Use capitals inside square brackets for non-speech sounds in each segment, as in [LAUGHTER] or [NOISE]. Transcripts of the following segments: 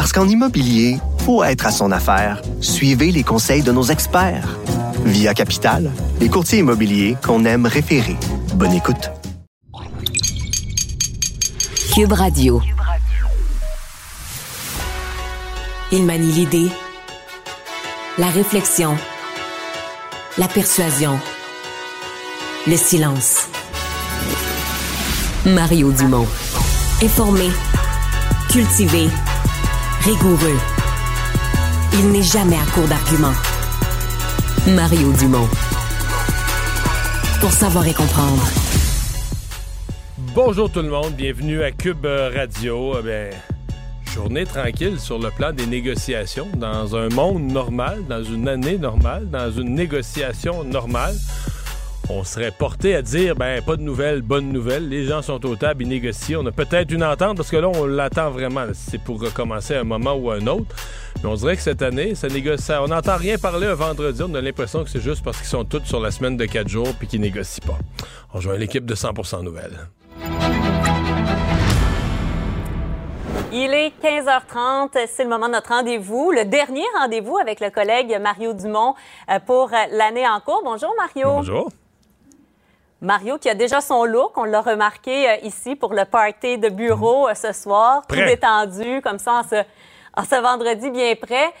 Parce qu'en immobilier, faut être à son affaire. Suivez les conseils de nos experts. Via Capital, les courtiers immobiliers qu'on aime référer. Bonne écoute. Cube Radio. Il manie l'idée, la réflexion, la persuasion, le silence. Mario Dumont. Informé, cultivé, rigoureux. Il n'est jamais à court d'arguments. Mario Dumont. Pour savoir et comprendre. Bonjour tout le monde, bienvenue à Cube Radio. Eh bien, journée tranquille sur le plan des négociations. Dans un monde normal, dans une année normale, dans une négociation normale, on serait porté à dire, ben, pas de nouvelles, bonnes nouvelles. Les gens sont au table, ils négocient. On a peut-être une entente parce que là, on l'attend vraiment. C'est pour recommencer à un moment ou à un autre. Mais on dirait que cette année, ça négocie. On n'entend rien parler un vendredi. On a l'impression que c'est juste parce qu'ils sont tous sur la semaine de quatre jours puis qu'ils négocient pas. On rejoint l'équipe de 100% Nouvelles. Il est 15h30, c'est le moment de notre rendez-vous, le dernier rendez-vous avec le collègue Mario Dumont euh, pour l'année en cours. Bonjour Mario. Bonjour. Mario qui a déjà son look, on l'a remarqué euh, ici pour le party de bureau euh, ce soir, tout détendu comme ça en ce, en ce vendredi bien prêt.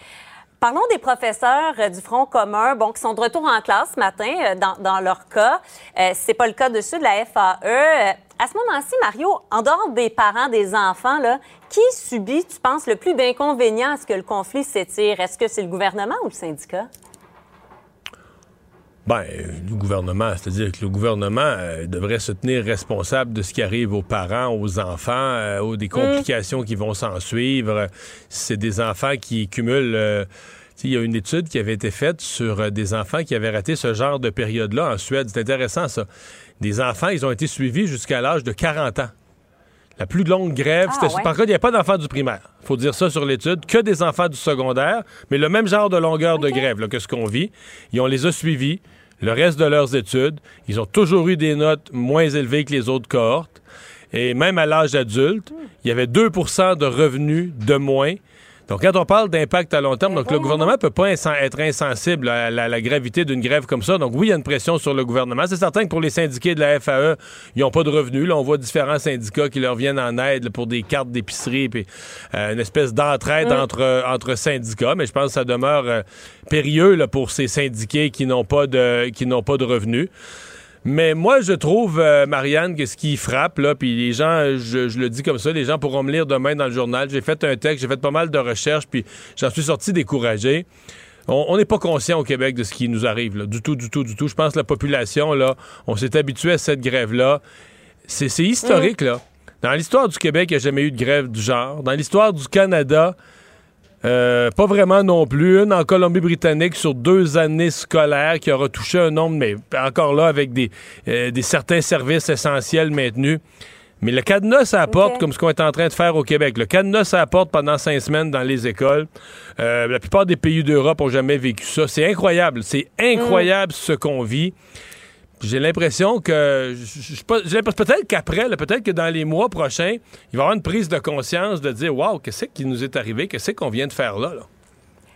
Parlons des professeurs du Front commun, bon, qui sont de retour en classe ce matin, dans, dans leur cas. Euh, c'est pas le cas de ceux de la FAE. À ce moment-ci, Mario, en dehors des parents, des enfants, là, qui subit, tu penses, le plus d'inconvénients à ce que le conflit s'étire? Est-ce que c'est le gouvernement ou le syndicat? Ben, le gouvernement, c'est-à-dire que le gouvernement euh, devrait se tenir responsable de ce qui arrive aux parents, aux enfants, euh, aux des complications qui vont s'en suivre. C'est des enfants qui cumulent. euh, il y a une étude qui avait été faite sur des enfants qui avaient raté ce genre de période-là en Suède. C'est intéressant, ça. Des enfants, ils ont été suivis jusqu'à l'âge de 40 ans. La plus longue grève, Ah, c'était. ouais. Par contre, il n'y a pas d'enfants du primaire. faut dire ça sur l'étude. Que des enfants du secondaire, mais le même genre de longueur de grève là, que ce qu'on vit. Et on les a suivis le reste de leurs études. Ils ont toujours eu des notes moins élevées que les autres cohortes. Et même à l'âge adulte, il y avait 2% de revenus de moins. Donc, quand on parle d'impact à long terme, donc le gouvernement ne peut pas être insensible à la, la gravité d'une grève comme ça. Donc, oui, il y a une pression sur le gouvernement. C'est certain que pour les syndiqués de la FAE, ils n'ont pas de revenus. Là, on voit différents syndicats qui leur viennent en aide là, pour des cartes d'épicerie, puis euh, une espèce d'entraide entre, entre syndicats. Mais je pense que ça demeure euh, périlleux là, pour ces syndiqués qui n'ont pas de qui n'ont pas de revenus. Mais moi, je trouve, euh, Marianne, que ce qui frappe, là, puis les gens, je, je le dis comme ça, les gens pourront me lire demain dans le journal. J'ai fait un texte, j'ai fait pas mal de recherches, puis j'en suis sorti découragé. On n'est pas conscient au Québec de ce qui nous arrive, là, du tout, du tout, du tout. Je pense que la population, là, on s'est habitué à cette grève-là. C'est c'est historique, là. Dans l'histoire du Québec, il n'y a jamais eu de grève du genre. Dans l'histoire du Canada, euh, pas vraiment non plus. Une en Colombie-Britannique sur deux années scolaires qui aura touché un nombre, mais encore là, avec des, euh, des certains services essentiels maintenus. Mais le cadenas, ça apporte, Ok. comme ce qu'on est en train de faire au Québec. Le cadenas, ça apporte pendant cinq semaines dans les écoles. Euh, la plupart des pays d'Europe ont jamais vécu ça. C'est incroyable. C'est incroyable ce qu'on vit. J'ai l'impression que. Peut-être qu'après, peut-être que dans les mois prochains, il va y avoir une prise de conscience de dire Waouh, qu'est-ce qui nous est arrivé? Qu'est-ce qu'on vient de faire là? là?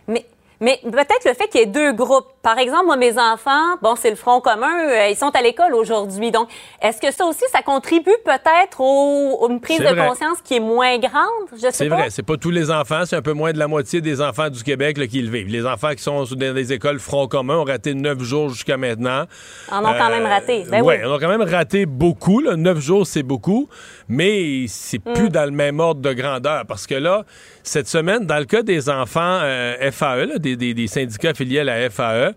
Mais, mais peut-être le fait qu'il y ait deux groupes. Par exemple, moi, mes enfants, bon, c'est le Front commun, euh, ils sont à l'école aujourd'hui. Donc, est-ce que ça aussi, ça contribue peut-être à une prise de vrai. conscience qui est moins grande? Je sais C'est vrai, c'est pas tous les enfants, c'est un peu moins de la moitié des enfants du Québec là, qui le vivent. Les enfants qui sont dans les écoles Front commun ont raté neuf jours jusqu'à maintenant. En ont quand même raté. Ben ouais, oui. on a quand même raté beaucoup. Là. Neuf jours, c'est beaucoup, mais c'est Mm. plus dans le même ordre de grandeur. Parce que là, cette semaine, dans le cas des enfants euh, FAE, là, des, des- des syndicats affiliés à la FAE,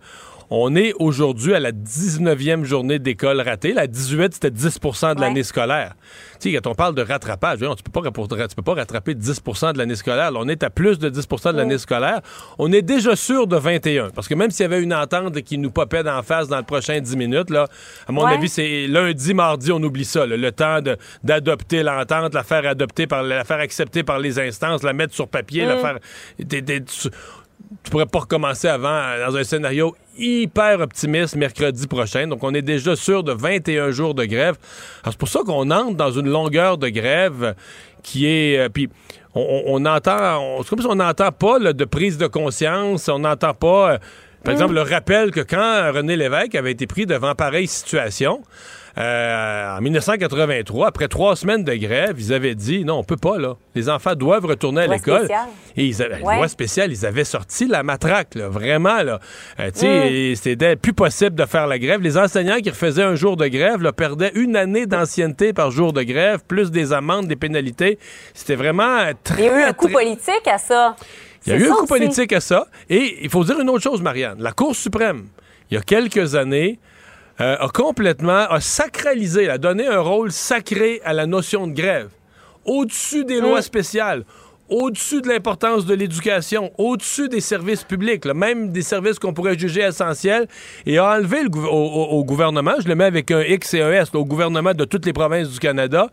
On est aujourd'hui à la 19e journée d'école ratée. La 18, c'était 10% de l'année scolaire. Tu sais, quand on parle de rattrapage, tu ne peux, peux, pas rattraper 10% de l'année scolaire. on est à plus de 10% de l'année scolaire. On est déjà sûr de 21. Parce que même s'il y avait une entente qui nous popait d'en face dans le prochain 10 minutes, là, à mon avis, c'est lundi, mardi, on oublie ça. le temps d'adopter l'entente, la faire adopter par la faire accepter par les instances, la mettre sur papier, la mm. faire tu pourrais pas recommencer avant euh, dans un scénario hyper optimiste mercredi prochain. Donc, on est déjà sûr de 21 jours de grève. C'est pour ça qu'on entre dans une longueur de grève qui est... Euh, puis, on, entend... C'est comme si on n'entend pas de prise de conscience. On n'entend pas... Euh, par mm. exemple, le rappel que quand René Lévesque avait été pris devant pareille situation, en 1983, après trois semaines de grève, ils avaient dit non, on peut pas, là. Les enfants doivent retourner à l'école. Et ils avaient, loi spéciale, ils avaient sorti la matraque, là, vraiment, là. Euh, tu sais, mm. c'était plus possible de faire la grève. Les enseignants qui refaisaient un jour de grève, là, perdaient une année d'ancienneté par jour de grève, plus des amendes, des pénalités. C'était vraiment très. Il y a eu un coup politique à ça. Il y a eu un coup politique à ça. Et il faut dire une autre chose, Marianne. La Cour suprême, il y a quelques années, euh, a complètement, a sacralisé, a donné un rôle sacré à la notion de grève, au-dessus des lois mm. spéciales, au-dessus de l'importance de l'éducation, au-dessus des services publics, même des services qu'on pourrait juger essentiels, et a enlevé au, gouvernement, je le mets avec un X et un S, au gouvernement de toutes les provinces du Canada,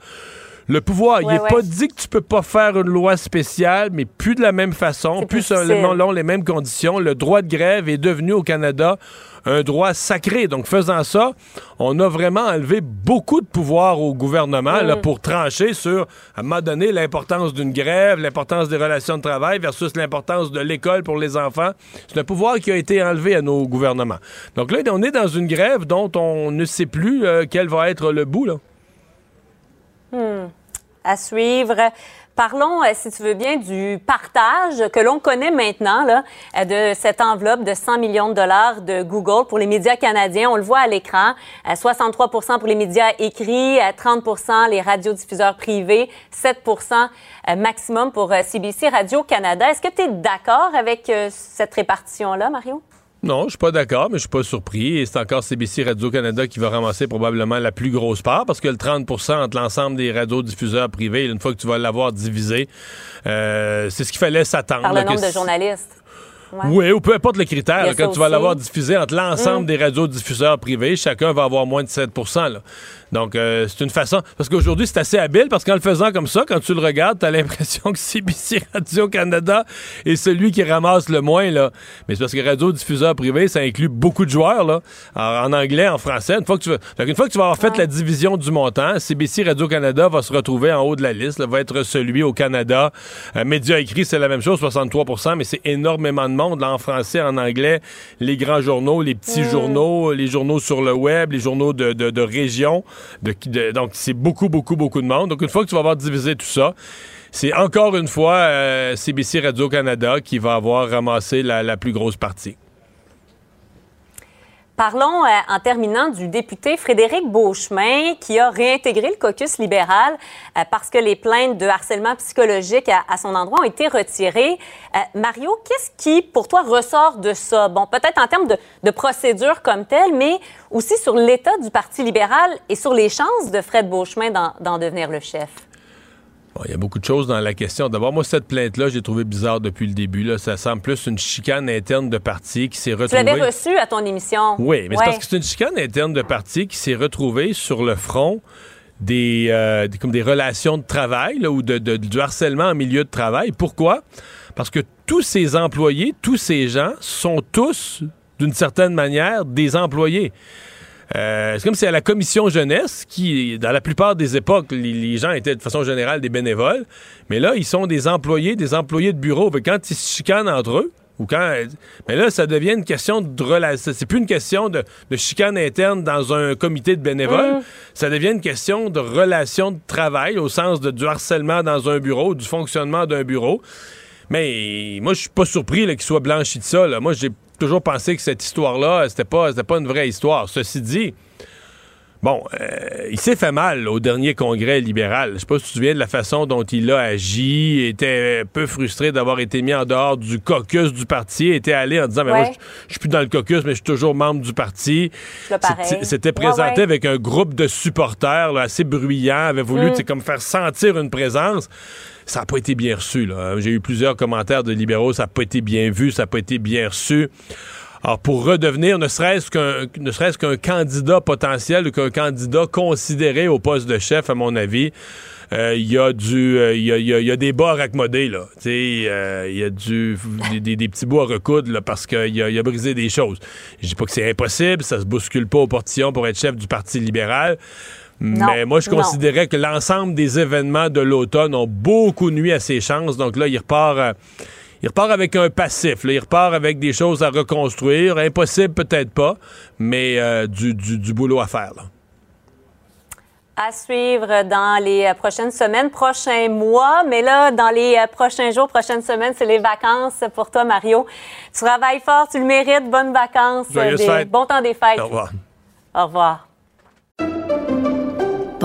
le pouvoir. il n'est pas dit que tu peux pas faire une loi spéciale, mais plus de la même façon, plus selon les mêmes conditions. Le droit de grève est devenu au Canada un droit sacré. Donc, faisant ça, on a vraiment enlevé beaucoup de pouvoir au gouvernement là, mm. pour trancher sur, à un moment donné, l'importance d'une grève, l'importance des relations de travail versus l'importance de l'école pour les enfants. C'est un pouvoir qui a été enlevé à nos gouvernements. Donc là, on est dans une grève dont on ne sait plus euh, quel va être le bout. Là. Hmm. À suivre. Parlons, euh, si tu veux bien, du partage que l'on connaît maintenant là, euh, de cette enveloppe de 100 millions de dollars de Google pour les médias canadiens. On le voit à l'écran. 63 euh, pour les médias écrits, 30% les radiodiffuseurs privés, 7% maximum pour CBC Radio-Canada. Est-ce que tu es d'accord avec cette répartition-là, Mario? Non, je suis pas d'accord, mais je suis pas surpris. Et c'est encore CBC Radio-Canada qui va ramasser probablement la plus grosse part parce que le 30% entre l'ensemble des radiodiffuseurs privés, une fois que tu vas l'avoir divisé, euh, c'est ce qu'il fallait s'attendre. Par le nombre de journalistes. Oui, ou peu importe le critère, quand tu vas l'avoir diffusé entre l'ensemble mm. des radiodiffuseurs privés, chacun va avoir moins de 7 là. Donc, euh, c'est une façon. Parce qu'aujourd'hui, c'est assez habile parce qu'en le faisant comme ça, quand tu le regardes, tu as l'impression que CBC Radio-Canada est celui qui ramasse le moins, là. Mais c'est parce que radio-diffuseur privé, ça inclut beaucoup de joueurs, là. en anglais, en français. Une fois que tu, vas... une fois que tu vas avoir fait la division du montant, CBC Radio-Canada va se retrouver en haut de la liste, va être celui au Canada. Euh, médias écrits, c'est la même chose, 63% mais c'est énormément de monde, là, en français, en anglais. Les grands journaux, les petits journaux, les journaux sur le web, les journaux de, de, de région donc, c'est beaucoup, beaucoup, beaucoup de monde. Donc, une fois que tu vas avoir divisé tout ça, c'est encore une fois CBC euh, Radio-Canada qui va avoir ramassé la, plus grosse partie. Parlons euh, en terminant du député Frédéric Beauchemin qui a réintégré le caucus libéral euh, parce que les plaintes de harcèlement psychologique à, son endroit ont été retirées. Mario, qu'est-ce qui, pour toi, ressort de ça? Bon, peut-être en termes de, de procédure comme telle, mais aussi sur l'état du Parti libéral et sur les chances de Fred Beauchemin d'en devenir le chef. Il y a beaucoup de choses dans la question. D'abord, moi, cette plainte-là, j'ai trouvé bizarre depuis le début. Là. Ça semble plus une chicane interne de parti qui s'est retrouvée... Tu l'avais reçu à ton émission. Oui, mais c'est parce que c'est une chicane interne de parti qui s'est retrouvée sur le front des, euh, comme des relations de travail ou de, du harcèlement en milieu de travail. Pourquoi? Parce que tous ces employés, tous ces gens sont tous d'une certaine manière, des employés. Euh, c'est comme si à la commission jeunesse, qui, dans la plupart des époques, les, gens étaient de façon générale des bénévoles, mais là, ils sont des employés, des employés de bureau. quand ils se chicanent entre eux, ou quand. Mais là, ça devient une question de relation. C'est plus une question de, chicane interne dans un comité de bénévoles. Mm. Ça devient une question de relation de travail au sens de, du harcèlement dans un bureau, du fonctionnement d'un bureau. Mais moi, je suis pas surpris qu'il soit blanchi de ça. Moi, j'ai toujours pensé que cette histoire-là, c'était pas, pas une vraie histoire. Ceci dit, Bon, euh, il s'est fait mal au dernier congrès libéral. Je sais pas si tu te souviens de la façon dont il a agi. Il était un peu frustré d'avoir été mis en dehors du caucus du parti. Il était allé en disant, mais moi, je suis plus dans le caucus, mais je suis toujours membre du parti. C'était présenté avec un groupe de supporters assez bruyants, avait voulu, mm. comme faire sentir une présence ça n'a pas été bien reçu. J'ai eu plusieurs commentaires de libéraux, ça n'a pas été bien vu, ça n'a pas été bien reçu. Alors, pour redevenir ne serait-ce qu'un candidat potentiel ou qu'un candidat considéré au poste de chef, à mon avis, euh, il y a du euh, y, a, des bas à raccommoder là. Euh, il y a du des, petits bouts à recoudre là, parce qu'il a brisé des choses. Je dis pas que c'est impossible. Ça se bouscule pas au portillon pour être chef du parti libéral mais moi, je considérais que l'ensemble des événements de l'automne ont beaucoup nuit à ses chances. Donc là, il repart, il repart avec un passif. Il repart avec des choses à reconstruire. Impossible, peut-être pas, mais euh, du, boulot à faire. À suivre dans les euh, prochaines semaines, prochains mois. Mais là, dans les euh, prochains jours, prochaines semaines, c'est les vacances pour toi, Mario. Tu travailles fort, tu le mérites. Bonnes vacances. Des, bon temps des fêtes. Au revoir. Au revoir.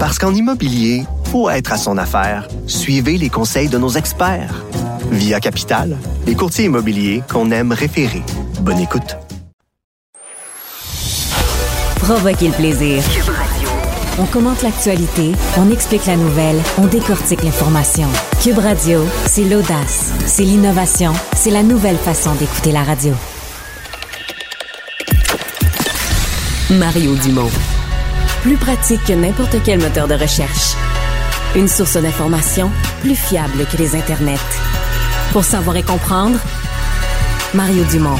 Parce qu'en immobilier, pour être à son affaire, suivez les conseils de nos experts. Via Capital, les courtiers immobiliers qu'on aime référer. Bonne écoute. Provoquez le plaisir. On commente l'actualité, on explique la nouvelle, on décortique l'information. Cube Radio, c'est l'audace, c'est l'innovation, c'est la nouvelle façon d'écouter la radio. Mario Dumont. Plus pratique que n'importe quel moteur de recherche. Une source d'information plus fiable que les internets. Pour savoir et comprendre, Mario Dumont.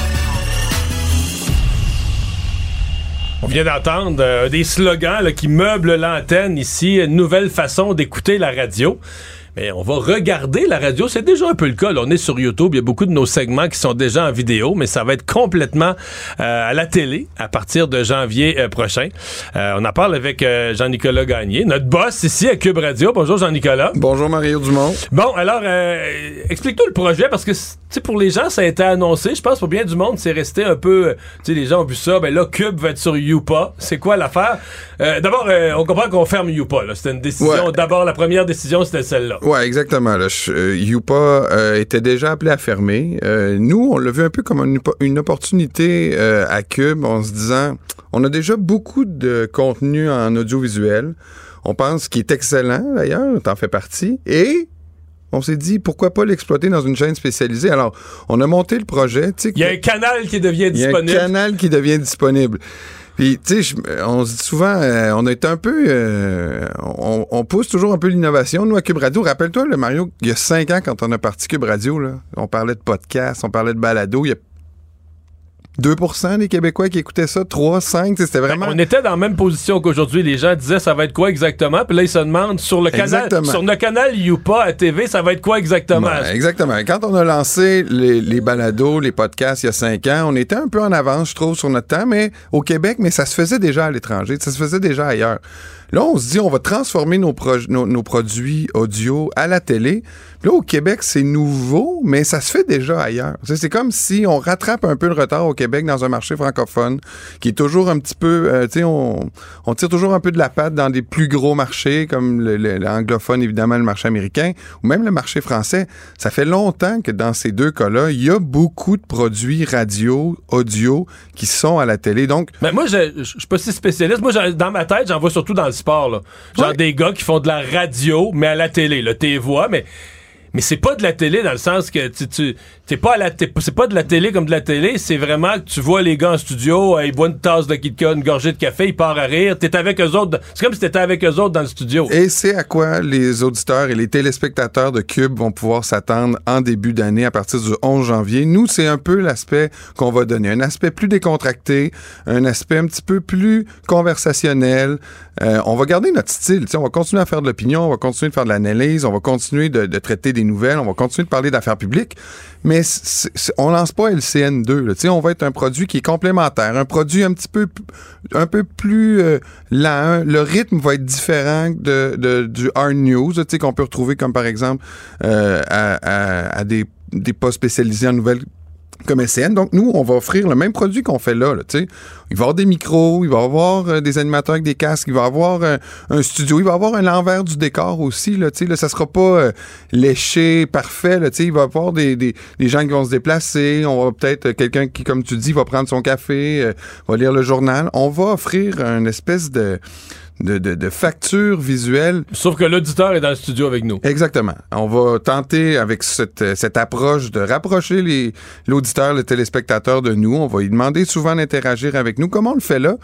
On vient d'entendre euh, des slogans qui meublent l'antenne ici, une nouvelle façon d'écouter la radio. Mais on va regarder la radio. C'est déjà un peu le cas. on est sur YouTube. Il y a beaucoup de nos segments qui sont déjà en vidéo, mais ça va être complètement euh, à la télé à partir de janvier euh, prochain. Euh, on en parle avec Jean-Nicolas Gagné, notre boss ici à Cube Radio. Bonjour Jean-Nicolas. Bonjour Mario Dumont. Bon, alors, explique-nous le projet parce que, tu pour les gens, ça a été annoncé. Je pense pour bien du monde, c'est resté un peu, tu sais, les gens ont vu ça. Ben là, Cube va être sur Youpa. C'est quoi l'affaire? D'abord, on comprend qu'on ferme Youpa. C'était une décision. D'abord, la première décision, c'était celle-là. Ouais, exactement. Là. Euh, Youpa euh, était déjà appelé à fermer. Euh, nous, on l'a vu un peu comme une, opportunité à Cube en se disant, on a déjà beaucoup de contenu en audiovisuel. On pense qu'il est excellent, d'ailleurs, t'en fais partie. Et on s'est dit pourquoi pas l'exploiter dans une chaîne spécialisée? Alors, on a monté le projet. Il y a un canal qui devient disponible. Il y a un canal qui devient disponible. Puis, tu sais, on se dit souvent, euh, on est un peu. Euh, on, pousse toujours un peu l'innovation. Nous, à Cube Radio, rappelle-toi, le Mario, il y a cinq ans, quand on a parti Cube Radio, on parlait de podcast, on parlait de balado. Il y a 2% des Québécois qui écoutaient ça, 3, 5, c'était vraiment... on était dans la même position qu'aujourd'hui. Les gens disaient ça va être quoi exactement? Puis là, ils se demandent sur le canal, sur le canal Youpa à TV, ça va être quoi exactement? exactement. Quand on a lancé les, les, balados, les podcasts il y a 5 ans, on était un peu en avance, je trouve, sur notre temps, mais au Québec, mais ça se faisait déjà à l'étranger, ça se faisait déjà ailleurs. Là, on se dit, on va transformer nos, produits audio à la télé. là, au Québec, c'est nouveau, mais ça se fait déjà ailleurs. C'est comme si on rattrape un peu le retard au Québec dans un marché francophone qui est toujours un petit peu, euh, tu sais, on, tire toujours un peu de la patte dans des plus gros marchés comme l'anglophone, évidemment, le marché américain ou même le marché français. Ça fait longtemps que dans ces deux cas-là, il y a beaucoup de produits radio, audio qui sont à la télé. Donc, mais moi, je, suis pas si spécialiste. Moi, dans ma tête, j'en vois surtout dans sport. Là. Genre des gars qui font de la radio, mais à la télé. Là, tes voix, mais mais c'est pas de la télé dans le sens que tu, tu t'es pas à la c'est pas de la télé comme de la télé, c'est vraiment que tu vois les gars en studio, euh, ils boivent une tasse de Kit une gorgée de café, ils partent à rire, t'es avec eux autres, c'est comme si t'étais avec eux autres dans le studio. Et c'est à quoi les auditeurs et les téléspectateurs de Cube vont pouvoir s'attendre en début d'année à partir du 11 janvier? Nous, c'est un peu l'aspect qu'on va donner, un aspect plus décontracté, un aspect un petit peu plus conversationnel. Euh, on va garder notre style, on va continuer à faire de l'opinion, on va continuer de faire de l'analyse, on va continuer de, de traiter des nouvelles, on va continuer de parler d'affaires publiques, mais on lance pas LCN2. on va être un produit qui est complémentaire, un produit un petit peu un peu plus euh, lent. Le rythme va être différent de, du hard news, qu'on peut retrouver comme par exemple euh, à, des, des postes spécialisés en nouvelles comme SCN. Donc, nous, on va offrir le même produit qu'on fait là. il va y avoir des micros, il va y avoir euh, des animateurs avec des casques, il va y avoir euh, un studio, il va y avoir un l'envers du décor aussi. Là, là, ça sera pas euh, léché, parfait. Là, il va y avoir des, des, des, gens qui vont se déplacer. On va peut-être quelqu'un qui, comme tu dis, va prendre son café, va lire le journal. On va offrir une espèce de de, de, de facture visuelle. Sauf que l'auditeur est dans le studio avec nous. Exactement. On va tenter avec cette, cette approche de rapprocher l'auditeur, le téléspectateur de nous. On va lui demander souvent d'interagir avec nous, comme on le fait là.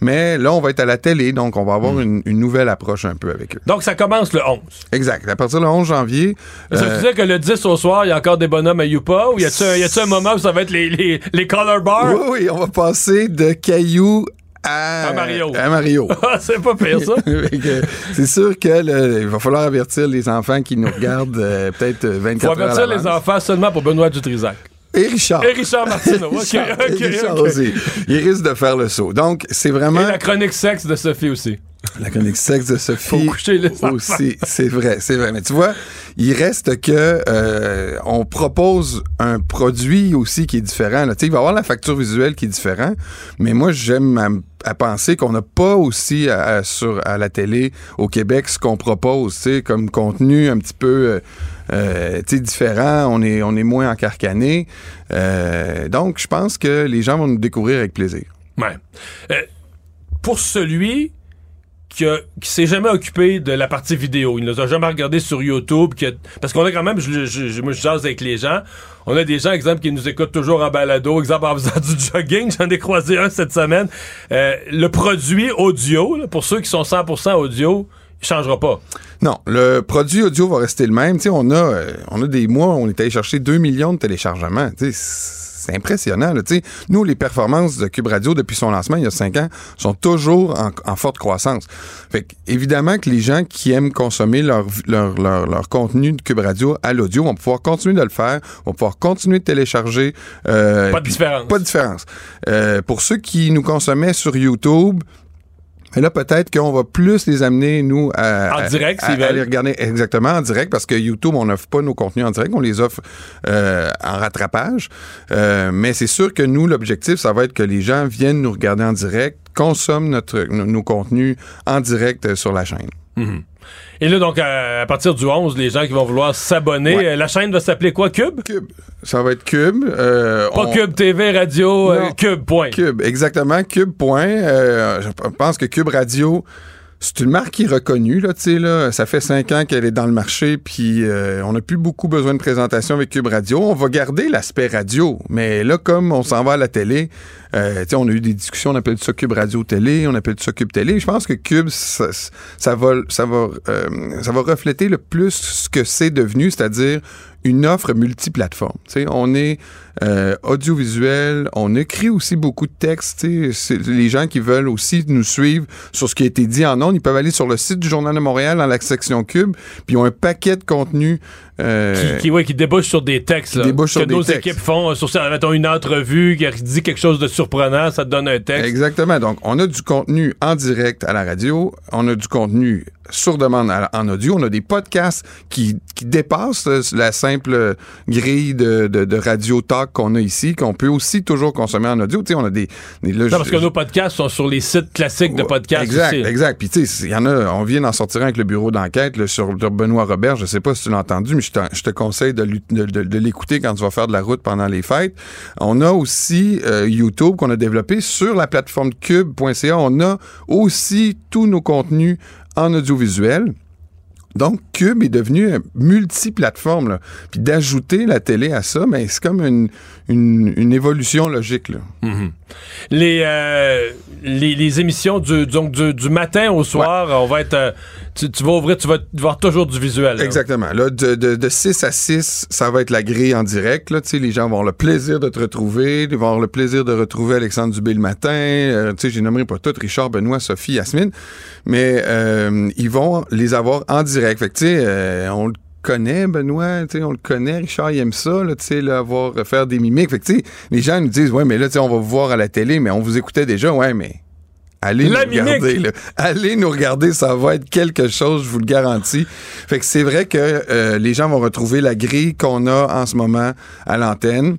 Mais là, on va être à la télé, donc on va avoir hmm. une, nouvelle approche un peu avec eux. Donc, ça commence le 11. Exact. À partir du 11 janvier. Ça veut dire que le 10 au soir, il y a encore des bonhommes à Youpa ou y a-tu un, moment où ça va être les, les, les color bars? Oui, oui, on va passer de cailloux à, Mario. À Mario. [LAUGHS] Ah, c'est pas pire, ça. [LAUGHS] c'est sûr que il va falloir avertir les enfants qui nous regardent euh, peut-être 24 heures. Il faut avertir les enfants seulement pour Benoît Dutrisac. Et Richard. Et Richard Martineau. [LAUGHS] Richard aussi. Il risque de faire le saut. Donc, c'est vraiment. Et la chronique sexe de Sophie aussi. La chronique sexe de Sophie. Faut coucher les aussi. C'est vrai, c'est vrai. Mais tu vois, il reste que euh, on propose un produit aussi qui est différent. Là. Il va y avoir la facture visuelle qui est différente, mais moi, j'aime à, penser qu'on n'a pas aussi à, sur, à la télé au Québec ce qu'on propose, comme contenu un petit peu... Euh, euh différent, on est, moins encarcané. Euh, donc, je pense que les gens vont nous découvrir avec plaisir. Euh, pour celui qui, qui s'est jamais occupé de la partie vidéo. Il ne nous a jamais regardé sur YouTube. parce qu'on a quand même, je, je, je jase avec les gens. On a des gens, exemple, qui nous écoutent toujours en balado, exemple, en faisant [LAUGHS] du jogging. J'en ai croisé un cette semaine. Euh, le produit audio, pour ceux qui sont 100% audio, changera pas. Non, le produit audio va rester le même. on a, euh, on a des mois, on est allé chercher 2 millions de téléchargements c'est impressionnant. Là, nous, les performances de Cube Radio depuis son lancement il y a cinq ans sont toujours en, forte croissance. Fait évidemment que les gens qui aiment consommer leur, leur, leur, contenu de Cube Radio à l'audio vont pouvoir continuer de le faire, vont pouvoir continuer de télécharger. Euh, pas de différence. Pas de différence. Euh, pour ceux qui nous consommaient sur YouTube, mais là, peut-être qu'on va plus les amener, nous, à, en direct, à, les regarder exactement en direct, parce que YouTube, on n'offre pas nos contenus en direct, on les offre euh, en rattrapage. Euh, mais c'est sûr que nous, l'objectif, ça va être que les gens viennent nous regarder en direct, consomment notre, nos, contenus en direct sur la chaîne. Mm-hmm. Et là, donc, à, partir du 11, les gens qui vont vouloir s'abonner, euh, la chaîne va s'appeler quoi? Cube? Cube. Ça va être Cube. Euh, Pas Cube TV, radio, euh, Cube, point. Cube, exactement. Cube, point. je pense que Cube Radio c'est une marque qui est reconnue, là, tu sais, là. Ça fait cinq ans qu'elle est dans le marché, puis euh, on n'a plus beaucoup besoin de présentation avec Cube Radio. On va garder l'aspect radio, mais là, comme on s'en va à la télé, euh, on a eu des discussions, on appelle ça Cube Radio Télé, on appelle ça Cube Télé. Je pense que Cube, ça, va, ça va, euh, ça va refléter le plus ce que c'est devenu, c'est-à-dire une offre multiplateforme. on est euh, audiovisuel, on écrit aussi beaucoup de textes. Les gens qui veulent aussi nous suivre sur ce qui a été dit en ondes, ils peuvent aller sur le site du Journal de Montréal dans la section Cube, puis ils ont un paquet de contenus euh, qui, qui, qui débouche sur des textes là, que nos équipes font. Sur mettons une entrevue qui dit quelque chose de surprenant, ça te donne un texte. Exactement. Donc, on a du contenu en direct à la radio, on a du contenu sur demande en audio, on a des podcasts qui, qui dépassent euh, la simple grille de, de, radio talk qu'on a ici, qu'on peut aussi toujours consommer en audio. Tu sais, on a des, non, parce que nos podcasts sont sur les sites classiques de podcasts. Exact, exact. Puis tu sais, il y en a, on vient d'en sortir avec le bureau d'enquête sur Benoît Robert. Je sais pas si tu l'as entendu, mais je je te conseille de, de, l'écouter quand tu vas faire de la route pendant les fêtes. On a aussi euh, YouTube qu'on a développé sur la plateforme cube.ca. On a aussi tous nos contenus en audiovisuel. Donc, Cube est devenu multiplateforme. Là. Puis d'ajouter la télé à ça, mais c'est comme une, une, évolution logique. Là. Les, euh, les, les, émissions du, donc du, matin au soir, on va être... Euh, tu, vas ouvrir, tu vas voir toujours du visuel. Exactement. Là, de, de, de, 6 à 6, ça va être la grille en direct. Là. Les gens vont avoir le plaisir de te retrouver. Ils vont avoir le plaisir de retrouver Alexandre Dubé le matin. Euh, je nommerai pas toutes, Richard, Benoît, Sophie, Yasmine. Mais euh, ils vont les avoir en direct. Fait que, euh, on le connaît, Benoît, on le connaît, Richard, il aime ça, là, là, avoir, faire des mimiques. Les gens nous disent, ouais, mais là, on va vous voir à la télé, mais on vous écoutait déjà, ouais, mais Allez nous regarder. Là. Allez nous regarder, ça va être quelque chose, je vous le garantis. Fait que c'est vrai que euh, les gens vont retrouver la grille qu'on a en ce moment à l'antenne.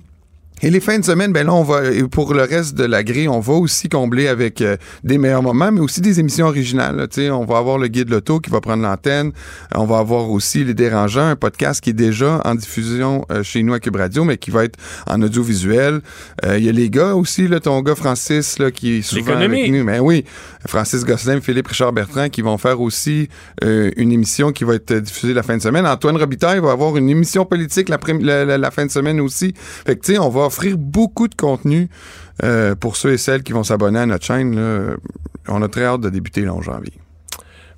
Et les fins de semaine, ben là, on va, pour le reste de la grille, on va aussi combler avec euh, des meilleurs moments, mais aussi des émissions originales. Tu sais, on va avoir le guide loto qui va prendre l'antenne. On va avoir aussi Les Dérangeants, un podcast qui est déjà en diffusion euh, chez nous à Cube Radio, mais qui va être en audiovisuel. Euh, il y a les gars aussi, là, ton gars Francis, là, qui est souvent avec nous. Mais oui, Francis Gosselin, Philippe Richard Bertrand, qui vont faire aussi une émission qui va être diffusée la fin de semaine. Antoine Robitaille va avoir une émission politique la, la, la fin de semaine aussi. Fait que, tu sais, on va offrir beaucoup de contenu euh, pour ceux et celles qui vont s'abonner à notre chaîne. On a très hâte de débuter là, en janvier.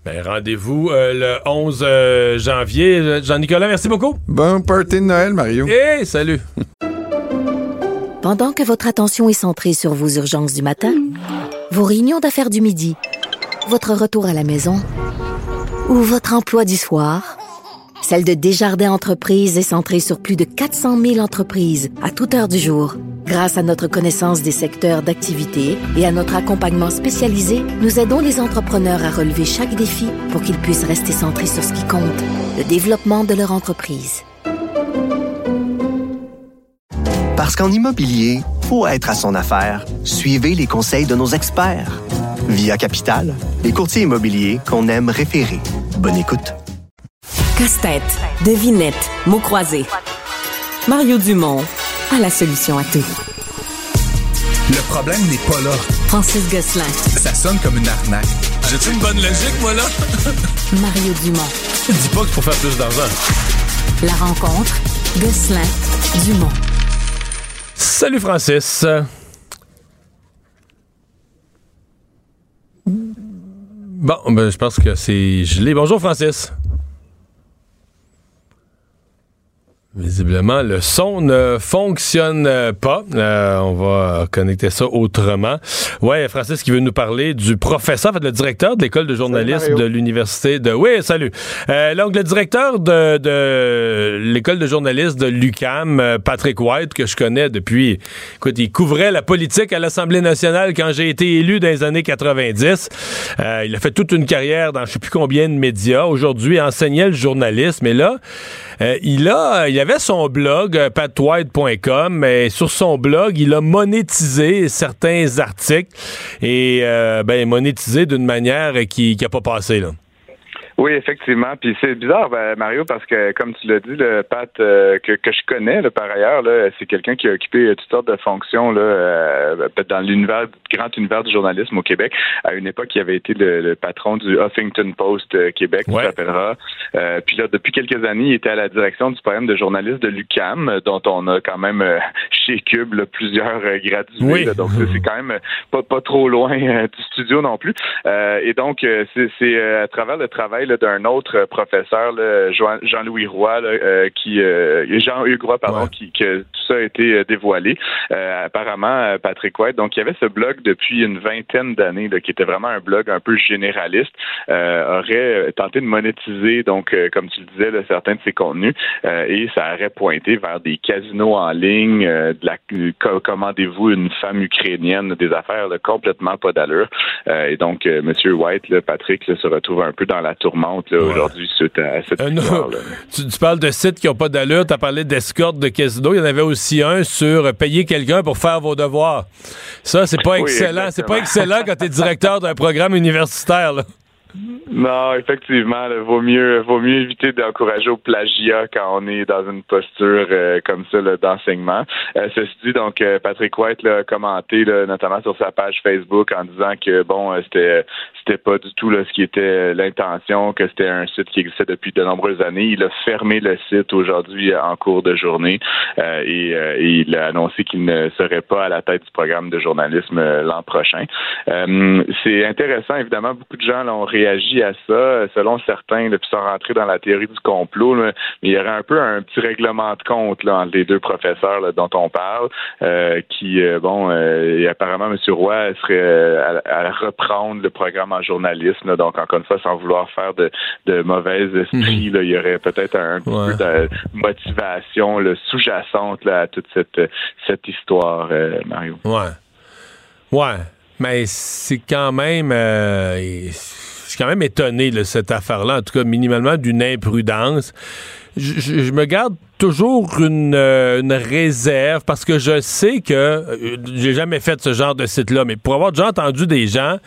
Ben, rendez-vous euh, le 11 euh, janvier. Jean-Nicolas, merci beaucoup. Bon party de Noël, Mario. Et salut. [LAUGHS] Pendant que votre attention est centrée sur vos urgences du matin, vos réunions d'affaires du midi, votre retour à la maison ou votre emploi du soir, celle de Desjardins Entreprises est centrée sur plus de 400 000 entreprises à toute heure du jour. Grâce à notre connaissance des secteurs d'activité et à notre accompagnement spécialisé, nous aidons les entrepreneurs à relever chaque défi pour qu'ils puissent rester centrés sur ce qui compte, le développement de leur entreprise. Parce qu'en immobilier, pour être à son affaire, suivez les conseils de nos experts. Via Capital, les courtiers immobiliers qu'on aime référer. Bonne écoute. Casse-tête, devinette, mots croisés. Mario Dumont a la solution à tout. Le problème n'est pas là. Francis Gosselin. Ça sonne comme une arnaque. J'ai-tu une bonne logique, moi, là? [LAUGHS] Mario Dumont. Dis pas que pour faire plus d'argent. La rencontre, Gosselin, Dumont. Salut, Francis. Bon, ben, je pense que c'est gelé. Bonjour, Francis. Visiblement, le son ne fonctionne pas. Euh, on va connecter ça autrement. Ouais, Francis qui veut nous parler du professeur, en fait, le directeur de l'école de journalisme de l'université de. Oui, salut. Euh, donc le directeur de, de l'école de journalisme de l'UCAM, euh, Patrick White, que je connais depuis. Écoute, il couvrait la politique à l'Assemblée nationale quand j'ai été élu dans les années 90. Euh, il a fait toute une carrière dans je sais plus combien de médias. Aujourd'hui, enseignait le journalisme. Et là, euh, il a, il avait son blog euh, patwhite.com, mais sur son blog, il a monétisé certains articles et euh, ben monétisé d'une manière qui n'a pas passé là. Oui, effectivement. Puis c'est bizarre, ben, Mario, parce que comme tu l'as dit, le Pat euh, que, que je connais là, par ailleurs, là, c'est quelqu'un qui a occupé toutes sortes de fonctions là, euh, dans l'univers, grand univers du journalisme au Québec. À une époque, il avait été le, patron du Huffington Post euh, Québec, ouais. tu s'appellera. puis là, depuis quelques années, il était à la direction du programme de journaliste de l'UCAM, dont on a quand même [LAUGHS] chez Cube plusieurs gradués. donc c'est quand même pas, pas trop loin du studio non plus. et donc, c'est à travers le travail d'un autre professeur, Jean-Louis Roy, euh, qui euh, Jean-Hugues Roy, pardon, qui que tout ça a été euh, dévoilé. apparemment, Patrick White, donc il y avait ce blog depuis une vingtaine d'années, qui était vraiment un blog un peu généraliste, aurait tenté de monétiser, donc comme tu le disais, certains de ses contenus, et ça aurait pointé vers des casinos en ligne, de la commandez-vous une femme ukrainienne, des affaires complètement pas d'allure. et donc, Monsieur White, Patrick, se retrouve un peu dans la aujourd'hui suite à, cette euh, [LAUGHS] tu, parles de sites qui n'ont pas d'allure, tu as parlé d'escorte de casino. Il y en avait aussi un sur payer quelqu'un pour faire vos devoirs. Ça, c'est pas excellent. C'est pas excellent quand tu es directeur d'un programme universitaire. Non, effectivement, il vaut mieux vaut mieux éviter d'encourager au plagiat quand on est dans une posture euh, comme ça d'enseignement. Euh, ceci dit, donc Patrick White l'a commenté notamment sur sa page Facebook en disant que bon, c'était c'était pas du tout ce qui était l'intention, que c'était un site qui existait depuis de nombreuses années. Il a fermé le site aujourd'hui en cours de journée et, et, il a annoncé qu'il ne serait pas à la tête du programme de journalisme l'an prochain. C'est intéressant, évidemment, beaucoup de gens ont réagi à ça, selon certains, depuis sans rentrer dans la théorie du complot, mais il y aurait un peu un petit règlement de compte là, entre les deux professeurs dont on parle, euh, qui, euh, bon, euh, et apparemment, M. Roy serait à, reprendre le programme en journalisme, donc encore une fois, sans vouloir faire de, de mauvais esprits, mhm. il y aurait peut-être un, peu de motivation sous-jacente à toute cette, cette histoire, Mario. Ouais. Ouais. Mais c'est quand même. Euh, suis quand même étonné de cette affaire-là, en tout cas minimalement d'une imprudence. Je, me garde toujours une, euh, une, réserve parce que je sais que euh, j'ai jamais fait ce genre de site-là, mais pour avoir déjà entendu des gens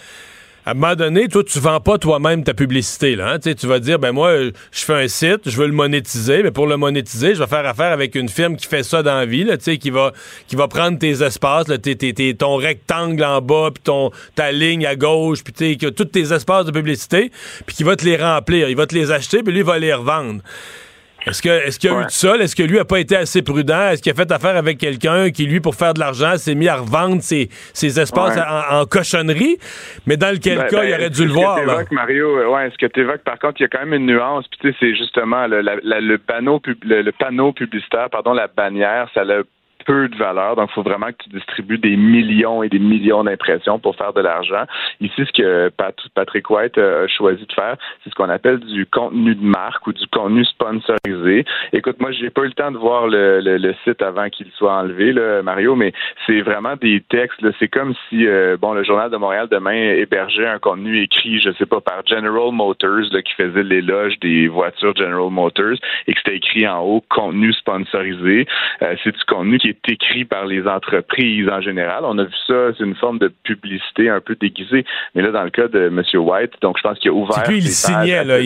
à un moment donné, toi, tu vends pas toi-même ta publicité. Là, hein? Tu vas dire, ben moi, je fais un site, je veux le monétiser, mais pour le monétiser, je vais faire affaire avec une firme qui fait ça dans la vie, là, qui, va, qui va prendre tes espaces, là, ton rectangle en bas, puis ton, ta ligne à gauche, puis tous tes espaces de publicité, puis qui va te les remplir. Il va te les acheter, puis lui, il va les revendre. Est-ce que est-ce qu'il y a eu de ça? Est-ce que lui a pas été assez prudent? Est-ce qu'il a fait affaire avec quelqu'un qui, lui, pour faire de l'argent, s'est mis à revendre ses, ses espaces en, cochonnerie? Mais dans lequel ben, cas, il ben, aurait dû le voir. Là? Mario, ouais, est-ce que tu évoques, par contre, il y a quand même une nuance, puis tu sais, c'est justement le, le, panneau, le, le, panneau publicitaire, pardon, la bannière, ça l'a peu de valeur. Donc, il faut vraiment que tu distribues des millions et des millions d'impressions pour faire de l'argent. Ici, ce que Patrick White a choisi de faire, c'est ce qu'on appelle du contenu de marque ou du contenu sponsorisé. Écoute, moi, j'ai pas eu le temps de voir le, le, site avant qu'il soit enlevé, là, Mario, mais c'est vraiment des textes. C'est comme si, euh, bon, le Journal de Montréal demain hébergeait un contenu écrit, je sais pas, par General Motors, là, qui faisait l'éloge des voitures General Motors, et que c'était écrit en haut contenu sponsorisé. Euh, c'est du contenu qui est écrit par les entreprises en général. On a vu ça, c'est une forme de publicité un peu déguisée. Mais là, dans le cas de M. White, donc je pense qu'il a ouvert. Lui, il signait, là.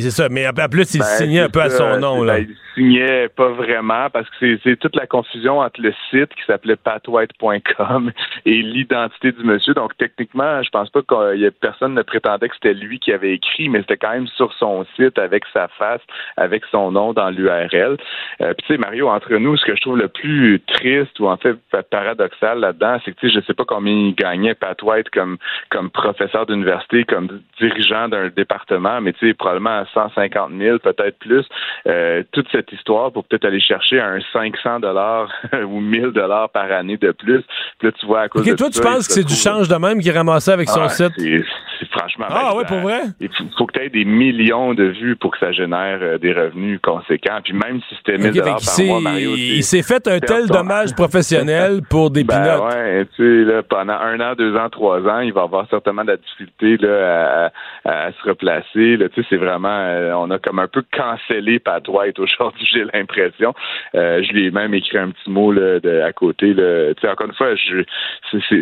C'est ça. Mais en plus, il ben, signait un peu à son nom, là. Ben, il signait pas vraiment parce que c'est toute la confusion entre le site qui s'appelait patwhite.com et l'identité du monsieur. Donc, techniquement, je pense pas qu'il y ait personne ne prétendait que c'était lui qui avait écrit, mais c'était quand même sur son site avec sa face, avec son nom dans l'URL. Euh, puis, tu sais, Mario, entre nous, ce que je trouve le plus triste ou en fait paradoxal là-dedans, c'est que tu sais, je sais pas combien il gagnait Pat White comme comme professeur d'université, comme dirigeant d'un département, mais tu sais probablement à 150 000, peut-être plus. Euh, toute cette histoire pour peut-être aller chercher un 500 dollars [LAUGHS] ou 1000 dollars par année de plus. Puis là, tu vois à cause de toi, tu penses que c'est du change de même qu'il ramassait avec son ah, site? C'est franchement. Ah ouais, pour vrai? Il faut, que tu aies des millions de vues pour que ça génère euh, des revenus conséquents. Puis même si c'était 1000 dollars par mois, Mario, il s'est fait un tel dommage professionnel [LAUGHS] pour des ben. Ouais, tu sais, là, pendant un an, deux ans, trois ans, il va avoir certainement de la difficulté là, à, se replacer. Là, tu sais, c'est vraiment, euh, on a comme un peu cancellé Pat White [LAUGHS] aujourd'hui, j'ai l'impression. Euh, je lui ai même écrit un petit mot là, de, à côté. Là. Tu sais, encore une fois, je,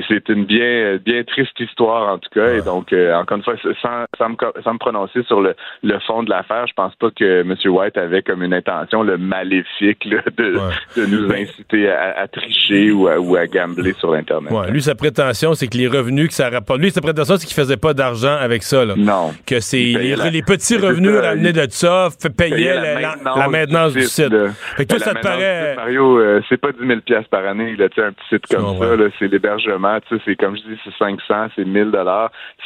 c'est, une bien, bien triste histoire en tout cas. Et donc, euh, encore une fois, sans, sans, me, sans me prononcer sur le, le fond de l'affaire, je pense pas que M. White avait comme une intention le maléfique là, de, de nous inciter à, à tricher ou à, ou à gambler sur l'Internet. Ouais, lui, sa prétention, c'est que les revenus que ça rapporte. Lui, sa prétention, c'est qu'il faisait pas d'argent avec ça. Là. Non. Que c'est les, petits revenus ramenés de ça payaient la, maintenance, du site. Fait que toi, ça te paraît. Mario, euh, c'est pas 10 000 par année, là, un petit site comme ça. C'est l'hébergement. C'est comme je dis, c'est 500, c'est 1000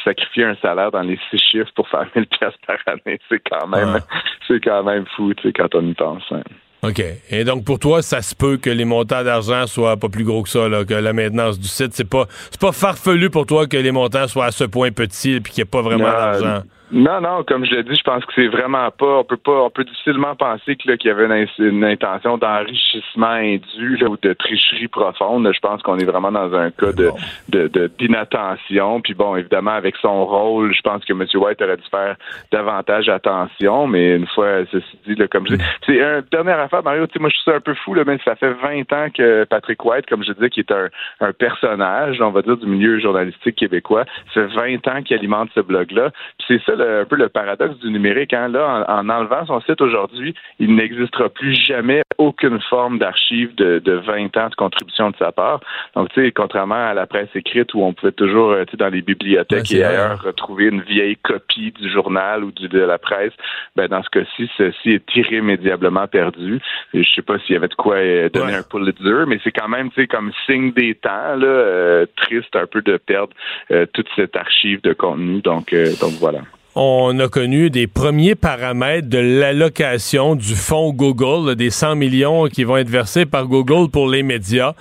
Sacrifier un salaire dans les six chiffres pour faire 1000 par année, c'est quand même, [LAUGHS] c'est quand même fou quand on y pense. Hein. OK. Et donc, pour toi, ça se peut que les montants d'argent soient pas plus gros que ça, là, que la maintenance du site. C'est pas, c'est pas farfelu pour toi que les montants soient à ce point petits et qu'il n'y ait pas vraiment d'argent. Non, non, comme je l'ai dit, je pense que c'est vraiment pas. On peut pas, on peut difficilement penser qu'il y avait une, intention d'enrichissement indu ou de tricherie profonde. Je pense qu'on est vraiment dans un cas de, d'inattention. Puis bon, évidemment, avec son rôle, je pense que M. White aurait dû faire davantage attention. Mais une fois ceci dit, là, comme je dis, c'est une dernière affaire, Mario. Moi, je suis un peu fou, là, mais ça fait 20 ans que Patrick White, comme je disais, qui est un, un personnage, on va dire, du milieu journalistique québécois, ça fait 20 ans qu'il alimente ce blog-là. C'est ça le, un peu le paradoxe du numérique. Hein. Là, en, enlevant son site aujourd'hui, il n'existera plus jamais aucune forme d'archive de, de 20 ans de contribution de sa part. Donc, tu sais, contrairement à la presse écrite où on pouvait toujours, euh, tu sais, dans les bibliothèques et ailleurs, retrouver une vieille copie du journal ou du, de la presse, ben, dans ce cas-ci, ceci est irrémédiablement perdu. Et je sais pas s'il y avait de quoi euh, donner un Pulitzer, mais c'est quand même, tu sais, comme signe des temps, là, euh, triste un peu de perdre toute cette archive de contenu. Donc, donc voilà on a connu des premiers paramètres de l'allocation du fonds Google, des 100 millions qui vont être versés par Google pour les médias.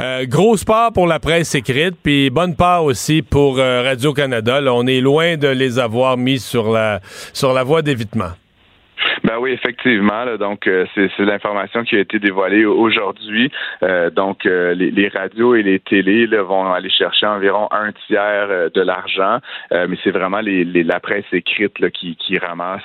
Euh, grosse part pour la presse écrite, puis bonne part aussi pour euh, Radio-Canada. On est loin de les avoir mis sur la, sur la voie d'évitement. Ben oui, effectivement. donc, euh, c'est l'information qui a été dévoilée aujourd'hui. Euh, donc, euh, les, radios et les télés vont aller chercher environ un tiers de l'argent, mais c'est vraiment les, la presse écrite là, qui, qui ramasse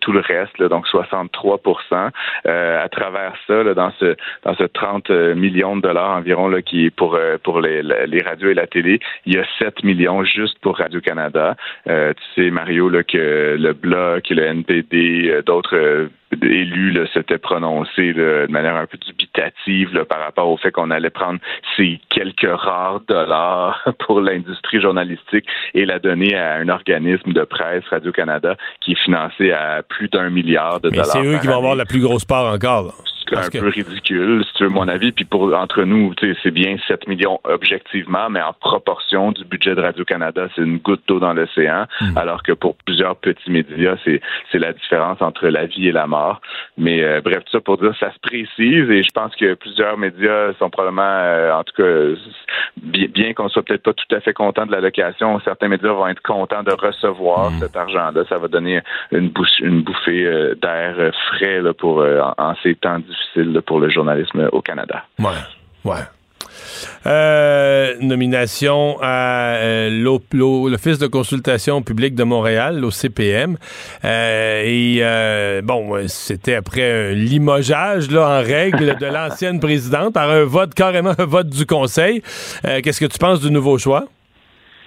tout le reste, donc 63% À travers ça, dans ce dans ce 30 millions de dollars environ là, qui est pour pour les, les radios et la télé, il y a 7 millions juste pour Radio Canada. tu sais, Mario, là, que le Bloc, le NPD, d'autres euh, élus s'étaient prononcés de manière un peu dubitative par rapport au fait qu'on allait prendre ces quelques rares dollars [LAUGHS] pour l'industrie journalistique et la donner à un organisme de presse, Radio-Canada, qui est financé à plus d'un milliard de dollars. C'est eux qui vont avoir la plus grosse part encore un peu ridicule, si tu veux mon avis. Puis pour entre nous, c'est bien 7 millions objectivement, mais en proportion du budget de Radio-Canada, c'est une goutte d'eau dans l'océan. Hmm. Alors que pour plusieurs petits médias, c'est la différence entre la vie et la mort. Mais euh, bref, tout ça pour dire, ça se précise et je pense que plusieurs médias sont probablement, euh, en tout cas, bien, bien qu'on soit peut-être pas tout à fait content de la location, certains médias vont être contents de recevoir hmm. cet argent-là. Ça va donner une, bouche, une bouffée euh, d'air frais là, pour en, en ces temps difficiles pour le journalisme au Canada. Ouais, ouais. Euh, nomination à euh, l'Office de consultation publique de Montréal, l'OCPM. Euh, et euh, bon, c'était après un limogeage là, en règle de l'ancienne présidente par un vote, carrément un vote du Conseil. Qu'est-ce que tu penses du nouveau choix?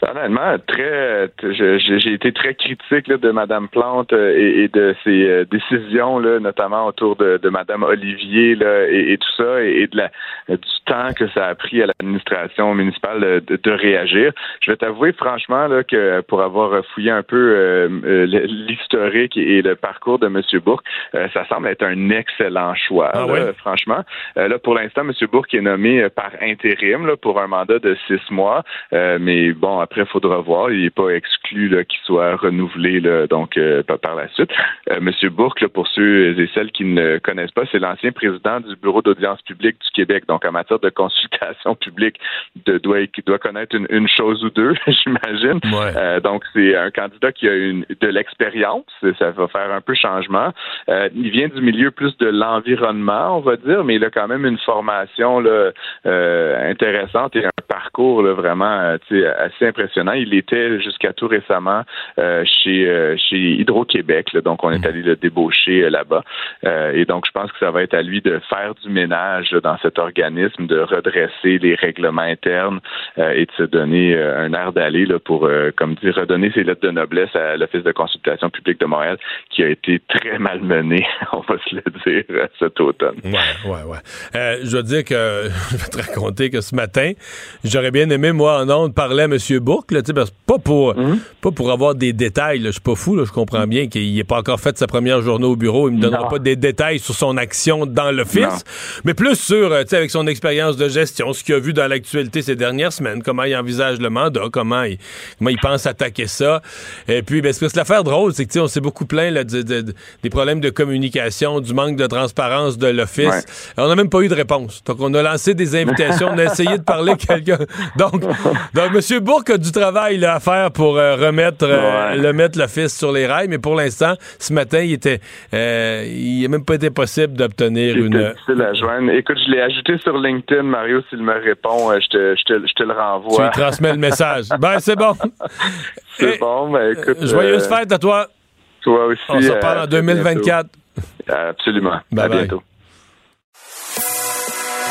Honnêtement, très, j'ai été très critique de Madame Plante euh, et, de ses euh, décisions, là, notamment autour de, de Madame Olivier là, et, tout ça, et, de la, du temps que ça a pris à l'administration municipale de, de, réagir. Je vais t'avouer franchement là, que pour avoir fouillé un peu euh, l'historique et le parcours de M. Bourque, ça semble être un excellent choix. Ah franchement, là pour l'instant, M. Bourque est nommé par intérim là, pour un mandat de six mois, mais bon après, il faudra voir. Il n'est pas exclu qu'il soit renouvelé donc euh, par la suite. Euh, Monsieur Bourque, pour ceux et celles qui ne connaissent pas, c'est l'ancien président du Bureau d'audience publique du Québec. Donc, en matière de consultation [LAUGHS] publique, de, doit, doit connaître une, chose ou deux, [LAUGHS] j'imagine. Euh, donc, c'est un candidat qui a une, de l'expérience. Ça va faire un peu changement. il vient du milieu plus de l'environnement, on va dire, mais il a quand même une formation là, intéressante et un parcours là, vraiment assez impressionnant. Il était jusqu'à tout récemment euh, chez euh, chez Hydro-Québec, donc on est mm. allé le débaucher euh, là-bas. et donc je pense que ça va être à lui de faire du ménage dans cet organisme, de redresser les règlements internes et de se donner un air d'aller pour, comme dire, redonner ses lettres de noblesse à l'Office de consultation publique de Montréal, qui a été très mal mené, [LAUGHS] on va se le dire, cet automne. Ouais, ouais, ouais. je dois dire que [LAUGHS] je vais te raconter que ce matin, j'aurais bien aimé, moi, en ondes, parler à M. Bourque, là, pas, pour, mhm. pas pour avoir des détails. Je suis pas fou, je comprends bien qu'il n'ait pas encore fait sa première journée au bureau. Il me donnera pas des détails sur son action dans l'office, mais plus sur, euh, avec son expérience de gestion, ce qu'il a vu dans l'actualité ces dernières semaines, comment il envisage le mandat, comment il, comment il pense attaquer ça. Et puis, ben, c'est l'affaire drôle, c'est que on s'est beaucoup plaint là, des problèmes de communication, du manque de transparence de l'office. On n'a même pas eu de réponse. Donc, on a lancé des invitations, on a essayé de parler à quelqu'un. Donc, donc M. Bourque a du travail à faire pour euh, remettre euh, le mettre l'office sur les rails, mais pour l'instant, ce matin, il était euh, il n'a même pas été possible d'obtenir une. difficile à joindre. Écoute, je l'ai ajouté sur LinkedIn, Mario, s'il me répond, je te, je, te, je te le renvoie. Tu lui transmets le message. ben, c'est bon. [LAUGHS] C'est bon, ben écoute. Joyeuse fête à toi. Toi aussi. On se reparle en 2024. Absolument. à bientôt.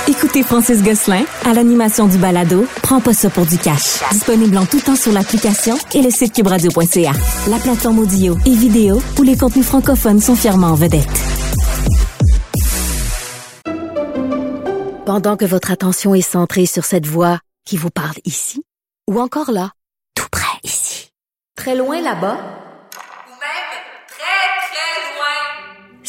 Écoutez Francis Gosselin à l'animation du balado Prends pas ça pour du cash. Disponible en tout temps sur l'application et le site cubradio.ca. La plateforme audio et vidéo où les contenus francophones sont fièrement en vedette. Pendant que votre attention est centrée sur cette voix qui vous parle ici, ou encore là, tout près ici, très loin là-bas,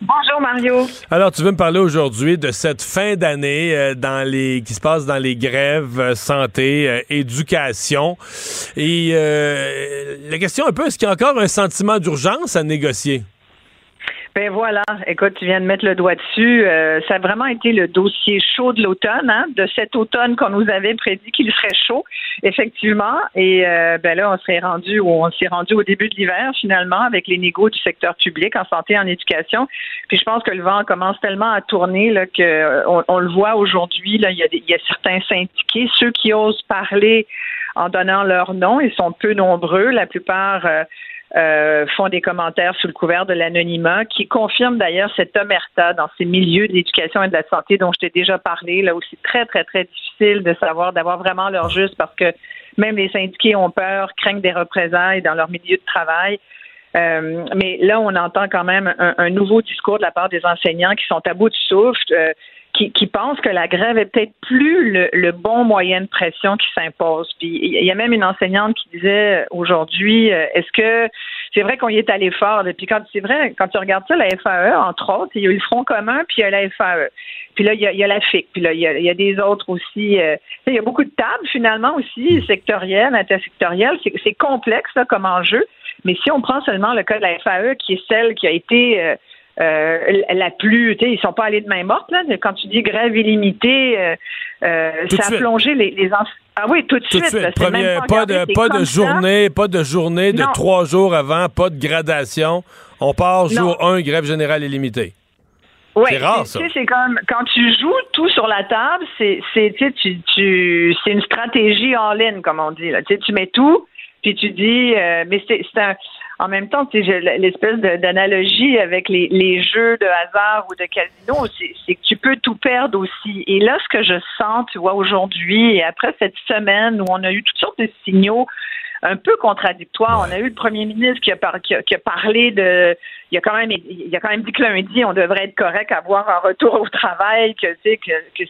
Bonjour Mario. Alors, tu veux me parler aujourd'hui de cette fin d'année euh, dans les qui se passe dans les grèves euh, santé, euh, éducation. Et la question un peu, est-ce qu'il y a encore un sentiment d'urgence à négocier? Ben voilà, écoute, tu viens de mettre le doigt dessus. Euh, ça a vraiment été le dossier chaud de l'automne, hein, de cet automne qu'on nous avait prédit qu'il serait chaud, effectivement. Et euh, ben là, on serait rendu, on s'est rendu au début de l'hiver finalement avec les négos du secteur public en santé, en éducation. Puis je pense que le vent commence tellement à tourner là que euh, on, le voit aujourd'hui. Il y, a a certains syndiqués, ceux qui osent parler en donnant leur nom, ils sont peu nombreux. La plupart euh, font des commentaires sous le couvert de l'anonymat, qui confirment d'ailleurs cette omerta dans ces milieux de l'éducation et de la santé dont je t'ai déjà parlé, là où c'est très, très, très difficile de savoir, d'avoir vraiment leur juste parce que même les syndiqués ont peur, craignent des représailles dans leur milieu de travail. Euh, mais là, on entend quand même un, nouveau discours de la part des enseignants qui sont à bout de souffle. Euh, qui, qui pensent que la grève est peut-être plus le, bon moyen de pression qui s'impose. Puis il y a même une enseignante qui disait aujourd'hui, euh, est-ce que c'est vrai qu'on y est allé fort, puis quand c'est vrai, quand tu regardes ça, la FAE, entre autres, il y a eu le Front commun, puis il y a la FAE. Puis là, il y a, la FIC, puis là, il y a, des autres aussi. Euh, il y a beaucoup de tables, finalement, aussi, sectorielles, intersectorielles. C'est complexe, là, comme enjeu. Mais si on prend seulement le cas de la FAE, qui est celle qui a été euh, euh, la plus, tu sais, ils sont pas allés de main morte là. Quand tu dis grève illimitée, euh, euh ça a plongé les, les Ah oui, tout de suite. pas, de, pas de journée, pas de journée de trois jours avant, pas de gradation. On part jour 1, grève générale illimitée. Oui, c'est rare, ça. C'est comme quand tu joues tout sur la table, c'est c'est tu, tu c'est une stratégie en ligne comme on dit là. Tu, sais, tu mets tout, puis tu dis euh, mais c'est un en même temps, l'espèce d'analogie avec les, jeux de hasard ou de casino, c'est que tu peux tout perdre aussi. Et là, ce que je sens, tu vois, aujourd'hui, et après cette semaine où on a eu toutes sortes de signaux un peu contradictoires, on a eu le premier ministre qui a, parlé de, il a quand même, il a quand même dit que lundi, on devrait être correct à avoir un retour au travail, que,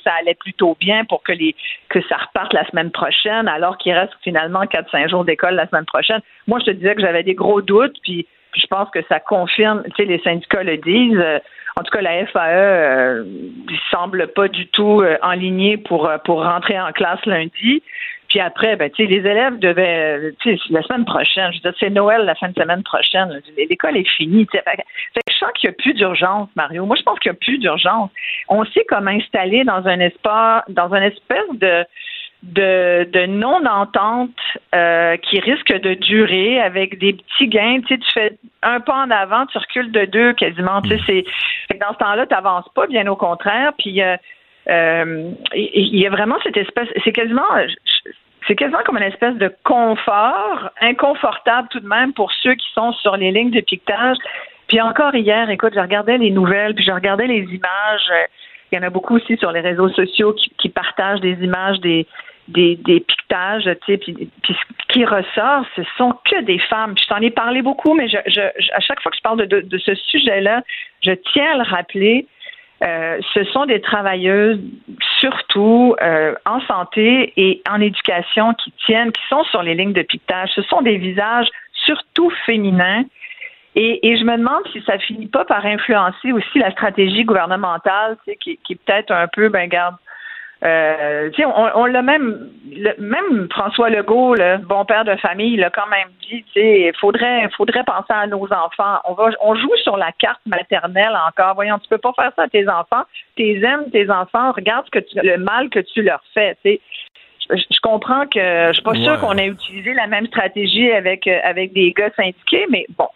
ça allait plutôt bien pour que les, que ça reparte la semaine prochaine, alors qu'il reste finalement 4-5 jours d'école la semaine prochaine. Moi, je te disais que j'avais des gros doutes, puis, je pense que ça confirme, tu sais, les syndicats le disent. Euh, en tout cas, la FAE euh, semble pas du tout euh, en ligne pour, pour rentrer en classe lundi. Puis après, ben, tu sais, les élèves devaient, tu sais, la semaine prochaine, je veux dire, c'est Noël la fin de semaine prochaine, l'école est finie. Fait, fait, je sens qu'il n'y a plus d'urgence, Mario. Moi, je pense qu'il n'y a plus d'urgence. On sait comment installer dans un espace, dans un espèce de, de, de non-entente euh, qui risque de durer avec des petits gains. Tu sais, tu fais un pas en avant, tu recules de deux quasiment. Tu sais, c'est, dans ce temps-là, tu n'avances pas, bien au contraire. Puis euh, euh, il y a vraiment cette espèce, c'est quasiment, c'est quasiment comme une espèce de confort, inconfortable tout de même pour ceux qui sont sur les lignes de piquetage. Puis encore hier, écoute, je regardais les nouvelles, puis je regardais les images. Il y en a beaucoup aussi sur les réseaux sociaux qui, partagent des images des, des, piquetages, tu sais, puis, puis, ce qui ressort, ce sont que des femmes. je t'en ai parlé beaucoup, mais à chaque fois que je parle de ce sujet-là, je tiens à le rappeler euh, ce sont des travailleuses surtout euh, en santé et en éducation qui tiennent, qui sont sur les lignes de piquetage. Ce sont des visages surtout féminins Et, je me demande si ça finit pas par influencer aussi la stratégie gouvernementale, qui, qui est peut-être un peu, ben garde, euh, on, on l'a même, même François Legault, le bon père de famille, il a quand même dit, il faudrait, faudrait penser à nos enfants. On va, on joue sur la carte maternelle encore. Voyons, tu peux pas faire ça à tes enfants. Tes aimes tes enfants. Regarde ce que tu, le mal que tu leur fais. sais je comprends que je suis pas sûre qu'on ait utilisé la même stratégie avec euh, avec des gars syndiqués, mais bon,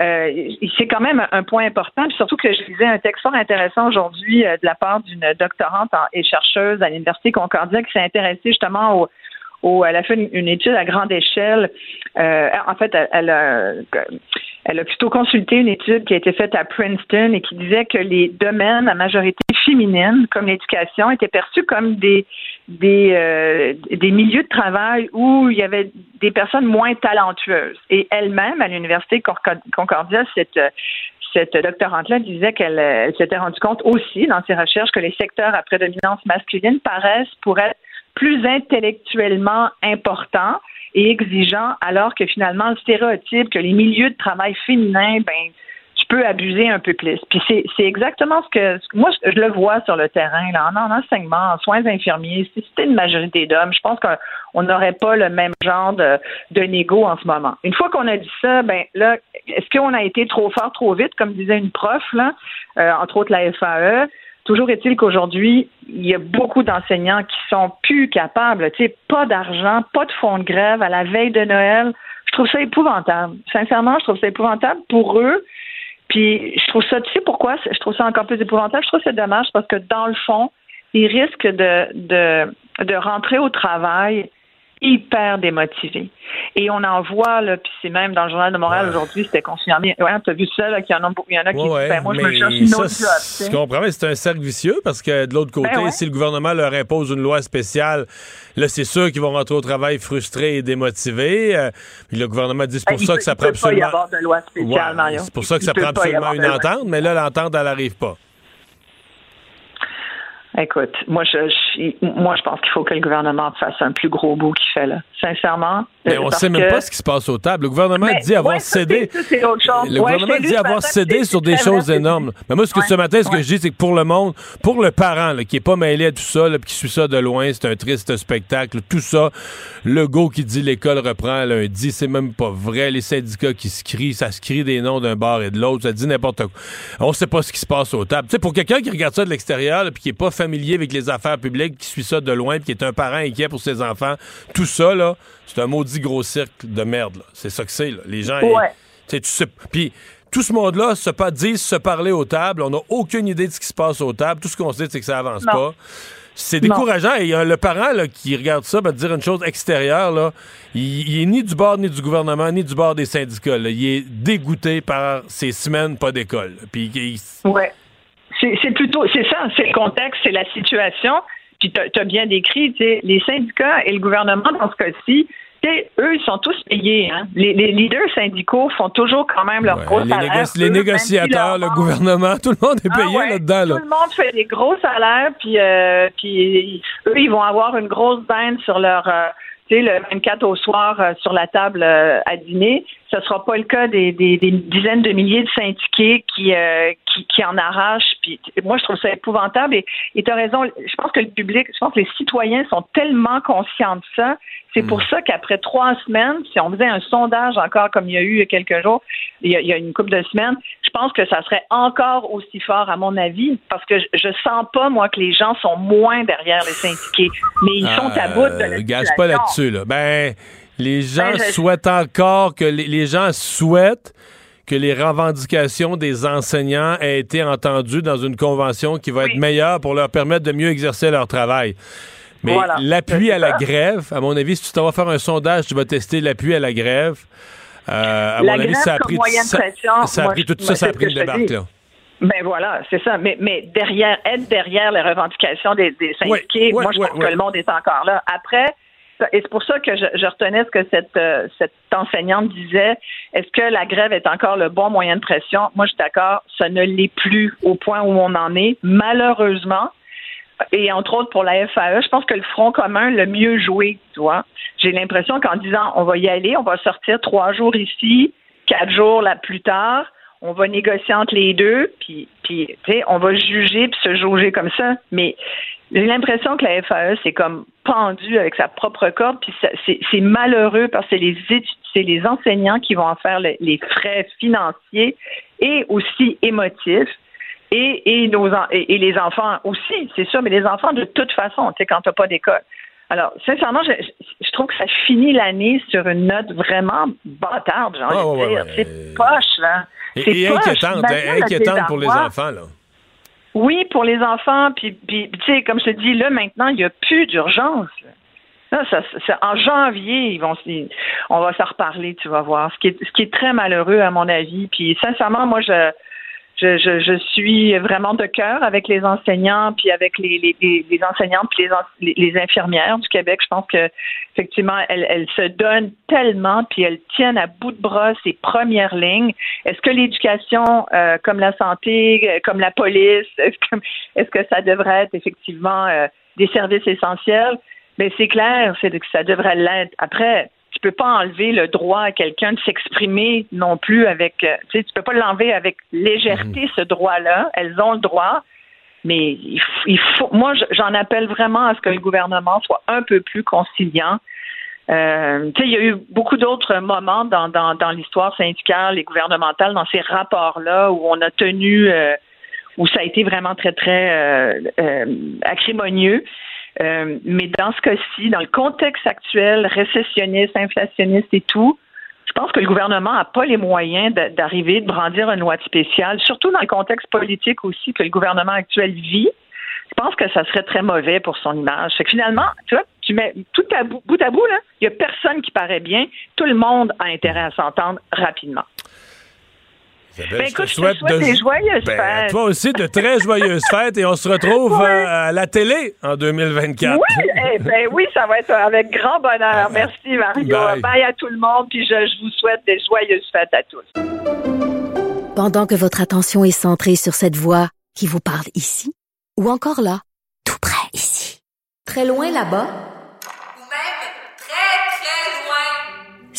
euh, c'est quand même un point important. surtout que je lisais un texte fort intéressant aujourd'hui euh, de la part d'une doctorante et chercheuse à l'université Concordia qui s'est intéressée justement au, elle a fait une, étude à grande échelle. en fait, elle, a, elle a plutôt consulté une étude qui a été faite à Princeton et qui disait que les domaines à majorité féminine, comme l'éducation, étaient perçus comme des des, euh, des milieux de travail où il y avait des personnes moins talentueuses. Et elle-même, à l'Université Concordia, cette, cette doctorante-là disait qu'elle s'était rendue compte aussi dans ses recherches que les secteurs à prédominance masculine paraissent pour être plus intellectuellement importants et exigeants, alors que finalement, le stéréotype que les milieux de travail féminins, ben, peut abuser un peu plus. Puis c'est exactement ce que moi je, le vois sur le terrain là, en, enseignement, en soins infirmiers. Si c'était une majorité d'hommes, je pense qu'on n'aurait pas le même genre de, de négo en ce moment. Une fois qu'on a dit ça, ben là, est-ce qu'on a été trop fort, trop vite, comme disait une prof là, euh, entre autres la FAE. Toujours est-il qu'aujourd'hui, il y a beaucoup d'enseignants qui sont plus capables, tu sais, pas d'argent, pas de fonds de grève à la veille de Noël. Je trouve ça épouvantable. Sincèrement, je trouve ça épouvantable pour eux puis je trouve ça, tu sais pourquoi? Je trouve ça encore plus épouvantable? Je trouve ça dommage parce que dans le fond, ils risquent de, de, de rentrer au travail hyper démotivés. Et on en voit, là, puis c'est même dans le Journal de Montréal aujourd'hui, c'était confirmé. Ouais, t'as vu ça, là, qu'il y en a, il y en a qui disent, ben, moi, je me cherche une autre job. Je comprends, mais c'est un cercle vicieux parce que de l'autre côté, ben si le gouvernement leur impose une loi spéciale, là, c'est sûr qu'ils vont rentrer au travail frustrés et démotivés. Euh, le gouvernement dit c'est pour ben, ça que ça prend absolument. C'est pour ça que ça prend absolument une entente, mais là, l'entente, elle n'arrive pas. Écoute, moi je, moi je pense qu'il faut que le gouvernement fasse un plus gros bout qu'il fait là. Sincèrement. Mais on ne sait même pas ce qui se passe aux tables. Le gouvernement dit avoir cédé. le gouvernement dit avoir cédé sur des choses énormes. Mais moi, ce que ce matin, ce que je dis, c'est que pour le monde, pour le parent qui est pas mêlé à tout ça, là, qui suit ça de loin, c'est un triste spectacle. Tout ça, le go qui dit l'école reprend lundi, c'est même pas vrai. Les syndicats qui se crient, ça se crie des noms d'un bar et de l'autre, ça dit n'importe quoi. On sait pas ce qui se passe aux tables. Tu sais, pour quelqu'un qui regarde ça de l'extérieur, puis qui est pas familier avec les affaires publiques, qui suit ça de loin, qui est un parent inquiet pour ses enfants, tout ça, là, c'est un maudit gros cirque de merde. C'est ça que c'est. Les gens. tu sais, puis tout ce monde-là se pas disent se parler aux tables. On n'a aucune idée de ce qui se passe aux tables. Tout ce qu'on sait, c'est que ça avance pas. C'est décourageant. Et le parent qui regarde ça, va dire une chose extérieure, là, il, est ni du bord ni du gouvernement, ni du bord des syndicats. Il est dégoûté par ces semaines pas d'école. Puis, Ouais. C'est plutôt, c'est ça, c'est le contexte, c'est la situation. Puis tu as, bien décrit, les syndicats et le gouvernement dans ce cas-ci, eux, ils sont tous payés. Hein. Les, leaders syndicaux font toujours quand même leur gros salaire. les négociateurs, le gouvernement, tout le monde est ah payé là-dedans. Tout le monde fait des gros salaires, puis, euh, puis eux, ils vont avoir une grosse bande sur leur... Euh, le 24 au soir euh, sur la table euh, à dîner. Ce ne sera pas le cas des, dizaines de milliers de syndiqués qui, euh, qui, en arrachent. Puis, moi, je trouve ça épouvantable. Et tu as raison, je pense que le public, je pense que les citoyens sont tellement conscients de ça c'est pour hmm. ça qu'après trois semaines, si on faisait un sondage encore comme il y a eu il y a quelques jours, il y a, une couple de semaines, je pense que ça serait encore aussi fort à mon avis, parce que je, sens pas moi que les gens sont moins derrière les syndiqués, mais ils sont à bout de la euh, Gage pas là-dessus là. Ben les gens ben, souhaitent encore que les, gens souhaitent que les revendications des enseignants aient été entendues dans une convention qui va être meilleure pour leur permettre de mieux exercer leur travail. Mais l'appui à la grève, à mon avis, si tu t'en vas faire un sondage, tu vas tester l'appui à la grève. Euh, à mon avis, ça a pris, ça, ça, a pris tout ça, ça a pris une débarque, là. Ben voilà, c'est ça. Mais, mais derrière, être derrière les revendications des, syndiqués, moi, je pense que le monde est encore là. Après, et c'est pour ça que je, je, retenais ce que cette, euh, cette enseignante disait. Est-ce que la grève est encore le bon moyen de pression? Moi, je suis d'accord, ça ne l'est plus au point où on en est. Malheureusement, et entre autres pour la FAE, je pense que le Front commun l'a mieux joué, tu vois. J'ai l'impression qu'en disant on va y aller, on va sortir trois jours ici, quatre jours là plus tard, on va négocier entre les deux, puis, puis on va juger puis se jauger comme ça. Mais j'ai l'impression que la FAE c'est comme pendu avec sa propre corde, puis c'est malheureux parce que c'est les les enseignants qui vont en faire les frais financiers et aussi émotifs. Et, les enfants aussi, c'est sûr, mais les enfants de toute façon, tu sais, quand t'as pas d'école. Alors, sincèrement, je, je, trouve que ça finit l'année sur une note vraiment bâtarde, j'ai envie de dire. C'est poche, là. Et, inquiétante, inquiétante pour les enfants, là. Oui, pour les enfants, puis, puis tu sais, comme je te dis, là, maintenant, il n'y a plus d'urgence. ça, en janvier, ils vont, on va s'en reparler, tu vas voir. Ce qui, est, ce qui est très malheureux, à mon avis. Puis, sincèrement, moi, je, je, suis vraiment de cœur avec les enseignants, puis avec les, les, enseignantes, puis les, infirmières du Québec. Je pense que effectivement, elles, se donnent tellement, puis elles tiennent à bout de bras ces premières lignes. Est-ce que l'éducation, euh, comme la santé, euh, comme la police, [LAUGHS] est-ce que, est-ce que ça devrait être effectivement euh, des services essentiels? Mais ben, c'est clair, c'est que ça devrait l'être. Après, tu peux pas enlever le droit à quelqu'un de s'exprimer non plus avec, euh, tu sais, tu peux pas l'enlever avec légèreté, mhm. ce droit-là. Elles ont le droit. Mais il, faut, moi, j'en appelle vraiment à ce que le gouvernement soit un peu plus conciliant. Euh, il y a eu beaucoup d'autres moments dans, dans, dans l'histoire syndicale et gouvernementale, dans ces rapports-là, où on a tenu, euh, où ça a été vraiment très, très euh, acrimonieux. Euh, mais dans ce cas-ci, dans le contexte actuel, récessionniste, inflationniste et tout, je pense que le gouvernement n'a pas les moyens d'arriver, de brandir une loi spéciale, surtout dans le contexte politique aussi que le gouvernement actuel vit. Je pense que ça serait très mauvais pour son image. que finalement, tu vois, tu mets tout à bout, bout à bout, il n'y a personne qui paraît bien. Tout le monde a intérêt à s'entendre rapidement. Ben, écoute, je, souhaite, des joyeuses ben, fêtes. Toi aussi, de très joyeuses [LAUGHS] fêtes et on se retrouve euh, à la télé en 2024. Oui, eh ben, oui, ça va être avec grand bonheur. Ah. Merci, Mario. Bye. à tout le monde, puis je, je vous souhaite des joyeuses fêtes à tous. Pendant que votre attention est centrée sur cette voix qui vous parle ici, ou encore là, tout près ici, très loin là-bas,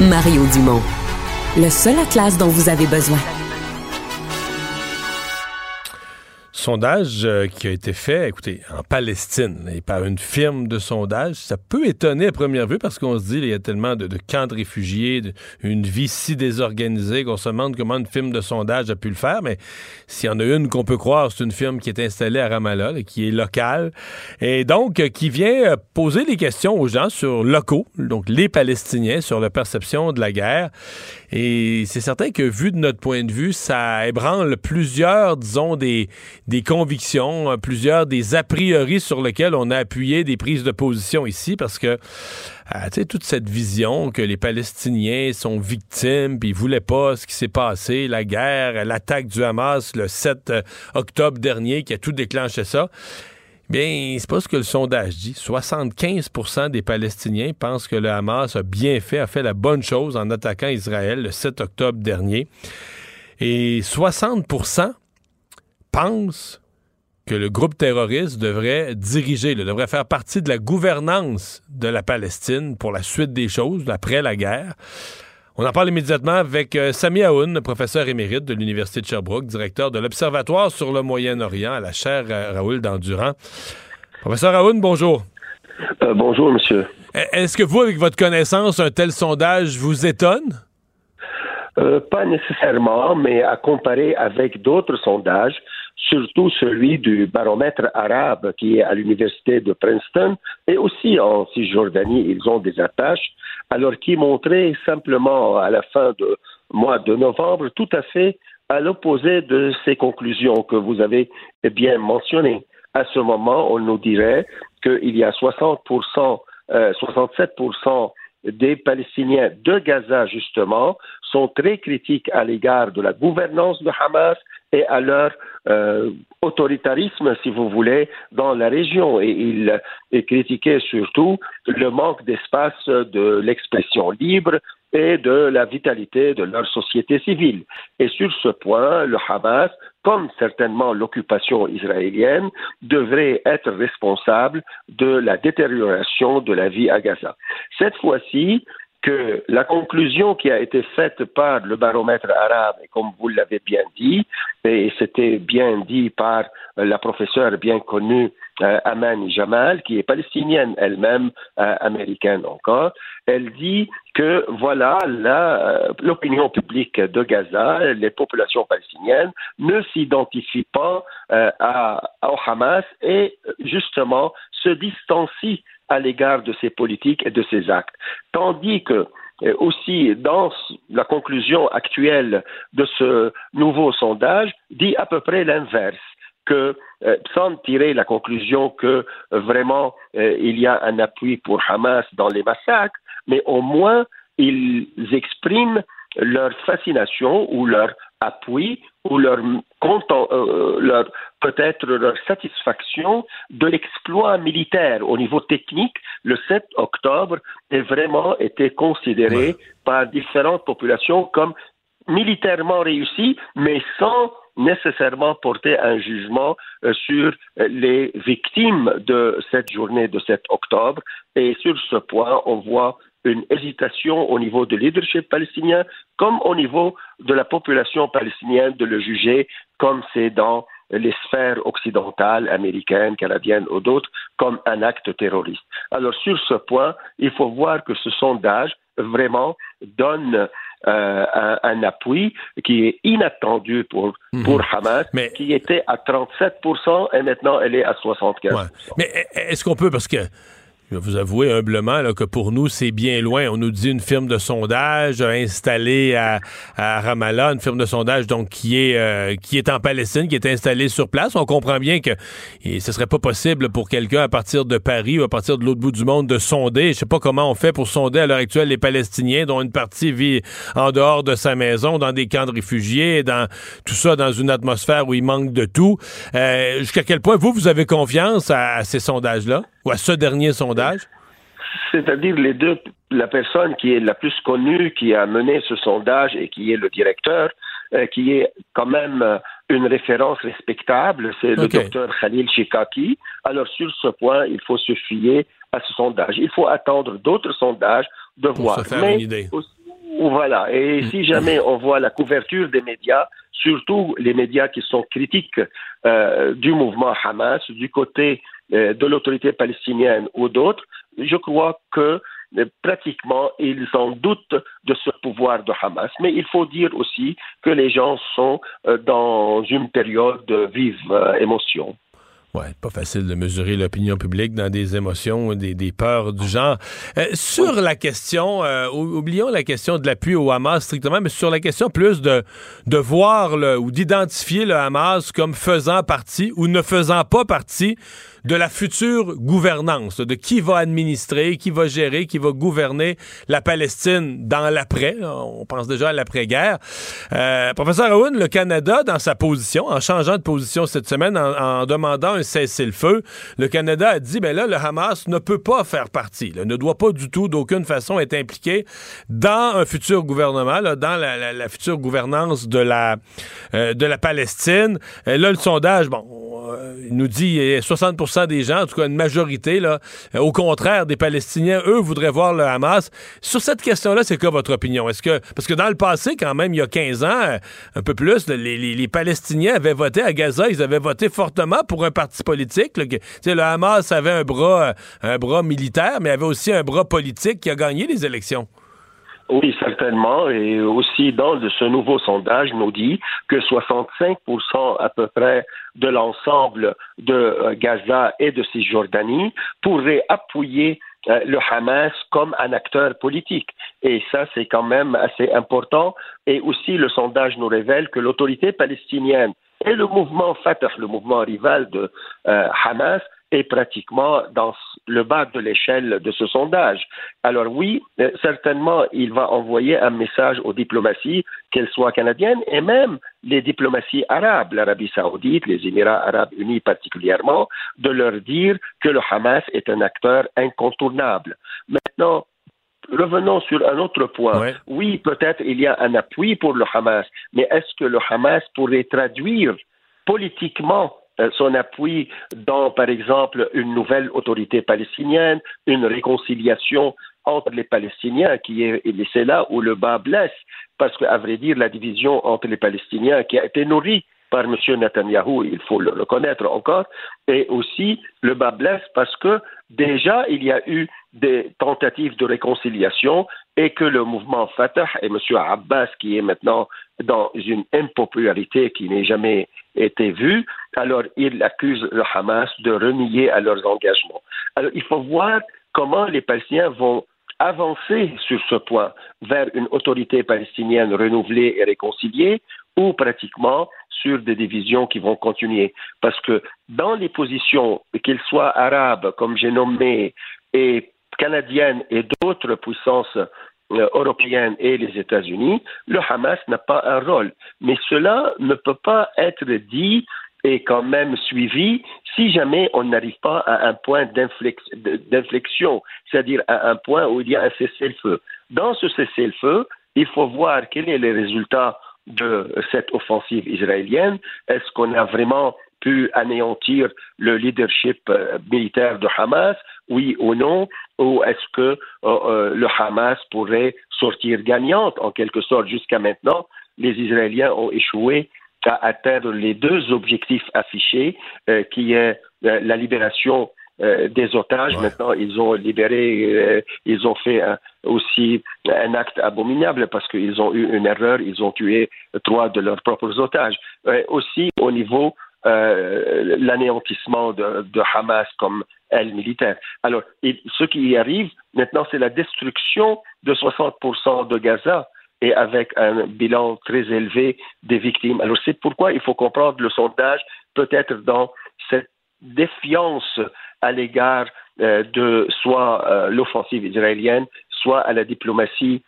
Mario Dumont, le seul atlas dont vous avez besoin. Sondage euh, qui a été fait, écoutez, en Palestine, et par une firme de sondage, ça peut étonner à première vue parce qu'on se dit, il y a tellement de, camps de réfugiés, une vie si désorganisée qu'on se demande comment une firme de sondage a pu le faire, mais s'il y en a une qu'on peut croire, c'est une firme qui est installée à Ramallah, qui est locale, et donc euh, qui vient euh, poser des questions aux gens sur locaux, donc les Palestiniens, sur la perception de la guerre. Et c'est certain que, vu de notre point de vue, ça ébranle plusieurs, disons, des, des convictions, euh, plusieurs des a priori sur lesquels on a appuyé des prises de position ici, parce que, euh, toute cette vision que les Palestiniens sont victimes, puis ils voulaient pas ce qui s'est passé, la guerre, l'attaque du Hamas le 7 euh, octobre dernier, qui a tout déclenché ça. Bien, c'est pas ce que le sondage dit. 75% des Palestiniens pensent que le Hamas a bien fait, a fait la bonne chose en attaquant Israël le 7 octobre dernier. Et 60 pensent que le groupe terroriste devrait diriger, devrait faire partie de la gouvernance de la Palestine pour la suite des choses, après la guerre. On en parle immédiatement avec euh, Sami Aoun, professeur émérite de l'Université de Sherbrooke, directeur de l'Observatoire sur le Moyen-Orient à la chaire euh, Raoul d'Endurant. Professeur Aoun, bonjour. Euh, bonjour, monsieur. Est-ce que vous, avec votre connaissance, un tel sondage vous étonne? pas nécessairement, mais à comparer avec d'autres sondages, surtout celui du baromètre arabe qui est à l'université de Princeton et aussi en Cisjordanie, ils ont des attaches, alors qui montrait simplement à la fin du mois de novembre tout à fait à l'opposé de ces conclusions que vous avez bien mentionnées. À ce moment, on nous dirait qu'il y a 60%, 67% des Palestiniens de Gaza, justement, sont très critiques à l'égard de la gouvernance de Hamas et à leur euh, autoritarisme, si vous voulez, dans la région. Et ils critiquaient surtout le manque d'espace de l'expression libre et de la vitalité de leur société civile. Et sur ce point, le Hamas, comme certainement l'occupation israélienne, devrait être responsable de la détérioration de la vie à Gaza. Cette fois-ci, que la conclusion qui a été faite par le baromètre arabe, et comme vous l'avez bien dit, et c'était bien dit par la professeure bien connue euh, Amani Jamal, qui est palestinienne elle-même, euh, américaine encore, elle dit que voilà, euh, l'opinion publique de Gaza, les populations palestiniennes ne s'identifient pas à, au Hamas et justement se distancient à l'égard de ses politiques et de ses actes. Tandis que euh, aussi dans la conclusion actuelle de ce nouveau sondage dit à peu près l'inverse que euh, sans tirer la conclusion que euh, vraiment il y a un appui pour Hamas dans les massacres, mais au moins ils expriment leur fascination ou leur appui ou leur, euh, leur peut-être leur satisfaction de l'exploit militaire au niveau technique le 7 octobre est vraiment été considéré par différentes populations comme militairement réussi, mais sans nécessairement porter un jugement euh, sur les victimes de cette journée de 7 octobre. Et sur ce point, on voit une hésitation au niveau du leadership palestinien comme au niveau de la population palestinienne de le juger comme c'est dans les sphères occidentales, américaines, canadiennes ou d'autres, comme un acte terroriste. Alors sur ce point, il faut voir que ce sondage vraiment donne euh, un, appui qui est inattendu pour, mhm. pour Hamas, qui était à 37% et maintenant elle est à 75%. Mais est-ce qu'on peut, parce que je vais vous avouer humblement là, que pour nous, c'est bien loin. On nous dit une firme de sondage installée à, à Ramallah, une firme de sondage donc qui est euh, qui est en Palestine, qui est installée sur place. On comprend bien que et ce serait pas possible pour quelqu'un à partir de Paris ou à partir de l'autre bout du monde de sonder. Je sais pas comment on fait pour sonder à l'heure actuelle les Palestiniens, dont une partie vit en dehors de sa maison, dans des camps de réfugiés, dans tout ça dans une atmosphère où il manque de tout. Euh, Jusqu'à quel point vous vous avez confiance à ces sondages-là? Ou à ce dernier sondage? C'est-à-dire les deux, la personne qui est la plus connue, qui a mené ce sondage et qui est le directeur, euh, qui est quand même euh, une référence respectable, c'est le docteur Khalil Shikaki. Alors sur ce point, il faut se fier à ce sondage. Il faut attendre d'autres sondages de voir. Mais une idée. voilà. Et hmm. si jamais on voit la couverture des médias, surtout les médias qui sont critiques euh, du mouvement Hamas, du côté de l'autorité palestinienne ou d'autres, je crois que euh, pratiquement ils en doutent de ce pouvoir de Hamas. Mais il faut dire aussi que les gens sont euh, dans une période de vive émotion. Ouais, pas facile de mesurer l'opinion publique dans des émotions, des, des peurs du genre. sur la question, oublions la question de l'appui au Hamas strictement, mais sur la question plus de, de voir le, ou d'identifier le Hamas comme faisant partie ou ne faisant pas partie de la future gouvernance, de qui va administrer, qui va gérer, qui va gouverner la Palestine dans l'après. On pense déjà à l'après-guerre. Euh, professeur Owen, le Canada, dans sa position, en changeant de position cette semaine, en, demandant un cessez-le-feu, le Canada a dit, ben là, le Hamas ne peut pas faire partie, ne doit pas du tout, d'aucune façon, être impliqué dans un futur gouvernement, dans la, future gouvernance de la, euh, de la Palestine. Et là, le sondage, bon, euh, il nous dit 60% des gens, en tout cas une majorité, euh, au contraire des Palestiniens, eux voudraient voir le Hamas. Sur cette question-là, c'est quoi votre opinion? Est-ce que parce que dans le passé, quand même, il y a 15 ans, euh, un peu plus, les, Palestiniens avaient voté à Gaza, ils avaient voté fortement pour un parti politique. le Hamas avait un bras, un bras militaire, mais avait aussi un bras politique qui a gagné les élections. Oui, certainement. Et aussi, dans ce nouveau sondage, nous dit que 65% à peu près de l'ensemble de euh, Gaza et de Cisjordanie pourraient appuyer euh, le Hamas comme un acteur politique. Et ça, c'est quand même assez important. Et aussi, le sondage nous révèle que l'autorité palestinienne et le mouvement Fatah, le mouvement rival de euh, Hamas, est pratiquement dans le bas de l'échelle de ce sondage. Alors oui, euh, certainement, il va envoyer un message aux diplomaties, qu'elles soient canadiennes, et même les diplomaties arabes, l'Arabie saoudite, les Émirats arabes unis particulièrement, de leur dire que le Hamas est un acteur incontournable. Maintenant, revenons sur un autre point. Oui, peut-être il y a un appui pour le Hamas, mais est-ce que le Hamas pourrait traduire politiquement son appui dans, par exemple, une nouvelle autorité palestinienne, une réconciliation entre les Palestiniens, qui est, c'est là où le bas blesse, parce qu'à vrai dire, la division entre les Palestiniens qui a été nourrie par M. Netanyahou, il faut le reconnaître encore, et aussi le bas blesse parce que déjà il y a eu des tentatives de réconciliation et que le mouvement Fatah et M. Abbas, qui est maintenant dans une impopularité qui n'est jamais été vue, alors il accuse le Hamas de renier à leurs engagements. Alors il faut voir comment les Palestiniens vont avancer sur ce point vers une autorité palestinienne renouvelée et réconciliée ou pratiquement sur des divisions qui vont continuer. Parce que dans les positions, qu'elles soient arabes, comme j'ai nommé, et canadiennes et d'autres puissances euh, européennes et les États-Unis, le Hamas n'a pas un rôle. Mais cela ne peut pas être dit et quand même suivi si jamais on n'arrive pas à un point d'inflexion, c'est-à-dire à un point où il y a un cessez-le-feu. Dans ce cessez-le-feu, il faut voir quels sont les résultats de cette offensive israélienne. Est-ce qu'on a vraiment pu anéantir le leadership euh, militaire de Hamas, oui ou non, ou est-ce que euh, euh, le Hamas pourrait sortir gagnante en quelque sorte jusqu'à maintenant? Les Israéliens ont échoué à atteindre les deux objectifs affichés, qui est la libération des otages. Maintenant, ils ont libéré, ils ont fait aussi un acte abominable parce qu'ils ont eu une erreur, ils ont tué trois de leurs propres otages. aussi au niveau euh, l'anéantissement de, Hamas comme aile militaire. Alors, ce qui y arrive maintenant, c'est la destruction de 60% de Gaza et avec un bilan très élevé des victimes. Alors, c'est pourquoi il faut comprendre le sondage peut-être dans cette défiance à l'égard euh, de soit euh, l'offensive israélienne, soit à la diplomatie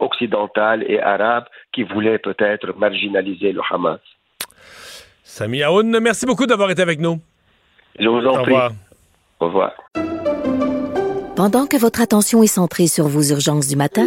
occidentale et arabe qui voulait peut-être marginaliser le Hamas. Sami Aoun, merci beaucoup d'avoir été avec nous. Je vous en prie. Au revoir. Pendant que votre attention est centrée sur vos urgences du matin,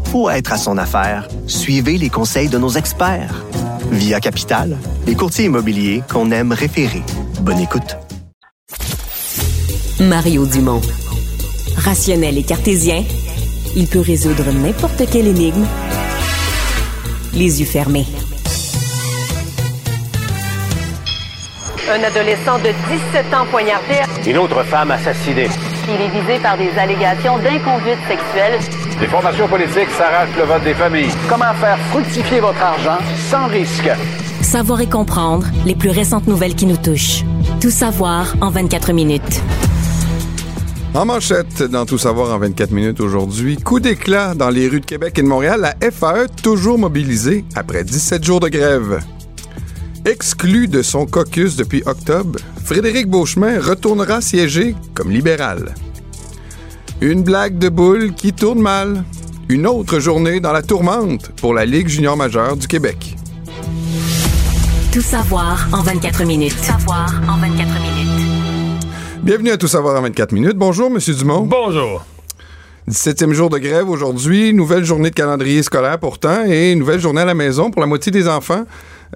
pour être à son affaire, suivez les conseils de nos experts. Via Capital, les courtiers immobiliers qu'on aime référer. Bonne écoute. Mario Dumont. Rationnel et cartésien, il peut résoudre n'importe quelle énigme les yeux fermés. Un adolescent de 17 ans poignardé. Une autre femme assassinée. Il est visé par des allégations d'inconduite sexuelle. Les formations politiques s'arrachent le vote des familles. Comment faire fructifier votre argent sans risque? Savoir et comprendre les plus récentes nouvelles qui nous touchent. Tout savoir en 24 minutes. En manchette, dans Tout savoir en 24 minutes aujourd'hui, coup d'éclat dans les rues de Québec et de Montréal, la FAE toujours mobilisée après 17 jours de grève. Exclu de son caucus depuis octobre, Frédéric Beauchemin retournera siéger comme libéral. Une blague de boule qui tourne mal. Une autre journée dans la tourmente pour la Ligue junior majeure du Québec. Tout savoir en 24 minutes. Tout savoir en 24 minutes. Bienvenue à Tout savoir en 24 minutes. Bonjour, Monsieur Dumont. Bonjour. 17e jour de grève aujourd'hui, nouvelle journée de calendrier scolaire pourtant et nouvelle journée à la maison pour la moitié des enfants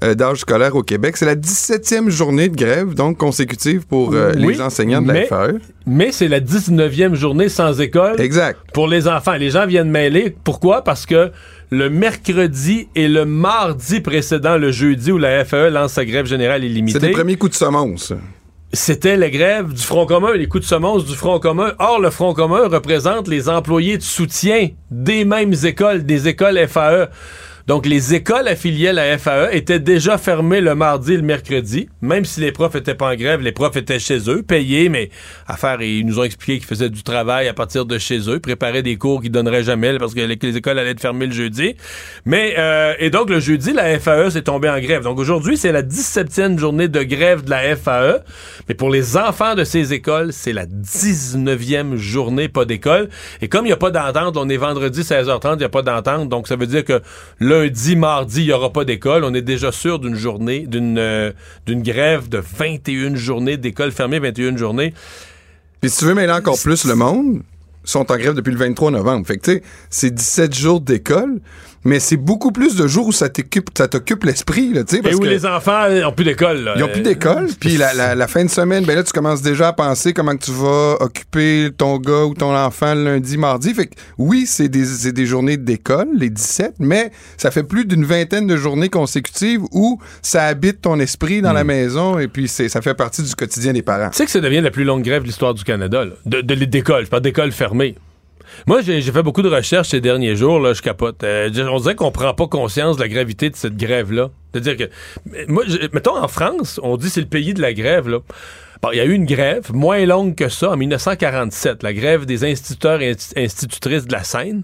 d'âge scolaire au Québec. C'est la 17e journée de grève, donc consécutive pour euh, les enseignants de la FAE. Mais c'est la 19e journée sans école. Exact. Pour les enfants. Les gens viennent mêler. Pourquoi? Parce que le mercredi et le mardi précédent le jeudi où la FAE lance sa grève générale illimitée. C'est le premier coup de semonce. c'était la grève du Front commun, les coups de semonce du Front commun. Or, le Front commun représente les employés de soutien des mêmes écoles, des écoles FAE. Donc, les écoles affiliées à la FAE étaient déjà fermées le mardi et le mercredi. Même si les profs étaient pas en grève, les profs étaient chez eux, payés, mais à faire, ils nous ont expliqué qu'ils faisaient du travail à partir de chez eux, préparaient des cours qu'ils donneraient jamais parce que les, écoles allaient être fermées le jeudi. Mais, euh, et donc, le jeudi, la FAE s'est tombée en grève. Donc, aujourd'hui, c'est la 17e journée de grève de la FAE. Mais pour les enfants de ces écoles, c'est la 19e journée, pas d'école. Et comme il n'y a pas d'entente, on est vendredi 16h30, il n'y a pas d'entente. Donc, ça veut dire que le lundi, mardi, il n'y aura pas d'école. On est déjà sûr d'une journée, d'une euh, grève de 21 journées d'école fermée, 21 journées. Puis si tu veux mêler encore plus le monde, sont en grève depuis le 23 novembre. Fait que, tu sais, c'est 17 jours d'école mais c'est beaucoup plus de jours où ça t'occupe, ça t'occupe l'esprit, là, tu sais. Et où les enfants n'ont plus d'école, Ils n'ont plus d'école, puis la, la, fin de semaine, ben là, tu commences déjà à penser comment tu vas occuper ton gars ou ton enfant le lundi, mardi. Fait que, oui, c'est des, des journées d'école, les 17, mais ça fait plus d'une vingtaine de journées consécutives où ça habite ton esprit dans la hmm. maison et puis c'est, ça fait partie du quotidien des parents. Tu sais que ça devient la plus longue grève de l'histoire du Canada, là. De, de, d'école, pas d'école fermée. Moi, j'ai fait beaucoup de recherches ces derniers jours, là, je capote. Euh, on dirait qu'on prend pas conscience de la gravité de cette grève-là. C'est-à-dire que, moi, mettons, en France, on dit c'est le pays de la grève, là. Bon, il y a eu une grève moins longue que ça en 1947, la grève des instituteurs et institutrices de la Seine.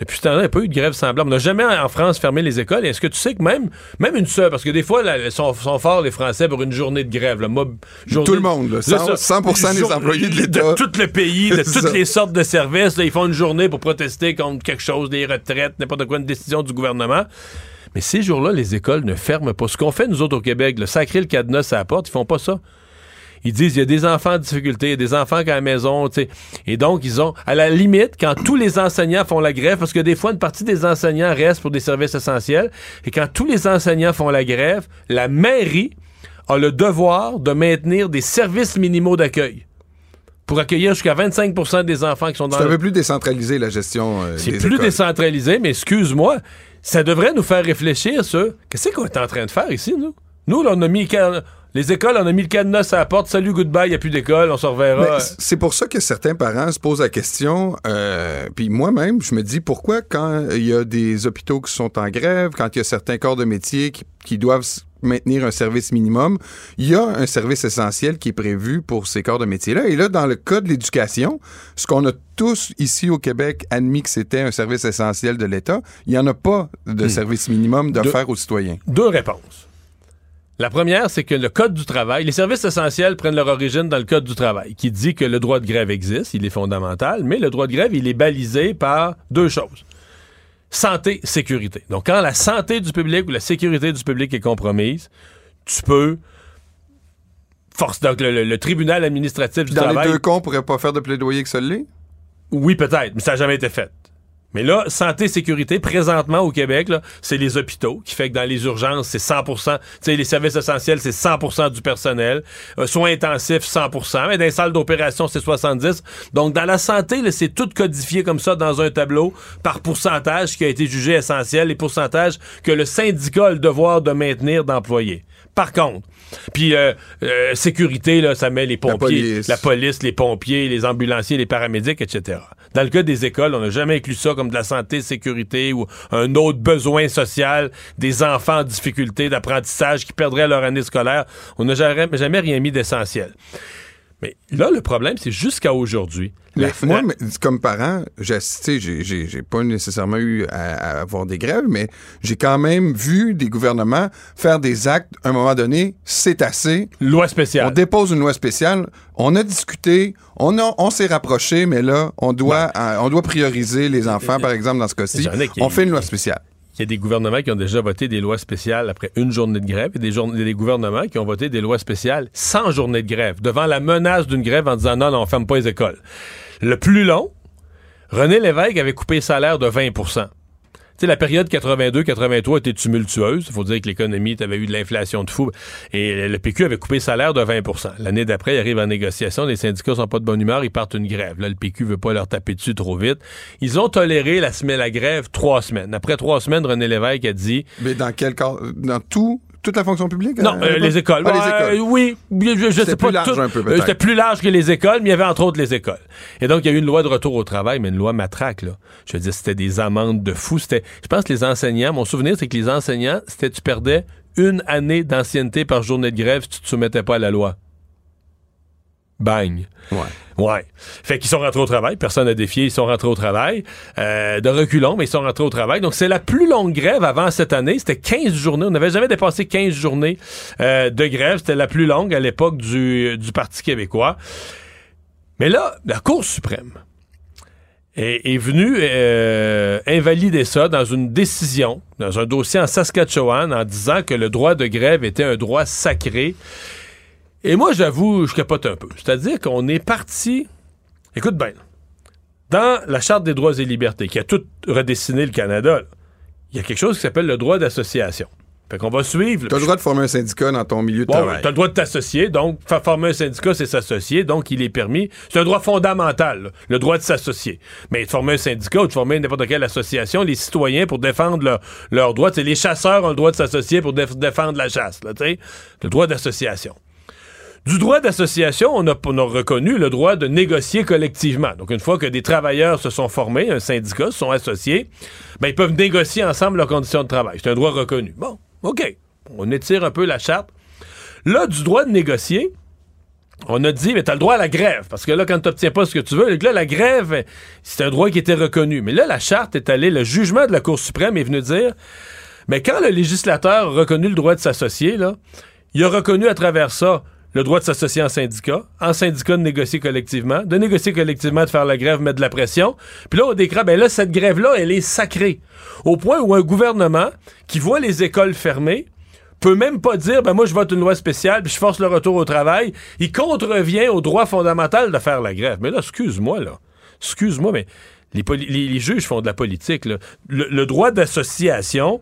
Depuis ce temps-là, il n'y a pas eu de grève semblable. On n'a jamais en France fermé les écoles. Est-ce que tu sais que même, même une seule, parce que des fois, ils sont, forts, les Français, pour une journée de grève. Tout le monde, 100%, des employés de l'État. De tout le pays, de [LAUGHS] toutes les sortes de services. ils font une journée pour protester contre quelque chose, des retraites, n'importe quoi, une décision du gouvernement. Mais ces jours-là, les écoles ne ferment pas. Ce qu'on fait, nous autres, au Québec, le sacré le cadenas à la porte, ils font pas ça ils disent il y a des enfants en difficulté, il y a des enfants qui à la maison, tu sais. Et donc, ils ont, à la limite, quand tous les enseignants font la grève, parce que des fois, une partie des enseignants reste pour des services essentiels, et quand tous les enseignants font la grève, la mairie a le devoir de maintenir des services minimaux d'accueil pour accueillir jusqu'à 25% des enfants qui sont dans... C'est un peu plus décentralisé, la gestion euh, C'est plus décentralisé, mais excuse-moi, ça devrait nous faire réfléchir sur... Qu'est-ce qu'on est en train de faire ici, nous? Nous, là, on a mis... Les écoles, on a mis le cadenas à la porte. Salut, goodbye, il n'y a plus d'école, on se reverra. C'est pour ça que certains parents se posent la question. Euh, puis moi-même, je me dis pourquoi, quand il y a des hôpitaux qui sont en grève, quand il y a certains corps de métier qui, doivent maintenir un service minimum, il y a un service essentiel qui est prévu pour ces corps de métier-là. Et là, dans le cas de l'éducation, ce qu'on a tous ici au Québec admis que c'était un service essentiel de l'État, il n'y en a pas de hmm. service minimum d'offert aux citoyens. Deux réponses. La première, c'est que le Code du travail, les services essentiels prennent leur origine dans le Code du travail, qui dit que le droit de grève existe, il est fondamental, mais le droit de grève, il est balisé par deux choses. Santé, sécurité. Donc, quand la santé du public ou la sécurité du public est compromise, tu peux force donc le, tribunal administratif du travail. Dans les deux cons, pourrait pas faire de plaidoyer que ça l'est? Oui, peut-être, mais ça n'a jamais été fait. Mais là, santé, sécurité, présentement au Québec, c'est les hôpitaux, qui fait que dans les urgences, c'est 100 tu sais, les services essentiels, c'est 100% du personnel. Euh, soins intensifs, 100% mais dans les salles d'opération, c'est 70 Donc, dans la santé, c'est tout codifié comme ça dans un tableau par pourcentage qui a été jugé essentiel, les pourcentages que le syndicat a le devoir de maintenir d'employés. Par contre, puis euh, euh, sécurité, là, ça met les pompiers, la police. les pompiers, les ambulanciers, les paramédics, etc. Dans le cas des écoles, on n'a jamais inclus ça comme de la santé, sécurité ou un autre besoin social des enfants en difficulté d'apprentissage qui perdraient leur année scolaire. On n'a jamais, jamais rien mis d'essentiel. Mais là, le problème, c'est jusqu'à aujourd'hui. moi, comme parent, j'ai pas nécessairement eu à, avoir des grèves, mais j'ai quand même vu des gouvernements faire des actes. À un moment donné, c'est assez. Loi spéciale. On dépose une loi spéciale. On a discuté, on, on s'est rapproché, mais là, on doit, on doit prioriser les enfants, par exemple, dans ce cas-ci. On fait une loi spéciale. Il y a des gouvernements qui ont déjà voté des lois spéciales après une journée de grève et des, gouvernements qui ont voté des lois spéciales sans journée de grève, devant la menace d'une grève en disant non, non, on ferme pas les écoles. Le plus long, René Lévesque avait coupé le salaire de 20 sais, la période 82-83 était tumultueuse. Il faut dire que l'économie avait eu de l'inflation de fou. Et le PQ avait coupé le salaire de 20% L'année d'après, il arrive en négociation. Les syndicats sont pas de bonne humeur. Ils partent une grève. Là, le PQ veut pas leur taper dessus trop vite. Ils ont toléré la semaine, la grève trois semaines. Après trois semaines, René Lévesque a dit... Mais dans quel cas? Dans tout toute la fonction publique? Non, euh, les écoles. Ah, les écoles. oui, je, je sais pas. plus large tout- un peu, euh. C'était plus large que les écoles, mais il y avait entre autres les écoles. Et donc, il y a eu une loi de retour au travail, mais une loi matraque, là. Je veux dire, c'était des amendes de fou. C'était, je pense que les enseignants, mon souvenir, c'est que les enseignants, c'était, tu perdais une année d'ancienneté par journée de grève si tu te soumettais pas à la loi. Bang. Ouais. Ouais. Fait qu'ils sont rentrés au travail. Personne n'a défié. Ils sont rentrés au travail. Euh, de reculons, mais ils sont rentrés au travail. Donc, c'est la plus longue grève avant cette année. C'était 15 journées. On n'avait jamais dépassé 15 journées euh, de grève. C'était la plus longue à l'époque du, du Parti québécois. Mais là, la Cour suprême est, est venue euh, invalider ça dans une décision, dans un dossier en Saskatchewan, en disant que le droit de grève était un droit sacré. Et moi, j'avoue, je capote un peu. C'est-à-dire qu'on est parti. Écoute bien. Dans la Charte des droits et libertés, qui a tout redessiné le Canada, il y a quelque chose qui s'appelle le droit d'association. Fait qu'on va suivre. Tu as le droit de former un syndicat dans ton milieu de Ouais, travail. t'as le droit de t'associer, donc faire former un syndicat, c'est s'associer, donc il est permis. C'est un droit fondamental, là, le droit de s'associer. Mais de former un syndicat ou de former n'importe quelle association, les citoyens pour défendre leur- leurs droits, c'est les chasseurs ont le droit de s'associer pour déf- défendre la chasse, là, le droit d'association. Du droit d'association, on a, on a reconnu le droit de négocier collectivement. Donc, une fois que des travailleurs se sont formés, un syndicat, se sont associés, ben, ils peuvent négocier ensemble leurs conditions de travail. C'est un droit reconnu. Bon, OK. On étire un peu la charte. Là, du droit de négocier, on a dit, mais t'as le droit à la grève. Parce que là, quand t'obtiens pas ce que tu veux, là, la grève, c'est un droit qui était reconnu. Mais là, la charte est allée, le jugement de la Cour suprême est venu dire, mais quand le législateur a reconnu le droit de s'associer, là, il a reconnu à travers ça le droit de s'associer en syndicat, en syndicat de négocier collectivement, de négocier collectivement, de faire la grève, mettre de la pression. Puis là, on décrète, ben là, cette grève-là, elle est sacrée. Au point où un gouvernement qui voit les écoles fermées peut même pas dire, ben moi, je vote une loi spéciale, puis je force le retour au travail. Il contrevient au droit fondamental de faire la grève. Mais là, excuse-moi, là. Excuse-moi, mais les, juges font de la politique, là. Le, droit d'association,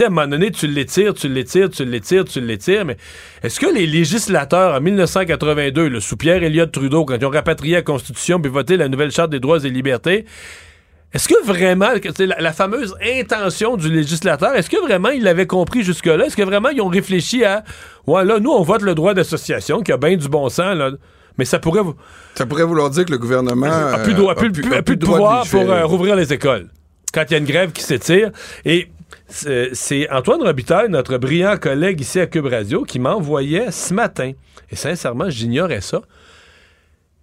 sais, à un moment donné, tu l'étires, tu l'étires, tu l'étires, tu l'étires, mais est-ce que les législateurs, en 1982, là, sous Pierre Elliott Trudeau, quand ils ont rapatrié la Constitution puis voté la nouvelle Charte des droits et libertés, est-ce que vraiment, la, la fameuse intention du législateur, est-ce que vraiment ils l'avaient compris jusque-là? Est-ce que vraiment ils ont réfléchi à, ouais, là, nous, on vote le droit d'association, qui a bien du bon sens, là, mais ça pourrait vous. Ça pourrait vouloir dire que le gouvernement a plus de, euh, a plus- a plus- plus- a a plus de droit de pouvoir pour légiférer. euh, rouvrir les écoles. Quand il y a une grève qui s'étire. Et c'est Antoine Robitaille, notre brillant collègue ici à Cube Radio, qui m'envoyait ce matin. Et sincèrement, j'ignorais ça.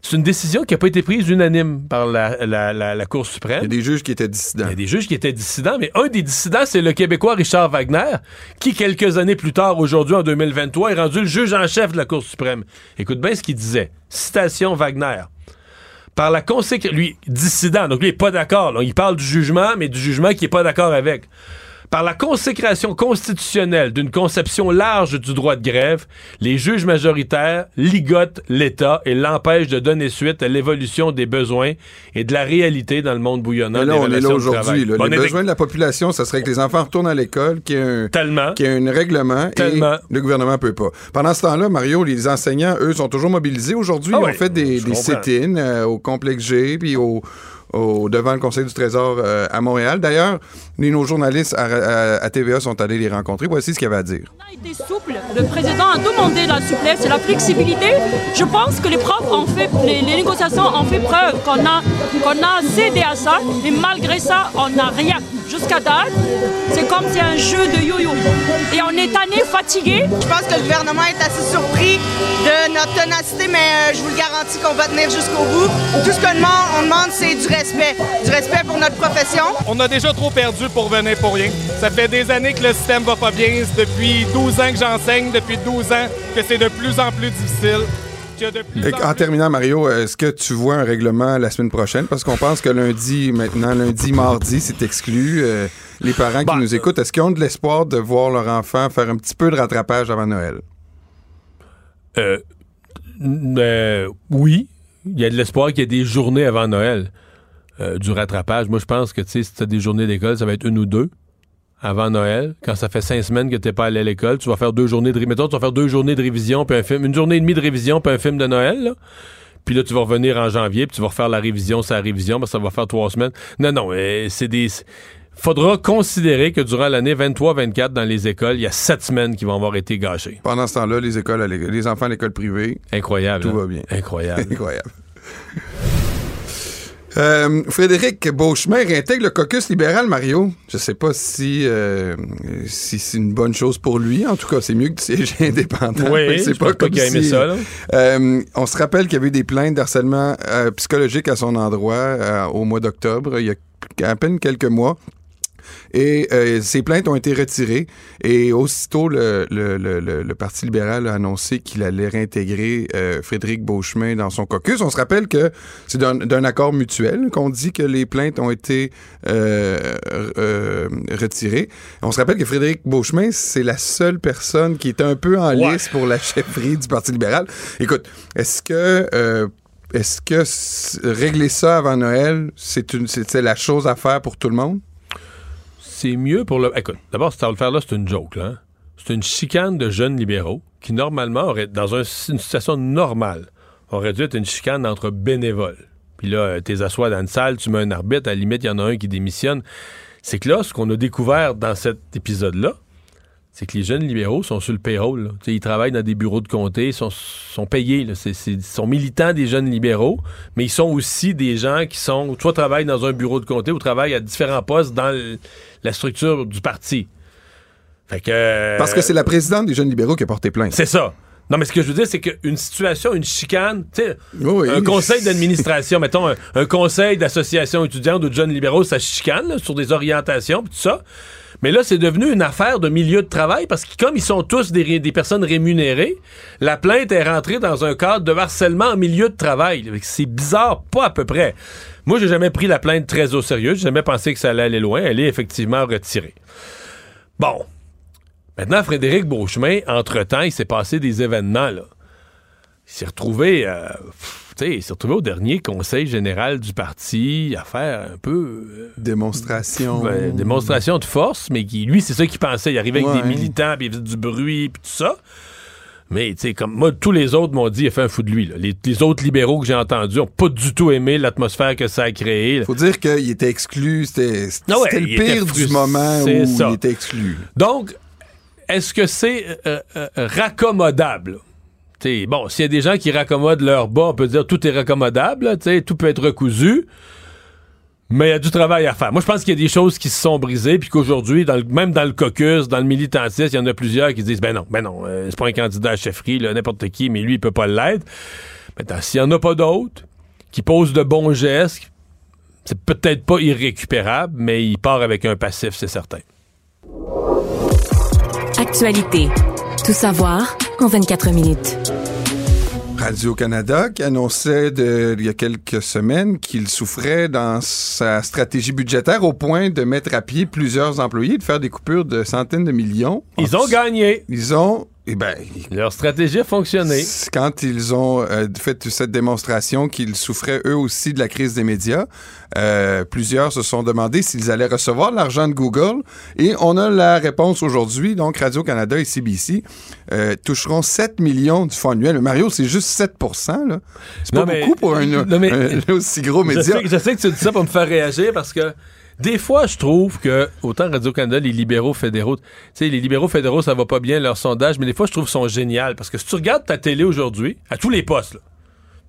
C'est une décision qui n'a pas été prise unanime par la, la- la- la Cour suprême. Il y a des juges qui étaient dissidents. Il y a des juges qui étaient dissidents, mais un des dissidents, c'est le Québécois Richard Wagner, qui, quelques années plus tard, aujourd'hui, en 2023, est rendu le juge en chef de la Cour suprême. Écoute bien ce qu'il disait. Citation Wagner. Par la conséquence, lui, dissident, donc lui, il n'est pas d'accord. Il parle du jugement, mais du jugement qu'il n'est pas d'accord avec. Par la consécration constitutionnelle d'une conception large du droit de grève, les juges majoritaires ligotent l'État et l'empêchent de donner suite à l'évolution des besoins et de la réalité dans le monde bouillonnant Mais là, des on est là aujourd'hui. On Les besoins de la population, ça serait que les enfants retournent à l'école, qu'il y ait un, Tellement. qu'il y ait un règlement Tellement. et le gouvernement peut pas. Pendant ce temps-là, Mario, les enseignants, eux, sont toujours mobilisés. Aujourd'hui, Ah ils oui, ont fait des, des sit-ins euh, au complexe G, puis au, au- devant le Conseil du Trésor euh, à Montréal. D'ailleurs, nos journalistes à, à- à TVA sont allés les rencontrer. Voici ce qu'il y avait à dire. a été souple. Le président a demandé la souplesse et la flexibilité. Je pense que les profs ont fait, les, les négociations ont fait preuve qu'on a, qu'on a cédé à ça, mais malgré ça, on n'a rien. Jusqu'à date, c'est comme c'est un jeu de yo-yo. Et on est tanné, fatigué. Je pense que le gouvernement est assez surpris de notre ténacité, mais euh, je vous le garantis qu'on va tenir jusqu'au bout. Tout ce qu'on demande, on demande, c'est du respect. Du respect pour notre profession. On a déjà trop perdu pour venir pour rien. Ça fait des années que le système va pas bien. C'est depuis 12 ans que j'enseigne, depuis 12 ans que c'est de plus en plus difficile. Et En terminant, Mario, est-ce que tu vois un règlement la semaine prochaine? Parce qu'on pense que lundi, maintenant, lundi, mardi, c'est exclu. Euh, les parents qui nous écoutent, est-ce qu'ils ont de l'espoir de voir leur enfant faire un petit peu de rattrapage avant Noël? Euh, euh, oui, il y a de l'espoir qu'il y ait des journées avant Noël euh, du rattrapage. Moi, je pense que tu sais, si tu as des journées d'école, ça va être une ou deux avant Noël. Quand ça fait cinq semaines que tu pas allé à l'école, tu vas faire deux journées de révision. Tu vas faire deux journées de révision, puis un film, une journée et demie de révision, puis un film de Noël. là. Puis là, tu vas revenir en janvier, puis tu vas refaire la révision, sa révision, parce que ça va faire trois semaines. Non, non, euh, c'est des. faudra considérer que durant l'année 23-24, dans les écoles, il y a sept semaines qui vont avoir été gâchées. Pendant ce temps-là, les écoles, les enfants à l'école privée. Incroyable. Tout hein? va bien. Incroyable. [LAUGHS] Incroyable. Euh, Frédéric Beauchemin réintègre le caucus libéral, Mario. Je sais pas si, euh, si c'est une bonne chose pour lui. En tout cas, c'est mieux que tu sièges [LAUGHS] indépendant. Oui, c'est pas comme qu'il a aimé ça. Euh, on se rappelle qu'il y avait eu des plaintes d'harcèlement psychologique à son endroit au mois d'octobre, il y a à peine quelques mois. Et euh, ces plaintes ont été retirées. Et aussitôt, le, le, le, le Parti libéral a annoncé qu'il allait réintégrer euh, Frédéric Beauchemin dans son caucus. On se rappelle que c'est d'un accord mutuel qu'on dit que les plaintes ont été euh, retirées. On se rappelle que Frédéric Beauchemin, c'est la seule personne qui est un peu en Ouais. lice pour la chefferie du Parti libéral. Écoute, est-ce que... est-ce que régler ça avant Noël, c'est une, c'est c'est la chose à faire pour tout le monde? C'est mieux pour le. Écoute, d'abord, cette affaire-là, c'est une joke, hein. C'est une chicane de jeunes libéraux qui, normalement, auraient, dans un- une situation normale, aurait dû être une chicane entre bénévoles. Puis là, euh, t'es assois dans une salle, tu mets un arbitre, à la limite, il y en a un qui démissionne. C'est que là, ce qu'on a découvert dans cet épisode-là, c'est que les jeunes libéraux sont sur le payroll. là. Tu sais, Ils travaillent dans des bureaux de comté, ils sont, sont payés. Là. Ils sont militants des jeunes libéraux, mais ils sont aussi des gens qui sont, soit travaillent dans un bureau de comté ou travaillent à différents postes dans le- la structure du parti. Fait que, euh, Parce que c'est la présidente des jeunes libéraux qui a porté plainte. C'est ça. Non, mais ce que je veux dire, c'est qu'une situation, une chicane, tu sais, Oui, un conseil d'administration, [LAUGHS] mettons, un, un conseil d'association étudiante ou de jeunes libéraux, ça chicane là, sur des orientations, pis tout ça. Mais là, c'est devenu une affaire de milieu de travail parce que comme ils sont tous des, personnes rémunérées, la plainte est rentrée dans un cadre de harcèlement en milieu de travail. C'est bizarre, pas à peu près. Moi, j'ai jamais pris la plainte très au sérieux. J'ai jamais pensé que ça allait aller loin. Elle est effectivement retirée. Bon. Maintenant, Frédéric Beauchemin, entre-temps, il s'est passé des événements, là. Il s'est retrouvé, euh, il s'est retrouvé au dernier conseil général du parti à faire un peu... euh, Démonstration. ben, démonstration de force, mais qui, lui, c'est ça qu'il pensait. Il arrivait avec des militants, puis il faisait du bruit, puis tout ça. Mais, tu sais, comme moi, tous les autres m'ont dit, il a fait un fou de lui. là. Les, les autres libéraux que j'ai entendus ont pas du tout aimé l'atmosphère que ça a créé. Faut dire qu'il était exclu. C'était Ah ouais, le pire du moment où ça. il était exclu. Donc, est-ce que c'est euh, euh, raccommodable? Bon, s'il y a des gens qui raccommodent leur bas, on peut dire tout est raccommodable, tout peut être recousu, mais il y a du travail à faire. Moi, je pense qu'il y a des choses qui se sont brisées, puis qu'aujourd'hui, même dans le caucus, dans le militantisme, il y en a plusieurs qui disent, ben non, ben non, euh, c'est pas un candidat à chefferie, n'importe qui, mais lui, il peut pas l'être. Maintenant, s'il y en a pas d'autres qui posent de bons gestes, c'est peut-être pas irrécupérable, mais il part avec un passif, c'est certain. Actualité. Tout savoir en 24 minutes. Radio-Canada qui annonçait de- il y a quelques semaines qu'il souffrait dans sa stratégie budgétaire au point de mettre à pied plusieurs employés, de faire des coupures de centaines de millions. Ils ont gagné. Ils ont... Eh ben, Leur stratégie a fonctionné. Quand ils ont euh, fait cette démonstration qu'ils souffraient eux aussi de la crise des médias, euh, plusieurs se sont demandé s'ils allaient recevoir l'argent de Google et on a la réponse aujourd'hui. Donc Radio-Canada et CBC euh, toucheront 7 millions du fonds annuel. Mario, c'est juste 7 là. C'est pas mais- beaucoup pour un, non, mais- un aussi gros Je média. sais, je sais que tu dis ça pour me faire réagir parce que des fois, je trouve que, autant Radio-Canada, les libéraux fédéraux, tu sais, les libéraux fédéraux, ça va pas bien, leur sondage, mais des fois, je trouve qu'ils sont géniaux parce que si tu regardes ta télé aujourd'hui, à tous les postes, là,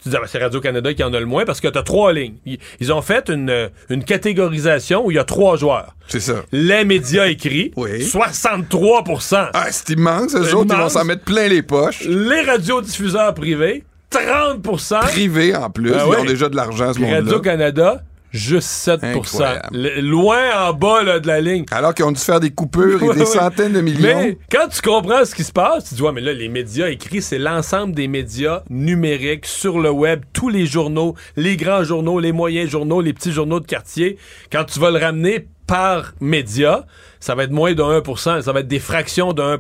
tu dis, ah ben, c'est Radio-Canada qui en a le moins parce que tu as trois lignes. Ils, ont fait une, euh, une catégorisation où il y a trois joueurs. C'est ça. Les médias écrits, [LAUGHS] 63% Ah, c'est immense. Eux autres, ils vont s'en mettre plein les poches. Les radiodiffuseurs privés, 30% Privés en plus. Ah ils ont déjà de l'argent, ce monde-là. Radio-Canada, juste 7 Incroyable. Le- Loin en bas là, de la ligne. Alors qu'ils ont dû faire des coupures et des [LAUGHS] centaines de millions. Mais quand tu comprends ce qui se passe, tu dis, ouais, mais là, les médias écrits, c'est l'ensemble des médias numériques sur le web, tous les journaux, les grands journaux, les moyens journaux, les petits journaux de quartier. Quand tu vas le ramener par média, ça va être moins de 1% ça va être des fractions de 1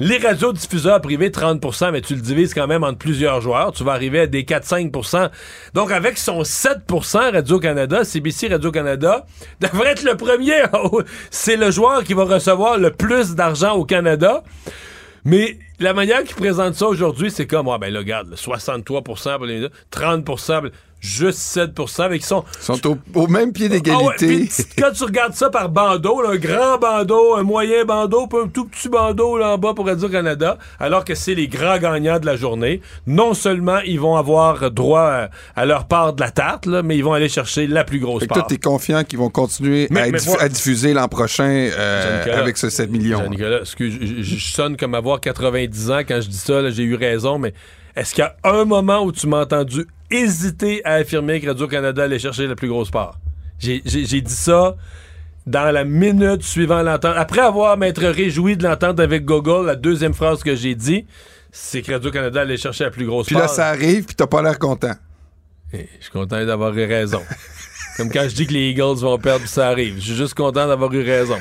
les radiodiffuseurs privés, 30% mais tu le divises quand même entre plusieurs joueurs. Tu vas arriver à des 4-5% Donc, avec son 7% Radio-Canada, CBC Radio-Canada [LAUGHS] devrait être le premier. [LAUGHS] C'est le joueur qui va recevoir le plus d'argent au Canada. Mais la manière qu'ils présentent ça aujourd'hui, c'est comme, ah ben là, regarde, là, 63 pour les médias, 30 pour- juste 7 mais qui sont... Ils sont au, même pied d'égalité. Ah quand tu regardes ça par bandeau, un grand bandeau, un moyen bandeau, puis un tout petit bandeau là en bas pour Radio-Canada, alors que c'est les grands gagnants de la journée, non seulement ils vont avoir droit à, leur part de la tarte, là, mais ils vont aller chercher la plus grosse part. Toi, t'es confiant qu'ils vont continuer à, diffuser l'an prochain euh, avec ce 7 millions. Nicolas, excuse, je, je, sonne comme avoir 90 ans quand je dis ça, j'ai eu raison, mais est-ce qu'il y a un moment où tu m'as entendu hésiter à affirmer que Radio-Canada allait chercher la plus grosse part? J'ai dit ça dans la minute suivant l'entente. Après avoir m'être réjoui de l'entente avec Google, la deuxième phrase que j'ai dit, c'est que Radio-Canada allait chercher la plus grosse part. Puis là, ça arrive, puis t'as pas l'air content. Eh, je suis content d'avoir eu raison. [LAUGHS] Comme quand je dis que les Eagles vont perdre, ça arrive. Je suis juste content d'avoir eu raison.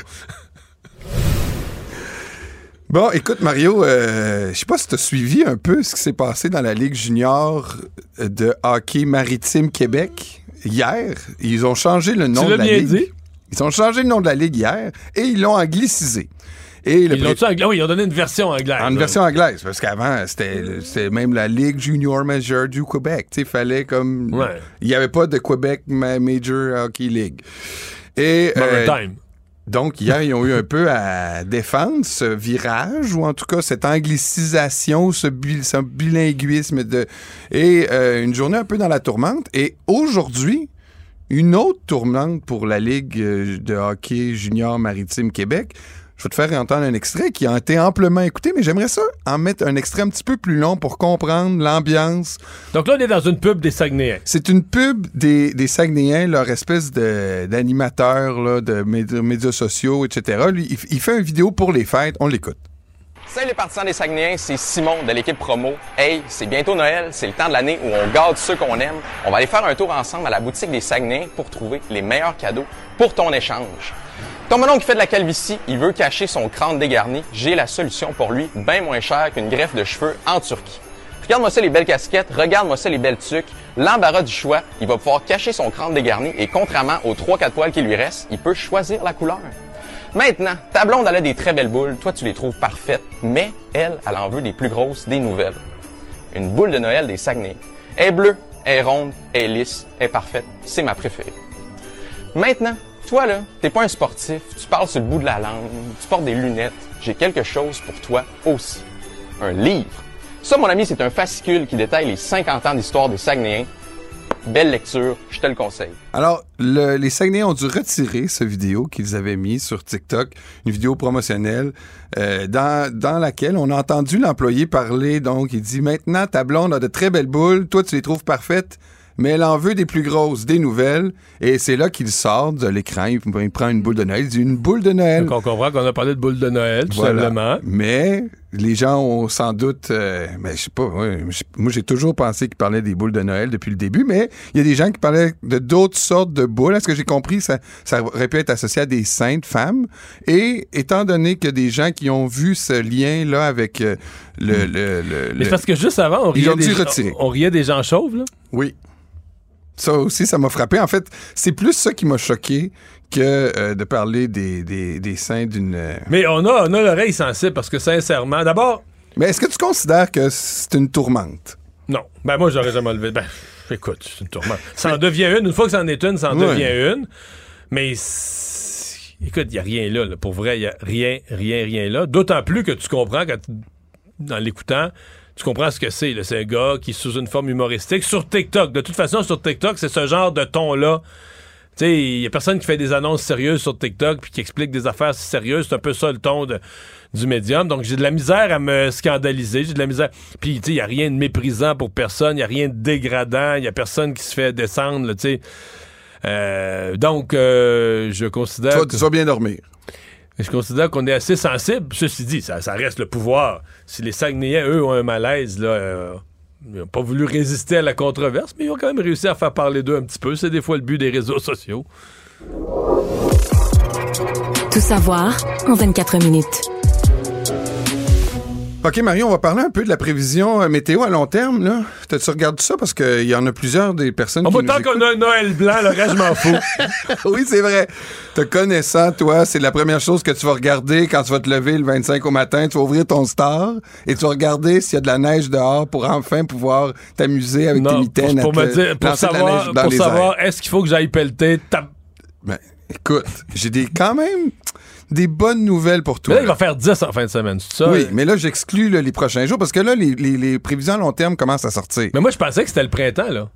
Bon, écoute, Mario, euh, je sais pas si tu as suivi un peu ce qui s'est passé dans la Ligue junior de hockey maritime Québec hier. Ils ont changé le nom de la Ligue. Ils ont changé le nom de la Ligue hier et ils l'ont anglicisé. Et ils, l'ont anglais? Oui, ils ont donné une version anglaise. Une version anglaise, parce qu'avant, c'était même la Ligue Junior Major du Québec. Il fallait comme. Il n'y avait pas de Québec Major Hockey League. Et. Maritime. Donc, hier, ils ont eu un peu à défendre ce virage, ou en tout cas cette anglicisation, ce, bilinguisme, de, et euh, une journée un peu dans la tourmente. Et aujourd'hui, une autre tourmente pour la Ligue euh, de hockey junior maritime Québec. Je vais te faire entendre un extrait qui a été amplement écouté, mais j'aimerais ça en mettre un extrait un petit peu plus long pour comprendre l'ambiance. Donc là, on est dans une pub des Saguenayens. C'est une pub des, des Saguenayens, leur espèce d'animateur de, médias, sociaux, etc. Lui, il, fait une vidéo pour les fêtes. On l'écoute. Salut les partisans des Saguenayens, c'est Simon de l'équipe promo. Hey, c'est bientôt Noël, c'est le temps de l'année où on garde ceux qu'on aime. On va aller faire un tour ensemble à la boutique des Saguenayens pour trouver les meilleurs cadeaux pour ton échange. Ton mononcle qui fait de la calvitie, il veut cacher son crâne dégarni. J'ai la solution pour lui, bien moins cher qu'une greffe de cheveux en Turquie. Regarde-moi ça les belles casquettes, regarde-moi ça les belles tuques. L'embarras du choix, il va pouvoir cacher son crâne dégarni et contrairement aux 3-4 poils qui lui restent, il peut choisir la couleur. Maintenant, ta blonde, elle a des très belles boules, toi tu les trouves parfaites, mais elle, elle en veut des plus grosses, des nouvelles. Une boule de Noël des Saguenay. Elle est bleue, elle est ronde, elle est lisse, elle est parfaite. C'est ma préférée. Maintenant, toi, là, t'es pas un sportif, tu parles sur le bout de la langue, tu portes des lunettes. J'ai quelque chose pour toi aussi. Un livre. Ça, mon ami, c'est un fascicule qui détaille les 50 ans d'histoire des Saguenayens. Belle lecture, je te le conseille. Alors, les Saguenayens ont dû retirer ce vidéo qu'ils avaient mis sur TikTok, une vidéo promotionnelle, euh, dans, dans laquelle on a entendu l'employé parler. Donc, il dit Maintenant, ta blonde a de très belles boules, toi, tu les trouves parfaites mais elle en veut des plus grosses, des nouvelles. Et c'est là qu'il sort de l'écran. Il, prend une boule de Noël. Il dit une boule de Noël. Donc on comprend qu'on a parlé de boule de Noël, tout simplement. Mais les gens ont sans doute. Euh, mais je sais pas. moi, j'ai toujours pensé qu'ils parlaient des boules de Noël depuis le début, mais il y a des gens qui parlaient de d'autres sortes de boules. Est-ce que j'ai compris? Ça, ça aurait pu être associé à des saintes femmes. Et étant donné que des gens qui ont vu ce lien-là avec euh, le, le, Mais parce que juste avant, on riait, des, on riait des gens chauves, là. Oui. Ça aussi, ça m'a frappé. En fait, c'est plus ça qui m'a choqué que euh, de parler des, des, seins d'une. Euh, Mais on a, on a l'oreille sensible parce que sincèrement, d'abord. Mais est-ce que tu considères que c'est une tourmente? Non. Ben moi, j'aurais jamais levé. Ben, écoute, c'est une tourmente. Ça en devient une. Une fois que ça en est une, ça en devient une. Mais écoute, il n'y a rien là, Pour vrai, il n'y a rien, rien, rien là. D'autant plus que tu comprends quand, dans l'écoutant tu comprends ce que c'est. C'est un gars qui est sous une forme humoristique. Sur TikTok, de toute façon, sur TikTok, c'est ce genre de ton-là. Tu sais, il y a personne qui fait des annonces sérieuses sur TikTok puis qui explique des affaires sérieuses. C'est un peu ça le ton du médium. Donc, j'ai de la misère à me scandaliser. J'ai de la misère. Puis, tu sais, il n'y a rien de méprisant pour personne. Il n'y a rien de dégradant. Il n'y a personne qui se fait descendre, tu sais. Euh, donc, euh, je considère. Toi, tu vas bien dormir je considère qu'on est assez sensible. Ceci dit, ça, reste le pouvoir. Si les Saguenayens, eux, ont un malaise, là, euh, ils n'ont pas voulu résister à la controverse, mais ils ont quand même réussi à faire parler d'eux un petit peu. C'est des fois le but des réseaux sociaux. Tout savoir en 24 minutes. OK, Mario, on va parler un peu de la prévision euh, météo à long terme. Là. T'as-tu regardé ça? Parce qu'il y en a plusieurs des personnes On qui va nous tant qu'on a un Noël blanc, le reste, je m'en fous. [LAUGHS] oui, c'est vrai. Te connaissant, toi, c'est la première chose que tu vas regarder quand tu vas te lever le 25 au matin. Tu vas ouvrir ton star et tu vas regarder s'il y a de la neige dehors pour enfin pouvoir t'amuser avec tes mitaines. pour, pour à me dire, pour savoir, pour savoir est-ce qu'il faut que j'aille pelleter ta- Ben, écoute, j'ai des quand même des bonnes nouvelles pour toi. Là, il va faire 10 en fin de semaine, c'est ça? Oui, mais là, j'exclus les prochains jours parce que là, les, les- les prévisions à long terme commencent à sortir. Mais moi, je pensais que c'était le printemps, là.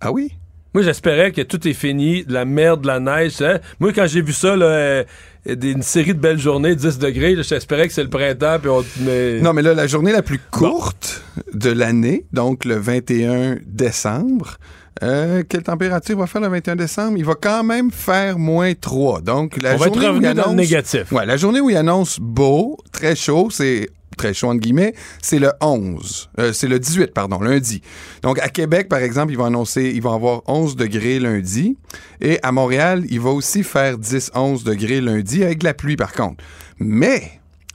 Ah oui? Moi, j'espérais que tout est fini, de la merde, de la neige. Moi, quand j'ai vu ça, là, euh, une série de belles journées, 10 degrés, j'espérais que c'est le printemps. Puis on, mais... Non, mais là, la journée la plus courte de l'année, donc le 21 décembre, euh, quelle température va faire le 21 décembre? Il va quand même faire moins 3. Donc, la On va être journée où il revenu dans le annonce- négatif. Ouais, la journée où il annonce beau, très chaud, c'est très chaud entre guillemets, c'est le 11. Euh, c'est le 18, pardon, lundi. Donc, à Québec, par exemple, ils vont annoncer, ils vont avoir 11 degrés lundi. Et à Montréal, il va aussi faire 10-11 degrés lundi avec de la pluie, par contre. Mais,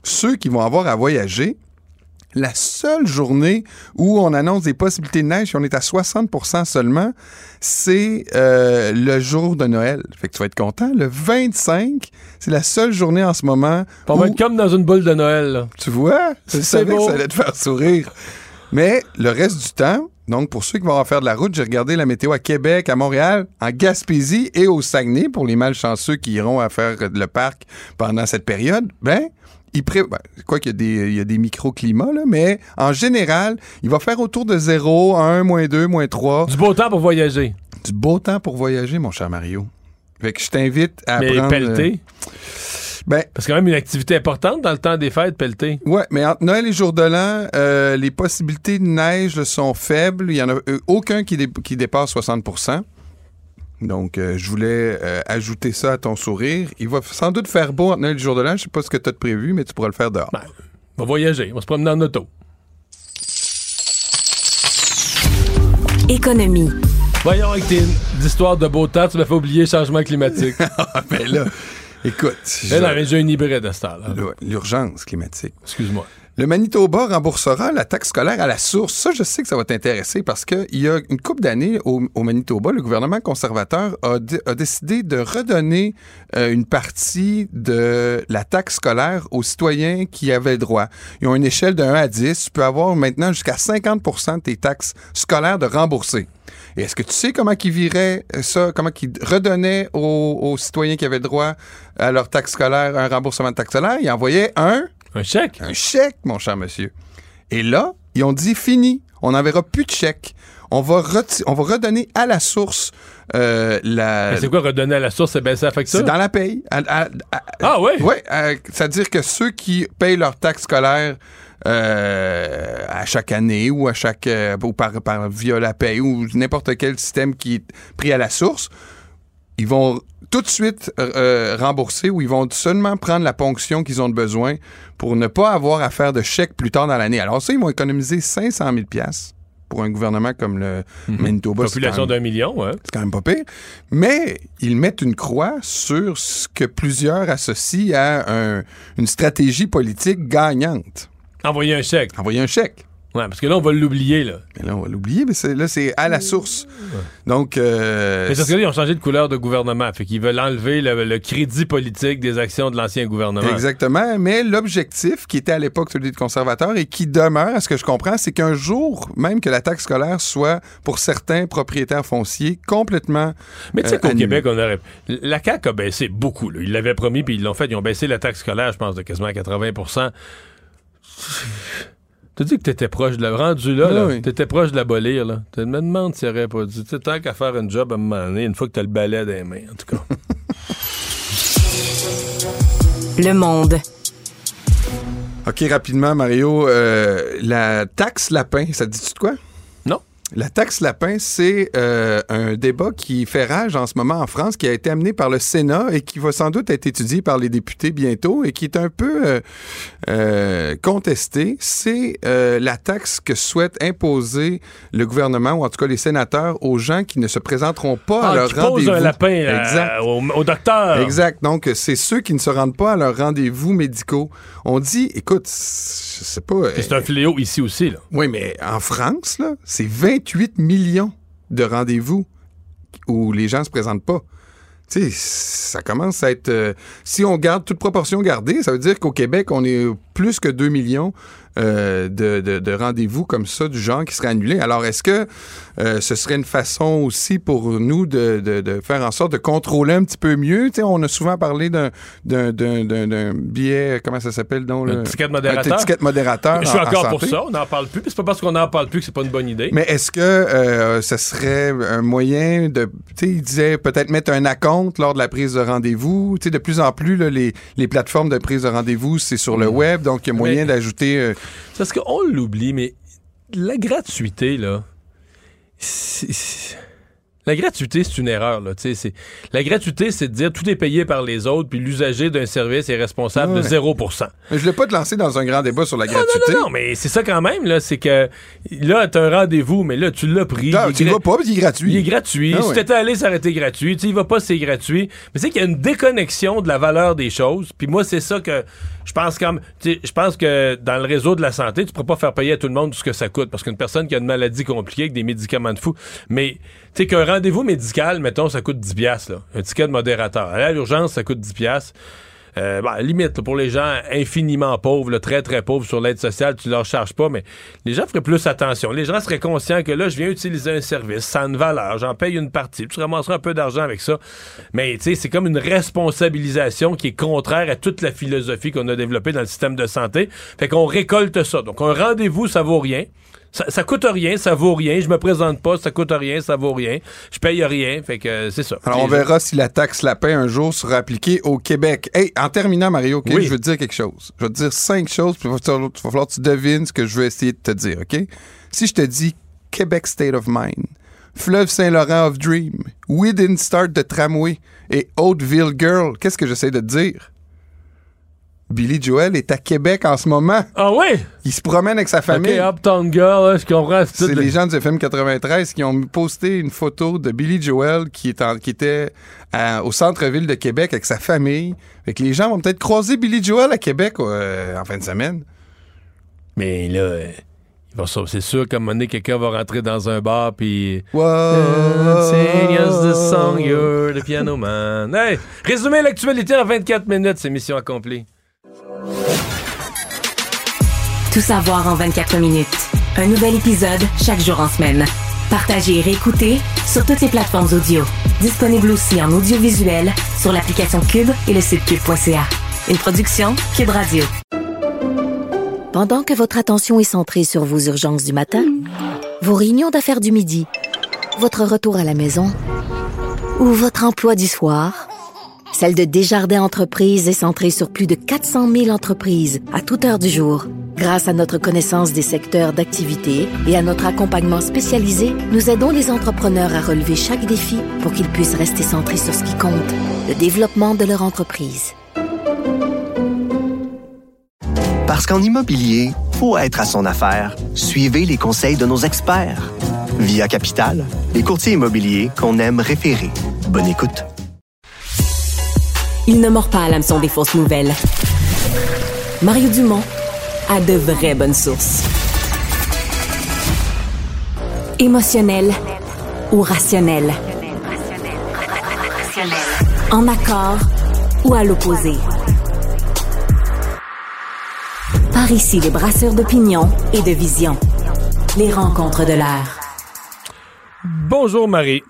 ceux qui vont avoir à voyager, la seule journée où on annonce des possibilités de neige, et on est à 60% seulement, c'est euh, le jour de Noël. Fait que tu vas être content. Le 25, c'est la seule journée en ce moment. On va être comme dans une boule de Noël. là. Tu vois? C'est savais que beau. ça allait te faire sourire. Mais le reste du temps, donc pour ceux qui vont en faire de la route, j'ai regardé la météo à Québec, à Montréal, en Gaspésie et au Saguenay, pour les malchanceux qui iront à faire le parc pendant cette période. Ben, il pré... ben, quoi qu'il y a des, il y a des microclimats, là, mais en général, il va faire autour de 0, 1, moins 2, moins 3. Du beau temps pour voyager. Du beau temps pour voyager, mon cher Mario. Fait que je t'invite à Mais prendre... pelleter? Ben, Parce que quand même une activité importante dans le temps des fêtes, pelleter. Ouais, mais entre Noël et Jour de l'An, euh, les possibilités de neige là, sont faibles. Il y en a euh, aucun qui, dé- qui dépasse 60 Donc, euh, je voulais euh, ajouter ça à ton sourire. Il va sans doute faire beau Noël et Jour de l'An. Je sais pas ce que tu as de prévu, mais tu pourras le faire dehors. On va voyager. On va se promener en auto. Économie. Voyons avec tes histoires de beau temps, tu m'as fait oublier le changement climatique. [LAUGHS] ben là, écoute. Mais non, mais j'ai un hybride à ce temps-là. L'urgence climatique. Excuse-moi. Le Manitoba remboursera la taxe scolaire à la source. Ça, je sais que ça va t'intéresser parce qu'il y a une couple d'années au, Manitoba, le gouvernement conservateur a, dé- a décidé de redonner euh, une partie de la taxe scolaire aux citoyens qui avaient droit. Ils ont une échelle de 1 à 10. Tu peux avoir maintenant jusqu'à 50% de tes taxes scolaires de rembourser. Et est-ce que tu sais comment ils viraient ça, comment ils redonnaient aux, aux citoyens qui avaient droit à leur taxe scolaire un remboursement de taxe scolaire? Ils envoyaient un... Un chèque? Un chèque, mon cher monsieur. Et là, ils ont dit fini, on n'enverra plus de chèque. On va, on va redonner à la source euh, la... C'est quoi redonner à la source, c'est baisser la facture? C'est dans la paye. À- à- à- Ah oui? Oui, c'est-à-dire que ceux qui payent leur taxe scolaire euh, à chaque année ou à chaque euh, ou par, par via la paye ou n'importe quel système qui est pris à la source, ils vont tout de suite euh, rembourser ou ils vont seulement prendre la ponction qu'ils ont de besoin pour ne pas avoir à faire de chèque plus tard dans l'année. Alors ça, ils vont économiser 500 000 pièces pour un gouvernement comme le Manitoba. c'est Population d'un million, ouais. c'est quand même pas pire. Mais ils mettent une croix sur ce que plusieurs associent à un- une stratégie politique gagnante. Envoyer un chèque. Envoyer un chèque. Ouais, parce que là, on va l'oublier, là. Mais là, on va l'oublier, mais là, c'est à la source. Donc, euh, Mais parce que là, ils ont changé de couleur de gouvernement. Fait qu'ils veulent enlever le, le crédit politique des actions de l'ancien gouvernement. Exactement, mais l'objectif qui était à l'époque celui de conservateur et qui demeure, à ce que je comprends, c'est qu'un jour, même que la taxe scolaire soit pour certains propriétaires fonciers complètement. Mais tu sais euh, qu'au. Québec, on aurait. La CAQ a baissé beaucoup. Là. Ils l'avaient promis, puis ils l'ont fait. Ils ont baissé la taxe scolaire, je pense, de quasiment 80 Tu dis que t'étais proche de la. Rendu là, là oui. t'étais proche de l'abolir, là. Tu me demandes s'il aurait pas dit. Tu sais, tant qu'à faire un job à un moment donné, une fois que t'as le balai des mains, en tout cas. [LAUGHS] Le monde. OK, rapidement, Mario. euh, la taxe lapin, ça te dit-tu de quoi? La taxe lapin, c'est euh, un débat qui fait rage en ce moment en France, qui a été amené par le Sénat et qui va sans doute être étudié par les députés bientôt et qui est un peu euh, euh, contesté. C'est la taxe que souhaite imposer le gouvernement, ou en tout cas les sénateurs, aux gens qui ne se présenteront pas à Ah, leur rendez-vous. un lapin Exact. au, au docteur. Exact. Donc, c'est ceux qui ne se rendent pas à leurs rendez-vous médicaux. On dit, écoute, je sais pas. C'est un fléau ici aussi. Là. Oui, mais en France, là, c'est 28 millions de rendez-vous où les gens se présentent pas. Tu ça commence à être. euh, si on garde toute proportion gardée, ça veut dire qu'au Québec, on est plus que 2 millions euh, de, de- de rendez-vous comme ça du genre qui seraient annulés. Alors, est-ce que euh, ce serait une façon aussi pour nous de, de- de faire en sorte de contrôler un petit peu mieux? Tu sais, on a souvent parlé d'un, billet, comment ça s'appelle? Donc, Un le- ticket modérateur. Un ticket modérateur. Je suis en- en encore pour ça. On n'en parle plus. C'est pas parce qu'on n'en parle plus que c'est pas une bonne idée. Mais est-ce que euh, ce serait un moyen de, tu sais, il disait peut-être mettre un acompte lors de la prise de rendez-vous? Tu sais, de plus en plus, là, les, les plateformes de prise de rendez-vous, c'est sur le web, donc il y a moyen Mm. D'ajouter. Parce qu'on l'oublie, mais la gratuité, là, c'est- la gratuité, c'est une erreur. Là, tu c'est- la gratuité, c'est de dire tout est payé par les autres, puis l'usager d'un service est responsable Ouais. de 0% Mais je voulais pas te lancer dans un grand débat sur la gratuité. Non, non, non, mais c'est ça quand même, là. C'est que là, t'as un rendez-vous, mais là, tu l'as pris. Non, Il est tu gra- vas pas, il est gratuit. Il est gratuit. Ah si ouais. t'étais allé, ça aurait été gratuit. Tu y vas pas, c'est gratuit. Mais c'est qu'il y a une déconnexion de la valeur des choses. Puis moi, c'est ça que je pense comme. tu Je pense que dans le réseau de la santé, tu pourrais pas faire payer à tout le monde tout ce que ça coûte. Parce qu'une personne qui a une maladie compliquée avec des médicaments de fou. Mais tu sais, qu'un rendez-vous médical, mettons, ça coûte 10$, piastres, là. Un ticket de modérateur. À l'urgence, ça coûte 10$. piastres. Euh, la limite, là, pour les gens infiniment pauvres, là, très très pauvres sur l'aide sociale, tu leur charges pas, mais les gens feraient plus attention. Les gens seraient conscients que là, je viens utiliser un service, ça a une valeur, j'en paye une partie, tu ramasseras un peu d'argent avec ça. Mais tu sais, c'est comme une responsabilisation qui est contraire à toute la philosophie qu'on a développée dans le système de santé. Fait qu'on récolte ça. Donc un rendez-vous, ça vaut rien. Ça, ça coûte rien, ça vaut rien. Je me présente pas, ça coûte rien, ça vaut rien. Je paye rien. Fait que euh, c'est ça. Alors, on verra si la taxe lapin un jour sera appliquée au Québec. Hey, en terminant, Mario, OK, Oui. je veux te dire quelque chose. Je vais te dire cinq choses, puis il va falloir, que tu devines ce que je veux essayer de te dire, OK? Si je te dis Québec State of Mind, Fleuve Saint-Laurent of Dream, We Didn't Start de Tramway et Hauteville Girl, qu'est-ce que j'essaie de te dire? Billy Joel est à Québec en ce moment. Ah ouais? Il se promène avec sa famille. OK, Uptown Girl, là, je comprends. C'est les gens du FM 93 qui ont posté une photo de Billy Joel qui, est en- qui était à- au centre-ville de Québec avec sa famille. Fait que les gens vont peut-être croiser Billy Joel à Québec euh, en fin de semaine. Mais là, euh, il va sauver- c'est sûr qu'à un moment donné, quelqu'un va rentrer dans un bar puis. Wow. Sing us the song, you're the piano man. Hey, résumé l'actualité en 24 minutes, c'est mission accomplie. Tout savoir en 24 minutes. Un nouvel épisode chaque jour en semaine. Partagez et réécoutez sur toutes les plateformes audio. Disponible aussi en audiovisuel sur l'application Cube et le site cube.ca. Une production Cube Radio. Pendant que votre attention est centrée sur vos urgences du matin, vos réunions d'affaires du midi, votre retour à la maison ou votre emploi du soir, celle de Desjardins Entreprises est centrée sur plus de 400 000 entreprises à toute heure du jour. Grâce à notre connaissance des secteurs d'activité et à notre accompagnement spécialisé, nous aidons les entrepreneurs à relever chaque défi pour qu'ils puissent rester centrés sur ce qui compte, le développement de leur entreprise. Parce qu'en immobilier, faut être à son affaire. Suivez les conseils de nos experts. Via Capital, les courtiers immobiliers qu'on aime référer. Bonne écoute. Il ne mord pas à l'hameçon des fausses nouvelles. Mario Dumont a de vraies bonnes sources. Émotionnel ou rationnel? En accord ou à l'opposé? Par ici, les brasseurs d'opinion et de vision. Les rencontres de l'air. Bonjour Marie.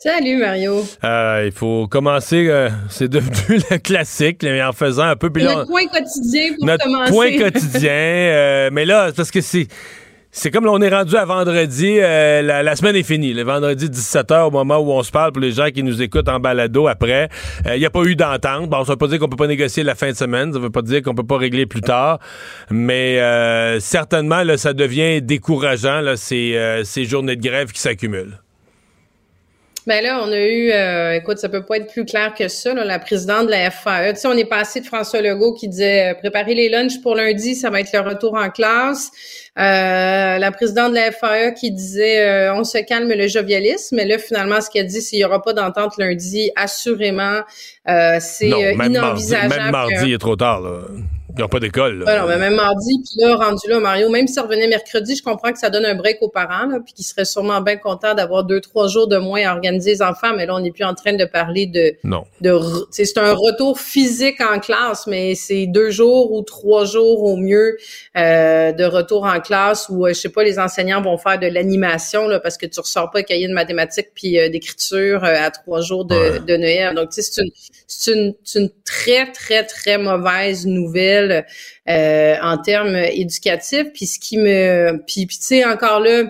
Salut Mario. Euh, il faut commencer, euh, c'est devenu [LAUGHS] le classique, mais en faisant un peu. puis là, Notre point quotidien pour notre commencer. point [LAUGHS] quotidien. euh, mais là, parce que c'est. c'est comme là, on est rendu à vendredi, euh, la, semaine est finie. Le vendredi 17h au moment où on se parle pour les gens qui nous écoutent en balado après. Il euh, n'y a pas eu d'entente. Bon, ça veut pas dire qu'on peut pas négocier la fin de semaine. Ça veut pas dire qu'on peut pas régler plus tard. Mais euh, certainement, là, ça devient décourageant, là, ces, ces journées de grève qui s'accumulent. Ben là, on a eu, euh, écoute, ça peut pas être plus clair que ça, là, la présidente de la FAE. Tu sais, on est passé de François Legault qui disait euh, préparer les lunchs pour lundi, ça va être le retour en classe. Euh, la présidente de la FAE qui disait on se calme le jovialisme. Mais là, finalement, ce qu'elle dit, c'est qu'il n'y aura pas d'entente lundi. Assurément, c'est inenvisageable. même mardi, il est trop tard. Là. Ils n'ont pas d'école. non, mais même mardi, puis là, rendu là, Mario, même si ça revenait mercredi, je comprends que ça donne un break aux parents, là, puis qu'ils seraient sûrement bien contents d'avoir deux, trois jours de moins à organiser les enfants, mais là, on n'est plus en train de parler de... Non. De, c'est un retour physique en classe, mais c'est deux jours ou trois jours au mieux euh, de retour en classe où, euh, je sais pas, les enseignants vont faire de l'animation, là, parce que tu ressors pas cahier de mathématiques puis euh, d'écriture à trois jours de, de Noël. Donc, tu sais, c'est une, c'est une, une très, très, très mauvaise nouvelle euh, en termes éducatifs. Puis ce qui me, puis, tu sais encore là,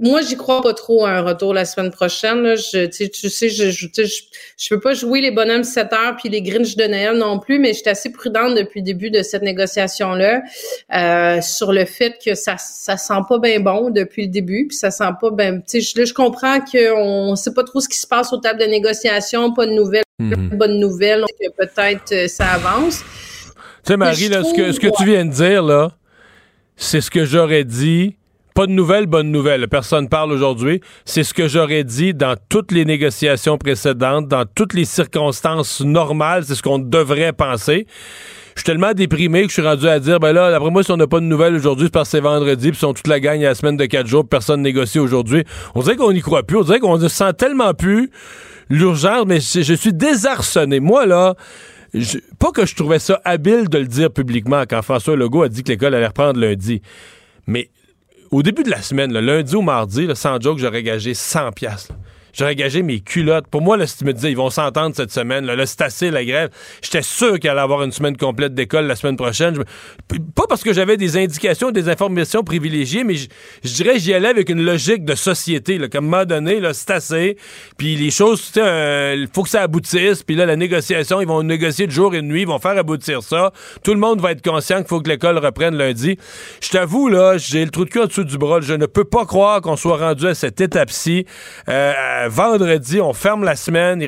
moi, j'y crois pas trop à un retour la semaine prochaine. Là. Je, tu sais, je, je, je, peux pas jouer les bonhommes 7 heures puis les Grinch de Noël non plus, mais je suis assez prudente depuis le début de cette négociation-là euh, sur le fait que ça ça sent pas bien bon depuis le début, puis ça sent pas bien. Tu sais, là, je comprends qu'on sait pas trop ce qui se passe aux tables de négociation, pas de nouvelles, mm-hmm. bonnes nouvelles, donc peut-être euh, ça avance. Tu sais, Marie, ce, que, ce que tu viens de dire, là, c'est ce que j'aurais dit. Pas de nouvelles, bonne nouvelle. Personne parle aujourd'hui. C'est ce que j'aurais dit dans toutes les négociations précédentes, dans toutes les circonstances normales. C'est ce qu'on devrait penser. Je suis tellement déprimé que je suis rendu à dire, ben là, d'après moi, si on n'a pas de nouvelles aujourd'hui, c'est parce que c'est vendredi, puis sont toute la gagne à la semaine de quatre jours, personne négocie aujourd'hui. On dirait qu'on n'y croit plus. On dirait qu'on ne sent tellement plus l'urgence, mais je suis désarçonné. Moi, là, pas que je trouvais ça habile de le dire publiquement quand François Legault a dit que l'école allait reprendre lundi. Mais au début de la semaine, lundi ou mardi, sans joke, j'aurais gagé 100 pièces. J'aurais gagé mes culottes. Pour moi, là, si tu me disais, ils vont s'entendre cette semaine, là, c'est assez la grève, j'étais sûr qu'il allait avoir une semaine complète d'école la semaine prochaine. Pas parce que j'avais des indications, des informations privilégiées, mais je, dirais j'y allais avec une logique de société. Là, comme m'a donné, là, c'est assez. Puis les choses, il euh, faut que ça aboutisse. Puis là, la négociation, ils vont négocier de jour et de nuit, ils vont faire aboutir ça. Tout le monde va être conscient qu'il faut que l'école reprenne lundi. Je t'avoue, là, j'ai le trou de cul en dessous du bras. Je ne peux pas croire qu'on soit rendu à cette étape-ci. Euh, vendredi, on ferme la semaine,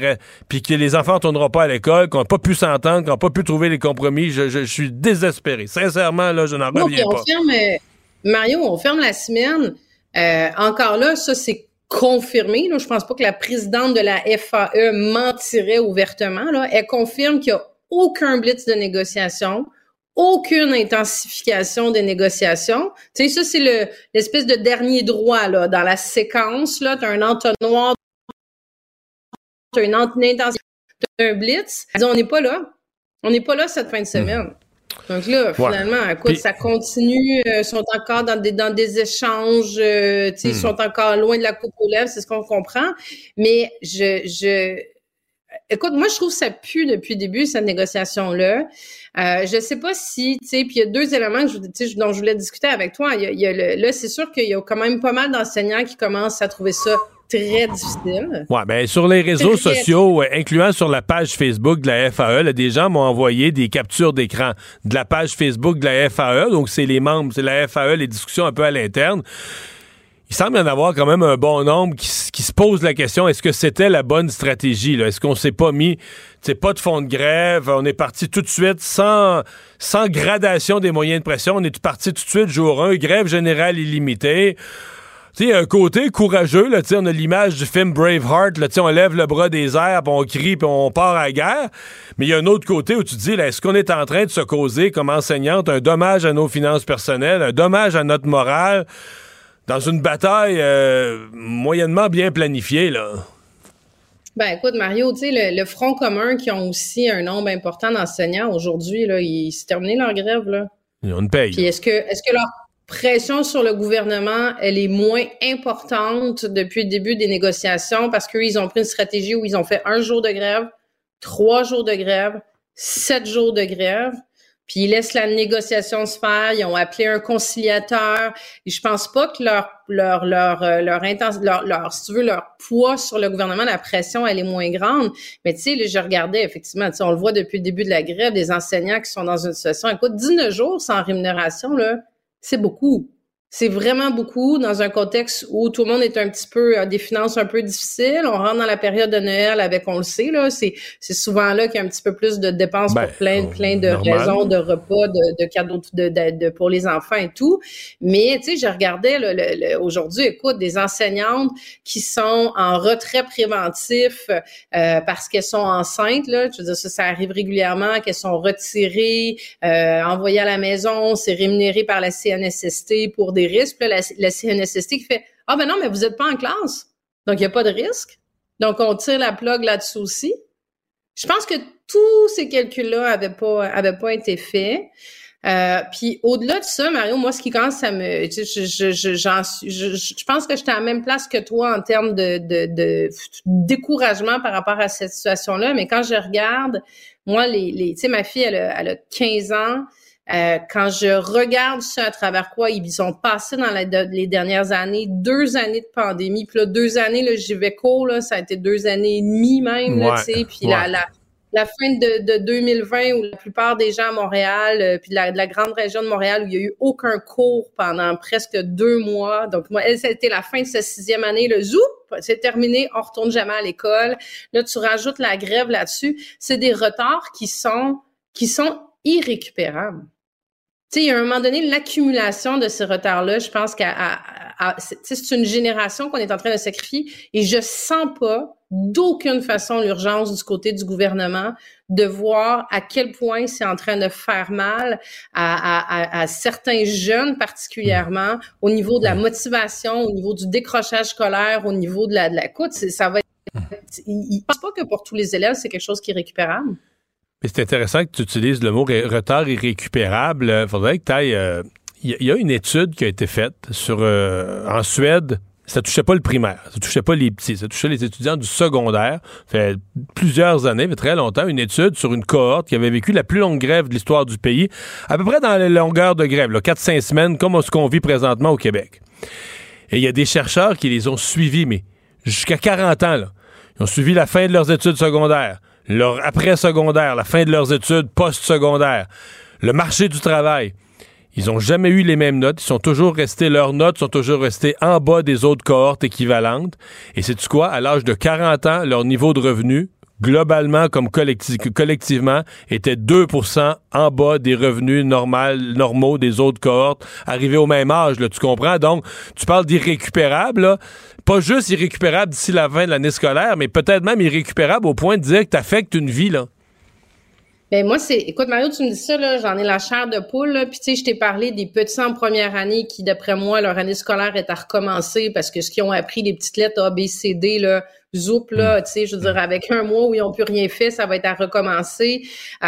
puis que les enfants ne tourneront pas à l'école, qu'on n'a pas pu s'entendre, qu'on n'a pas pu trouver les compromis. Je, suis désespéré. Sincèrement, là, je n'en reviens pas. Euh, Mario, on ferme la semaine. Euh, encore là, ça, c'est confirmé. Là. Je pense pas que la présidente de la FAE mentirait ouvertement. Là. Elle confirme qu'il n'y a aucun blitz de négociation, aucune intensification des négociations. Tu sais, ça, c'est l'espèce de dernier droit là, dans la séquence. Là, tu as un entonnoir une intention un blitz. on n'est pas là. On n'est pas là cette fin de hmm. semaine. Donc là, finalement, écoute, ça continue, ils euh, sont encore dans des, dans des échanges, euh, ils hmm. sont encore loin de la coupe aux lèvres, c'est ce qu'on comprend. Mais je, je, écoute, moi, je trouve que ça pue depuis le début, cette négociation-là. Euh, je sais pas si, tu sais, puis il y a deux éléments que je, dont je voulais discuter avec toi. Il y a, là, c'est sûr qu'il y a quand même pas mal d'enseignants qui commencent à trouver ça très difficile. Ouais, ben sur les réseaux sociaux, incluant sur la page Facebook de la FAE, des gens m'ont envoyé des captures d'écran de la page Facebook de la FAE. Donc c'est les membres, c'est la FAE, les discussions un peu à l'interne. Il semble y en avoir quand même un bon nombre qui, se pose la question est-ce que c'était la bonne stratégie Est-ce qu'on s'est pas mis, c'est pas de fond de grève On est parti tout de suite sans sans gradation des moyens de pression. On est parti tout de suite jour 1, grève générale illimitée. Tu sais, un côté courageux, là, on a l'image du film Braveheart, là, on lève le bras des airs, puis on crie, puis on part à la guerre. Mais il y a un autre côté où tu dis, est-ce qu'on est en train de se causer, comme enseignante, un dommage à nos finances personnelles, un dommage à notre morale, dans une bataille euh, moyennement bien planifiée, là? Ben écoute, Mario, tu sais, le, Front commun qui ont aussi un nombre important d'enseignants aujourd'hui, là, ils s'est terminé leur grève, là. Ils ont une paye. Puis est-ce que, est-ce que leur pression sur le gouvernement, elle est moins importante depuis le début des négociations parce qu'ils ont pris une stratégie où ils ont fait un jour de grève, trois jours de grève, sept jours de grève? Puis ils laissent la négociation se faire. Ils ont appelé un conciliateur. Et je pense pas que leur leur leur euh, leur intention, leur, leur si tu veux leur poids sur le gouvernement, la pression, elle est moins grande. Mais tu sais, je regardais effectivement, on le voit depuis le début de la grève, des enseignants qui sont dans une situation, écoute, 19 jours sans rémunération là, c'est beaucoup. C'est vraiment beaucoup dans un contexte où tout le monde est un petit peu a des finances un peu difficiles. On rentre dans la période de Noël avec, on le sait là, c'est c'est souvent là qu'il y a un petit peu plus de dépenses pour ben, plein plein de raisons, de repas, de, de cadeaux de, de, pour les enfants et tout. Mais tu sais, je regardais le, aujourd'hui, écoute, des enseignantes qui sont en retrait préventif euh, parce qu'elles sont enceintes là. Je veux dire ça, ça arrive régulièrement qu'elles sont retirées, euh, envoyées à la maison, c'est rémunéré par la CNSST pour des risques. Là, la, CNSST qui fait Ah ben non, mais vous n'êtes pas en classe. Donc, il n'y a pas de risque. Donc, on tire la plug là-dessus aussi. Je pense que tous ces calculs-là n'avaient pas, avaient pas été faits. Euh, puis au-delà de ça, Mario, moi, ce qui commence à me, je, je, je, je pense que j'étais à la même place que toi en termes de, de, de découragement par rapport à cette situation-là. Mais quand je regarde, moi, les, les tu sais, ma fille, elle a, elle a 15 ans. Euh, quand je regarde ça à travers quoi ils ont passé dans les dernières années, deux années de pandémie, puis là, deux années, là, j'y vais court, là, ça a été deux années et demie même, tu sais, puis la, la, la, fin de, de, 2020 où la plupart des gens à Montréal, euh, puis la, de la grande région de Montréal où il y a eu aucun cours pendant presque deux mois. Donc, moi, elle, c'était la fin de sa sixième année, le zoup, c'est terminé, on retourne jamais à l'école. Là, tu rajoutes la grève là-dessus. C'est des retards qui sont, qui sont irrécupérables. Tu sais, il y a un moment donné, l'accumulation de ces retards-là, je pense que c'est une génération qu'on est en train de sacrifier et je sens pas d'aucune façon l'urgence du côté du gouvernement de voir à quel point c'est en train de faire mal à, certains jeunes particulièrement au niveau de la motivation, au niveau du décrochage scolaire, au niveau de la, de la écoute, ça va être, il, pense pas que pour tous les élèves, c'est quelque chose qui est récupérable. Mais c'est intéressant que tu utilises le mot retard irrécupérable. Il faudrait que tu ailles. Il y, a une étude qui a été faite sur euh, en Suède. Ça touchait pas le primaire, ça touchait pas les petits, ça touchait les étudiants du secondaire. Fait plusieurs années, mais très longtemps, une étude sur une cohorte qui avait vécu la plus longue grève de l'histoire du pays, à peu près dans les longueurs de grève, 4-5 semaines, comme ce qu'on vit présentement au Québec. Et il y a des chercheurs qui les ont suivis, mais jusqu'à 40 ans, là. Ils ont suivi la fin de leurs études secondaires, leur après-secondaire, la fin de leurs études post-secondaires, le marché du travail. Ils n'ont jamais eu les mêmes notes. Ils sont toujours restés, leurs notes sont toujours restées en bas des autres cohortes équivalentes. Et c'est quoi? À l'âge de 40 ans, leur niveau de revenu, globalement comme collectivement, était 2% en bas des revenus normaux des autres cohortes arrivés au même âge. Là, tu comprends? Donc, tu parles d'irrécupérable. Pas juste irrécupérable d'ici la fin de l'année scolaire, mais peut-être même irrécupérable au point de dire que tu affectes une vie. Là. Ben moi, c'est. Écoute, Mario, tu me dis ça, là, j'en ai la chair de poule, là. Puis tu sais, je t'ai parlé des petits en première année qui, d'après moi, leur année scolaire est à recommencer parce que ce qu'ils ont appris, les petites lettres A, B, C, D, là, zoup, là, mm. tu sais, je veux dire, avec un mois où ils n'ont plus rien fait, ça va être à recommencer.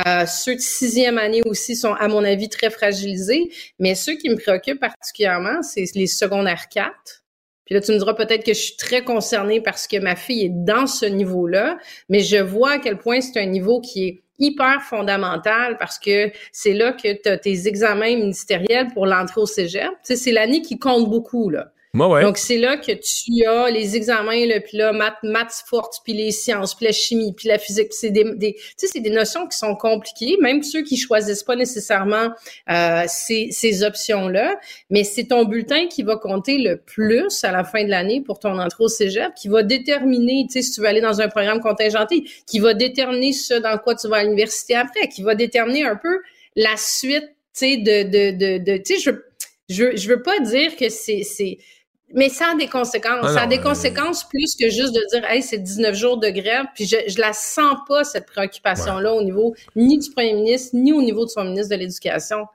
Euh, ceux de sixième année aussi sont, à mon avis, très fragilisés. Mais ceux qui me préoccupent particulièrement, c'est les secondaires 4. Puis là, tu me diras peut-être que je suis très concernée parce que ma fille est dans ce niveau-là, mais je vois à quel point c'est un niveau qui est hyper fondamental parce que c'est là que tu as tes examens ministériels pour l'entrée au cégep. Tu sais, c'est l'année qui compte beaucoup, là. Donc, c'est là que tu as les examens, là, puis là, maths, maths fortes, puis les sciences, puis la chimie, puis la physique. C'est des, des c'est des notions qui sont compliquées, même ceux qui choisissent pas nécessairement euh, ces, ces options-là. Mais c'est ton bulletin qui va compter le plus à la fin de l'année pour ton entrée au cégep, qui va déterminer, tu sais, si tu veux aller dans un programme contingenté, qui va déterminer ce dans quoi tu vas à l'université après, qui va déterminer un peu la suite, tu sais, de, de, de, de tu sais, je, je, je veux pas dire que c'est mais ça a des conséquences. Ah ça a des euh, conséquences plus que juste de dire, hey, c'est 19 jours de grève. Puis je, je la sens pas, cette préoccupation-là, au niveau ni du premier ministre, ni au niveau de son ministre de l'Éducation.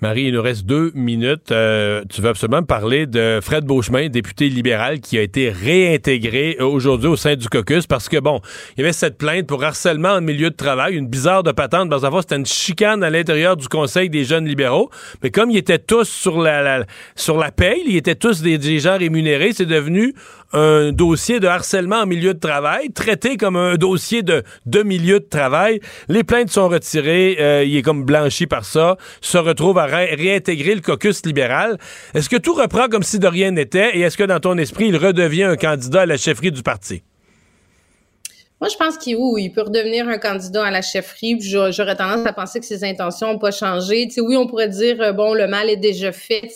Marie, il nous reste deux minutes. Euh, tu veux absolument parler de Fred Beauchemin, député libéral, qui a été réintégré aujourd'hui au sein du caucus parce que, bon, il y avait cette plainte pour harcèlement en milieu de travail, une bizarre de patente, parce que c'était une chicane à l'intérieur du Conseil des jeunes libéraux. Mais comme ils étaient tous sur la, sur la paye, ils étaient tous des, gens rémunérés, c'est devenu un dossier de harcèlement en milieu de travail, traité comme un dossier de, de milieu de travail. Les plaintes sont retirées, euh, il est comme blanchi par ça, se retrouve à réintégrer le caucus libéral. Est-ce que tout reprend comme si de rien n'était et est-ce que dans ton esprit, il redevient un candidat à la chefferie du parti? Moi, je pense qu'il il peut redevenir un candidat à la chefferie. J'aurais tendance à penser que ses intentions n'ont pas changé. sais, oui, on pourrait dire, euh, bon, le mal est déjà fait.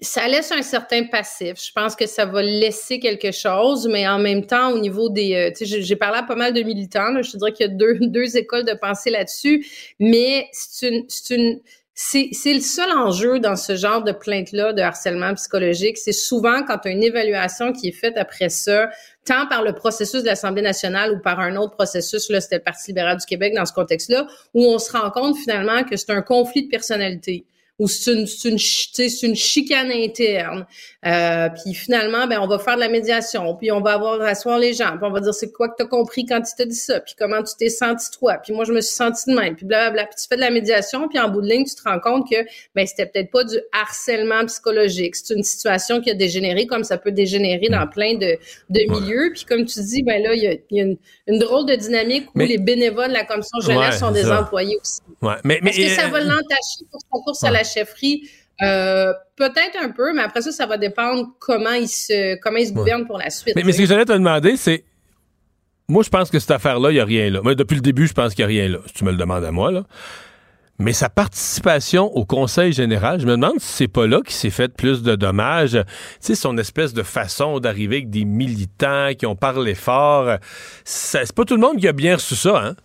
Ça laisse un certain passif. Je pense que ça va laisser quelque chose, mais en même temps, au niveau des... Euh, tu sais, j'ai parlé à pas mal de militants. Là, je dirais qu'il y a deux, [LAUGHS] deux écoles de pensée là-dessus, mais c'est une... C'est une c'est le seul enjeu dans ce genre de plainte-là de harcèlement psychologique. C'est souvent quand une évaluation qui est faite après ça, tant par le processus de l'Assemblée nationale ou par un autre processus, là, c'était le Parti libéral du Québec dans ce contexte-là, où on se rend compte finalement que c'est un conflit de personnalité ou c'est une, c'est une, une, chicane interne. Euh, puis finalement, ben on va faire de la médiation, puis on va avoir asseoir les gens, puis on va dire c'est quoi que tu as compris quand il t'a dit ça, puis comment tu t'es senti toi, puis moi je me suis senti de même, puis blablabla. Puis tu fais de la médiation, puis en bout de ligne, tu te rends compte que ben c'était peut-être pas du harcèlement psychologique, c'est une situation qui a dégénéré comme ça peut dégénérer dans plein de, de milieux. Puis comme tu dis, ben là, il y a, y a une, une, drôle de dynamique où les bénévoles de la commission jeunesse sont des employés aussi. Ouais. Mais, Est-ce que ça va l'entacher pour sa course à la chefferie? Euh, peut-être un peu, mais après ça, ça va dépendre comment il se, comment il se gouverne pour la suite. Mais, ce que j'allais te demander, c'est. Moi, je pense que cette affaire-là, il n'y a rien là. Moi, depuis le début, je pense qu'il n'y a rien là. Si tu me le demandes à moi, là. Mais sa participation au Conseil général, je me demande si c'est pas là qu'il s'est fait plus de dommages. Tu sais, son espèce de façon d'arriver avec des militants qui ont parlé fort. C'est pas tout le monde qui a bien reçu ça, hein?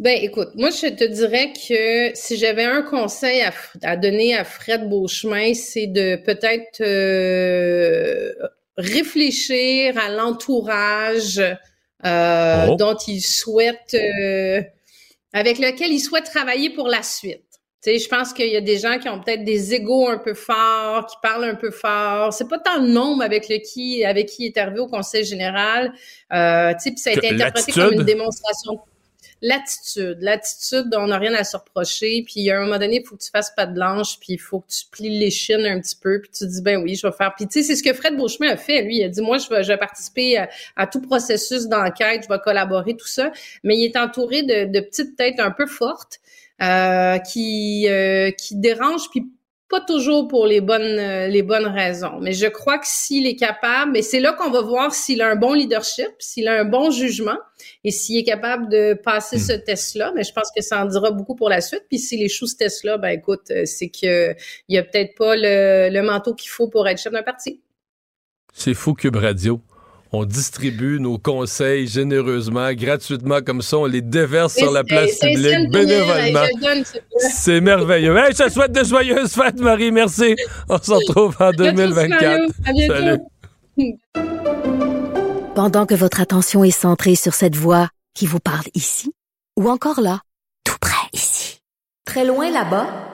Ben, écoute, moi, je te dirais que si j'avais un conseil à, donner à Fred Beauchemin, c'est de peut-être euh, réfléchir à l'entourage euh, oh. dont il souhaite, euh, avec lequel il souhaite travailler pour la suite. Tu sais, je pense qu'il y a des gens qui ont peut-être des égaux un peu forts, qui parlent un peu fort. C'est pas tant le nombre avec le qui, avec qui il est arrivé au Conseil général. Euh, tu sais, puis ça a été interprété comme une démonstration l'attitude. L'attitude, on n'a rien à se reprocher. Puis à un moment donné, il faut que tu fasses pas de blanche, puis il faut que tu plies les chines un petit peu, puis tu dis ben oui, je vais faire. Puis tu sais, c'est ce que Fred Beauchemin a fait. Lui, il a dit moi, je vais, je vais participer à, tout processus d'enquête, je vais collaborer, tout ça. Mais il est entouré de, de petites têtes un peu fortes. Euh, qui euh, qui dérangent puis pas toujours pour les bonnes euh, les bonnes raisons, mais je crois que s'il est capable, et c'est là qu'on va voir s'il a un bon leadership, s'il a un bon jugement et s'il est capable de passer ce hmm. test-là, mais je pense que ça en dira beaucoup pour la suite. Puis s'il échoue ce test-là, ben écoute, euh, c'est que il y a peut-être pas le, le manteau qu'il faut pour être chef d'un parti. C'est fou Cube Radio on distribue nos conseils généreusement, gratuitement, comme ça, on les déverse sur la place publique bénévolement. C'est merveilleux. je te souhaite de joyeuses fêtes, Marie. Merci. On se retrouve en 2024. Salut. Pendant que votre attention est centrée sur cette voix qui vous parle ici, ou encore là, tout près ici, très loin là-bas,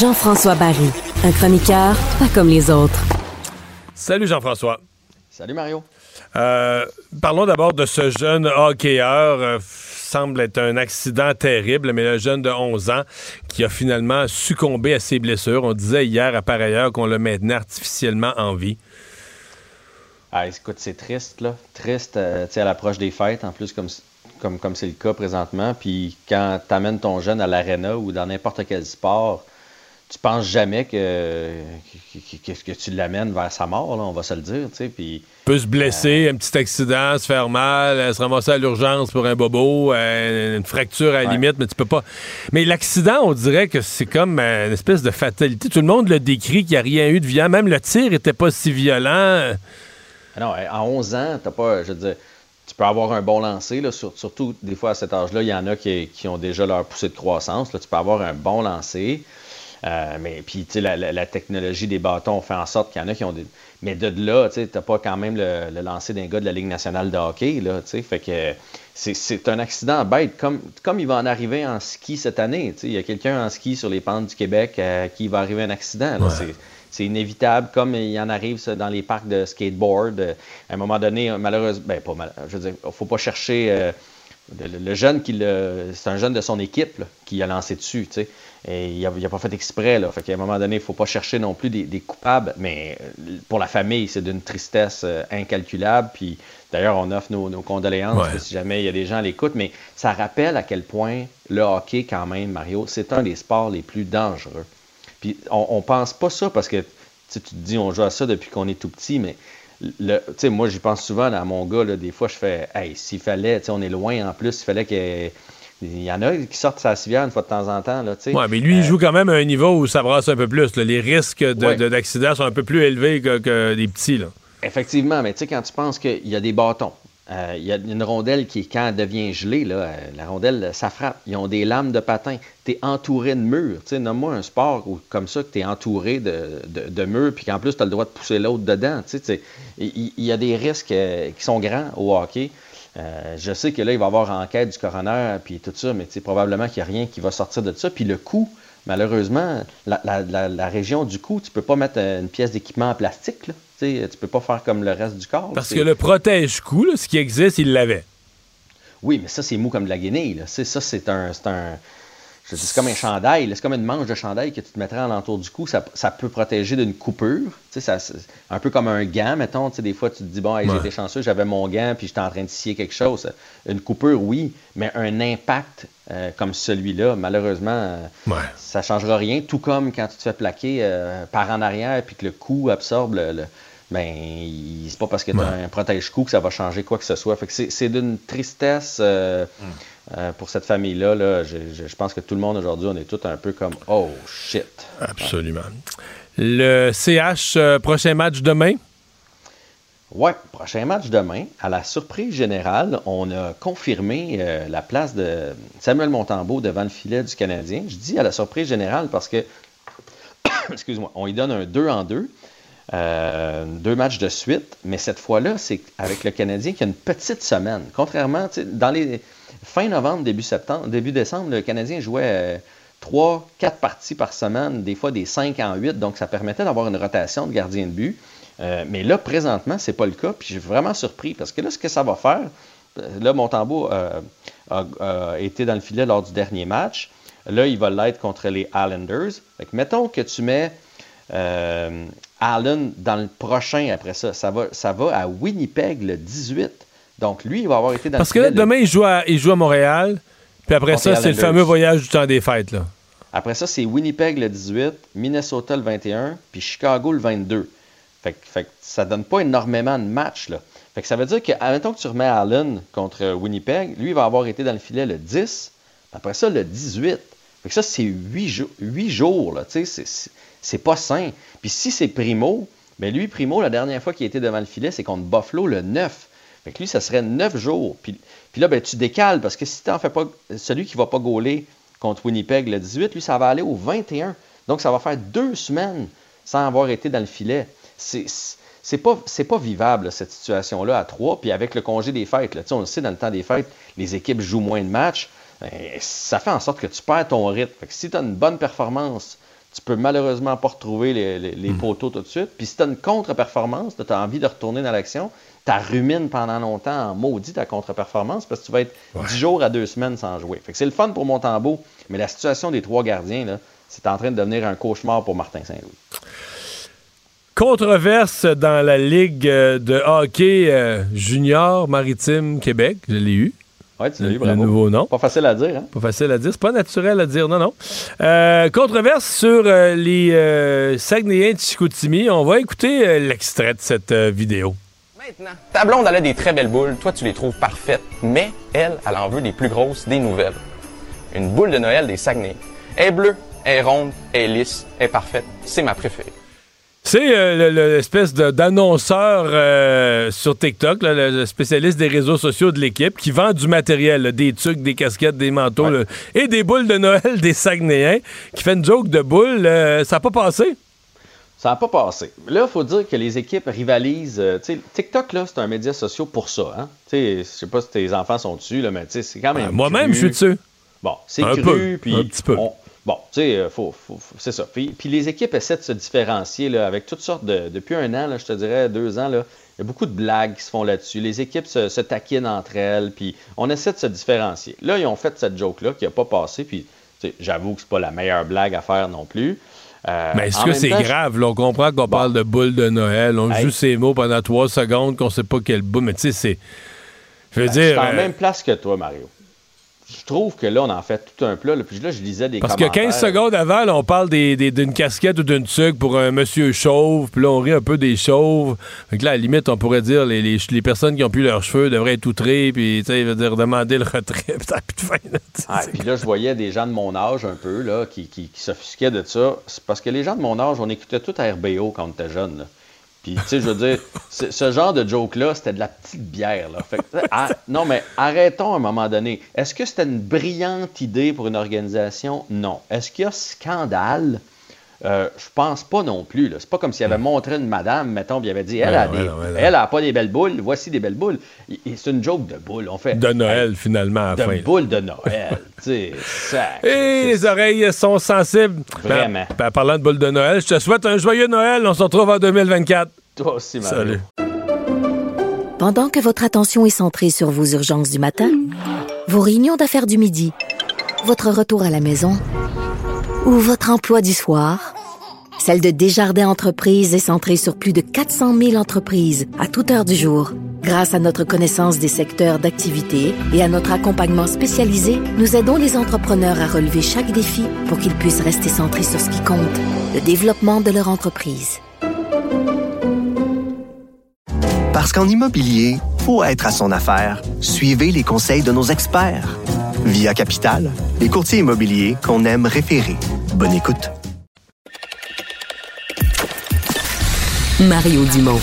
Jean-François Barry, un chroniqueur pas comme les autres. Salut Jean-François. Salut Mario. Euh, parlons d'abord de ce jeune hockeyeur. Euh, semble être un accident terrible, mais le jeune de 11 ans qui a finalement succombé à ses blessures. On disait hier à par ailleurs qu'on le maintenait artificiellement en vie. Ah, écoute, c'est triste, là. Triste, euh, tu sais, à l'approche des fêtes, en plus, comme comme comme c'est le cas présentement. Puis quand tu amènes ton jeune à l'aréna ou dans n'importe quel sport, tu penses jamais que, que, que, tu l'amènes vers sa mort, là, on va se le dire, tu sais, puis... Peut se blesser, euh, un petit accident, se faire mal, euh, se ramasser à l'urgence pour un bobo, euh, une fracture à la limite, mais tu peux pas... Mais l'accident, on dirait que c'est comme une espèce de fatalité. Tout le monde le décrit qu'il n'y a rien eu de violent. Même le tir était pas si violent. Ah non, à 11 ans, t'as pas... Je veux dire tu peux avoir un bon lancer, là, surtout des fois à cet âge-là, il y en a qui, qui, ont déjà leur poussée de croissance. Là, tu peux avoir un bon lancer. Euh, mais puis, tu sais, la, technologie des bâtons fait en sorte qu'il y en a qui ont des. Mais de là, tu n'as pas quand même le, lancer d'un gars de la Ligue nationale de hockey, là, tu sais. Fait que c'est un accident bête, comme, comme il va en arriver en ski cette année. Tu sais. Il y a quelqu'un en ski sur les pentes du Québec à qui va arriver un accident. C'est inévitable, comme il en arrive dans les parcs de skateboard. À un moment donné, malheureusement, ben, pas mal, je veux dire, faut pas chercher. Euh, le, jeune qui c'est un jeune de son équipe qui a lancé dessus, tu sais. Et il n'a pas fait exprès, là. Fait qu'à un moment donné, il ne faut pas chercher non plus des, coupables. Mais euh, pour la famille, c'est d'une tristesse euh, incalculable. Puis d'ailleurs, on offre nos, condoléances si jamais il y a des gens à l'écoute. Mais ça rappelle à quel point le hockey, quand même, Mario, c'est un des sports les plus dangereux. Puis on, ne pense pas ça parce que tu te dis, on joue à ça depuis qu'on est tout petit, mais le, moi, j'y pense souvent à mon gars. Là, des fois, je fais, hey, s'il fallait, on est loin en plus, il fallait qu'il il y en a qui sortent sa civière une fois de temps en temps. Oui, mais lui, il euh, joue quand même à un niveau où ça brasse un peu plus. Les risques d'accident sont un peu plus élevés que, que les petits. Là. Effectivement, mais tu sais, quand tu penses qu'il y a des bâtons, euh, il y a une rondelle qui, quand elle devient gelée, là, euh, la rondelle, ça frappe. Ils ont des lames de patin. Tu es entouré de murs. Nomme-moi un sport comme ça que tu es entouré de, de, murs, puis qu'en plus, tu as le droit de pousser l'autre dedans. Il y, a des risques qui sont grands au hockey. Euh, je sais que là, il va y avoir enquête du coroner, puis tout ça, mais probablement qu'il n'y a rien qui va sortir de ça. Puis le coût, malheureusement, la, région du cou, tu peux pas mettre une pièce d'équipement en plastique. Là. Tu peux pas faire comme le reste du corps. Parce que le protège-cou, ce qui existe, il l'avait. Oui, mais ça, c'est mou comme de la guinée. Ça, c'est un, c'est comme un chandail, c'est comme une manche de chandail que tu te mettrais l'entour du cou. Ça, peut protéger d'une coupure. Ça, un peu comme un gant, mettons. Des fois, tu te dis, bon, hey, j'étais chanceux, j'avais mon gant, puis j'étais en train de scier quelque chose. Une coupure, oui, mais un impact euh, comme celui-là, malheureusement, euh, ça ne changera rien. Tout comme quand tu te fais plaquer euh, par en arrière, puis que le cou absorbe le, ben, c'est pas parce que tu as un protège-cou que ça va changer quoi que ce soit. Fait que c'est d'une tristesse. Mm. Euh, pour cette famille-là, là, je, pense que tout le monde aujourd'hui, on est tous un peu comme Oh shit. Absolument. Le CH, euh, prochain match demain? Oui, prochain match demain. À la surprise générale, on a confirmé euh, la place de Samuel Montembeau devant le filet du Canadien. Je dis à la surprise générale parce que, [COUGHS] excuse-moi, on y donne un 2 en 2. deux matchs de suite, mais cette fois-là, c'est avec le Canadien qui a une petite semaine. Contrairement, dans les, Fin novembre, début septembre, début décembre, le Canadien jouait euh, trois, quatre parties par semaine, des fois des 5 en 8, donc ça permettait d'avoir une rotation de gardien de but. Euh, mais là, présentement, c'est pas le cas, puis je suis vraiment surpris parce que là, ce que ça va faire, euh, là, Montembeau euh, a, été dans le filet lors du dernier match. Là, il va l'être contre les Islanders. mettons que tu mets Allen dans le prochain après ça. Ça va, ça va à Winnipeg le 18. Donc, lui, il va avoir été dans Parce que là, demain, il joue, à, il joue à Montréal. Puis après ça, c'est le fameux voyage du temps des fêtes. Là. Après ça, c'est Winnipeg le 18, Minnesota le 21, puis Chicago le 22. Fait, fait que ça donne pas énormément de matchs. Là. Fait que ça veut dire que, admettons que tu remets Allen contre Winnipeg, lui, il va avoir été dans le filet le 10, après ça, le 18. Fait que ça, c'est 8, jours. 8 jours. Là, c'est pas sain. Puis si c'est Primo, mais ben lui, Primo, la dernière fois qu'il était devant le filet, c'est contre Buffalo le 9. Fait que lui, ça serait neuf jours. Puis, là, ben, tu décales parce que si tu n'en fais pas, celui qui ne va pas gauler contre Winnipeg le 18, lui, ça va aller au 21. Donc, ça va faire deux semaines sans avoir été dans le filet. C'est, c'est pas, vivable, cette situation-là, à trois. Puis avec le congé des fêtes, on le sait, dans le temps des fêtes, les équipes jouent moins de matchs. Ben, ça fait en sorte que tu perds ton rythme. Si tu as une bonne performance, tu peux malheureusement pas retrouver les, les, hmm. poteaux tout de suite. Puis si tu as une contre-performance, tu as envie de retourner dans l'action, tu rumines pendant longtemps en maudit ta contre-performance parce que tu vas être 10 jours à deux semaines sans jouer. Fait que c'est le fun pour Montembeau, mais la situation des trois gardiens, là, c'est en train de devenir un cauchemar pour Martin Saint-Louis. Controverse dans la Ligue de hockey euh, junior maritime Québec, je l'ai eu. Oui, tu l'as eu, bravo. Le nouveau nom. Pas facile à dire, hein? Pas facile à dire. C'est pas naturel à dire, non, non. Euh, controverse sur euh, les euh, Saguenayens de Chicoutimi. On va écouter l'extrait de cette vidéo. Maintenant, ta blonde, elle a des très belles boules. Toi, tu les trouves parfaites. Mais elle, elle en veut des plus grosses, des nouvelles. Une boule de Noël des Saguenay. Elle est bleue, elle est ronde, elle est lisse, elle est parfaite. C'est ma préférée. C'est euh, l'espèce d'annonceur euh, sur TikTok, le spécialiste des réseaux sociaux de l'équipe, qui vend du matériel, des trucs, des casquettes, des manteaux et des boules de Noël des Saguenayens, qui fait une joke de boules. Euh, ça n'a pas passé? Ça n'a pas passé. Là, il faut dire que les équipes rivalisent. TikTok, là, c'est un média social pour ça. Hein? Je sais pas si tes enfants sont dessus, là, mais c'est quand même. Moi-même, je suis dessus. Bon, c'est cru, puis. Un petit peu. Bon, tu sais, euh, faut, c'est ça. Puis, les équipes essaient de se différencier là, avec toutes sortes de. Depuis un an, là, je te dirais, deux ans, là, il y a beaucoup de blagues qui se font là-dessus. Les équipes se, taquinent entre elles, puis on essaie de se différencier. Là, ils ont fait cette joke-là qui n'a pas passé, puis j'avoue que c'est pas la meilleure blague à faire non plus. Euh, mais est-ce que c'est grave? Là, on comprend qu'on parle de boule de Noël, on joue ces mots pendant trois secondes, qu'on sait pas quelle boule, mais tu sais, c'est. Je veux ben, dire. Je suis en euh, même place que toi, Mario je trouve que là, on en fait tout un plat. Puis là, je lisais des Parce que 15 secondes avant, on parle d'une casquette ou d'une tuque pour un monsieur chauve. Puis là, on rit un peu des chauves. Fait là, à la limite, on pourrait dire les, les, personnes qui ont plus leurs cheveux devraient être outrées. Puis, tu sais, dire demander le retrait. [LAUGHS] Puis plus de fin. Ah, puis là, je voyais des gens de mon âge un peu, là, qui, qui, qui s'offusquaient de ça. parce que les gens de mon âge, on écoutait tout à RBO quand on était jeune. Puis, tu sais, je veux dire, ce genre de joke-là, c'était de la petite bière. Là. Fait ah, [LAUGHS] non, mais arrêtons à un moment donné. Est-ce que c'était une brillante idée pour une organisation? Non. Est-ce qu'il y a scandale? Euh, je pense pas non plus. C'est pas comme s'il avait montré une madame, mettons, puis il avait dit elle, a, des, elle a pas des belles boules, voici des belles boules. C'est une joke de boules. On fait, de Noël, finalement, à la de fin. boules de Noël. [LAUGHS] Et les oreilles sont sensibles. Vraiment. Ben, parlant de boules de Noël, je te souhaite un joyeux Noël. On se retrouve en 2024. Toi aussi, Marie. Salut. Pendant que votre attention est centrée sur vos urgences du matin, vos réunions d'affaires du midi, votre retour à la maison ou votre emploi du soir, celle de Desjardins Entreprises est centrée sur plus de 400 000 entreprises à toute heure du jour. Grâce à notre connaissance des secteurs d'activité et à notre accompagnement spécialisé, nous aidons les entrepreneurs à relever chaque défi pour qu'ils puissent rester centrés sur ce qui compte, le développement de leur entreprise. Parce qu'en immobilier, faut être à son affaire. Suivez les conseils de nos experts. Via Capital, les courtiers immobiliers qu'on aime référer. Bonne écoute. Mario Dumont.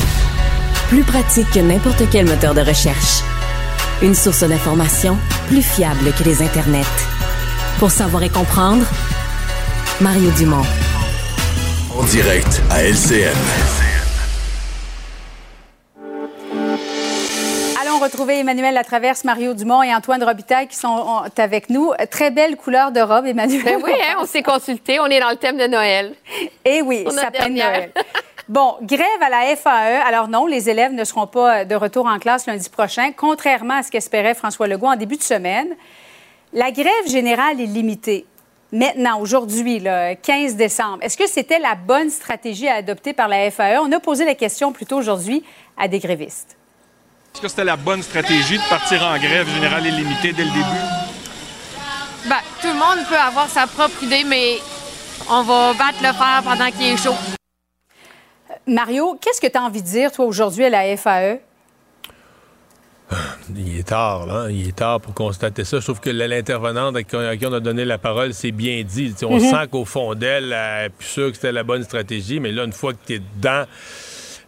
Plus pratique que n'importe quel moteur de recherche. Une source d'information plus fiable que les internets. Pour savoir et comprendre, Mario Dumont. En direct à LCN. Retrouver Emmanuel Latraverse, Mario Dumont et Antoine Robitaille qui sont avec nous. Très belle couleur de robe, Emmanuel. Ben oui, hein, on s'est consulté. On est dans le thème de Noël. Eh oui, ça peine Noël. Bon, grève à la FAE. Alors non, les élèves ne seront pas de retour en classe lundi prochain, contrairement à ce qu'espérait François Legault en début de semaine. La grève générale est limitée. Maintenant, aujourd'hui, le 15 décembre, est-ce que c'était la bonne stratégie à adopter par la FAE? On a posé la question plutôt aujourd'hui à des grévistes. Est-ce que c'était la bonne stratégie de partir en grève générale illimitée dès le début? Ben, tout le monde peut avoir sa propre idée, mais on va battre le fer pendant qu'il est chaud. Mario, qu'est-ce que tu as envie de dire, toi, aujourd'hui à la FAE? [SIGHS] Il est tard, là. Il est tard pour constater ça. Je trouve que l'intervenante à qui on a donné la parole, c'est bien dit. on mm-hmm. sent qu'au fond d'elle, elle n'est plus sûre que c'était la bonne stratégie, mais là, une fois que tu es dedans,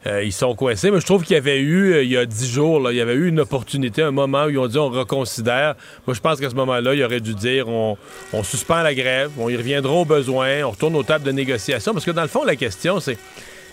euh, ils sont coincés, mais je trouve qu'il y avait eu, euh, il y a dix jours, il y avait eu une opportunité, un moment où ils ont dit on reconsidère. Moi, je pense qu'à ce moment-là, il aurait dû dire on, suspend la grève, on y reviendra au besoin, on retourne aux tables de négociation. Parce que dans le fond, la question, c'est.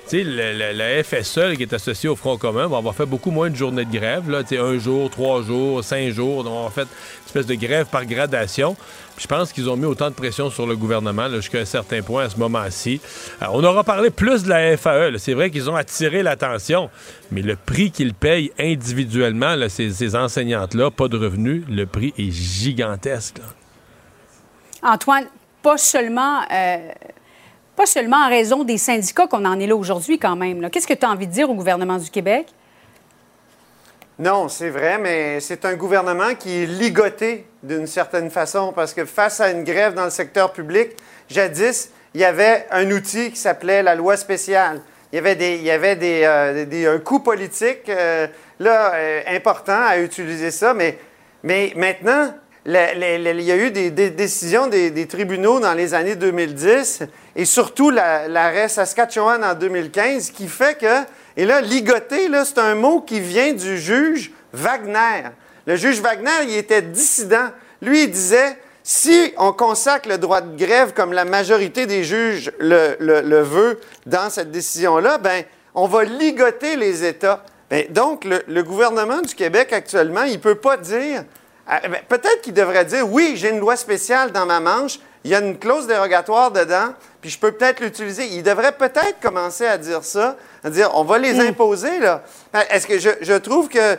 Sais, la, FSE qui est associée au Front commun va avoir fait beaucoup moins de journées de grève. Là, un jour, trois jours, cinq jours. On fait une espèce de grève par gradation je pense qu'ils ont mis autant de pression sur le gouvernement jusqu'à un certain point à ce moment-ci. Euh, on aura parlé plus de la FAE. C'est vrai qu'ils ont attiré l'attention, mais le prix qu'ils payent individuellement, ces, enseignantes-là, pas de revenus, le prix est gigantesque. Antoine, pas seulement... Euh, pas seulement en raison des syndicats qu'on en est là aujourd'hui quand même. Qu'est-ce que tu as envie de dire au gouvernement du Québec? Non, c'est vrai, mais c'est un gouvernement qui est ligoté d'une certaine façon parce que face à une grève dans le secteur public, jadis, il y avait un outil qui s'appelait la loi spéciale. Il y avait, des, il y avait des, euh, un coût politique euh, là, euh, important à utiliser ça, mais, mais maintenant, il y a eu des, décisions des, tribunaux dans les années 2010 et surtout la- l'arrêt Saskatchewan en 2015 qui fait que, et là, ligoter, là, c'est un mot qui vient du juge Wagner. Le juge Wagner, il était dissident. Lui, il disait, si on consacre le droit de grève comme la majorité des juges le, veut dans cette décision-là, ben, on va ligoter les États. Ben, donc, le gouvernement du Québec actuellement, il ne peut pas dire. Ah, ben, Peut-être qu'il devrait dire oui, j'ai une loi spéciale dans ma manche, il y a une clause dérogatoire dedans, puis je peux peut-être l'utiliser. Il devrait peut-être commencer à dire ça, à dire on va les imposer. là. Ben, Est-ce que je, je trouve que euh,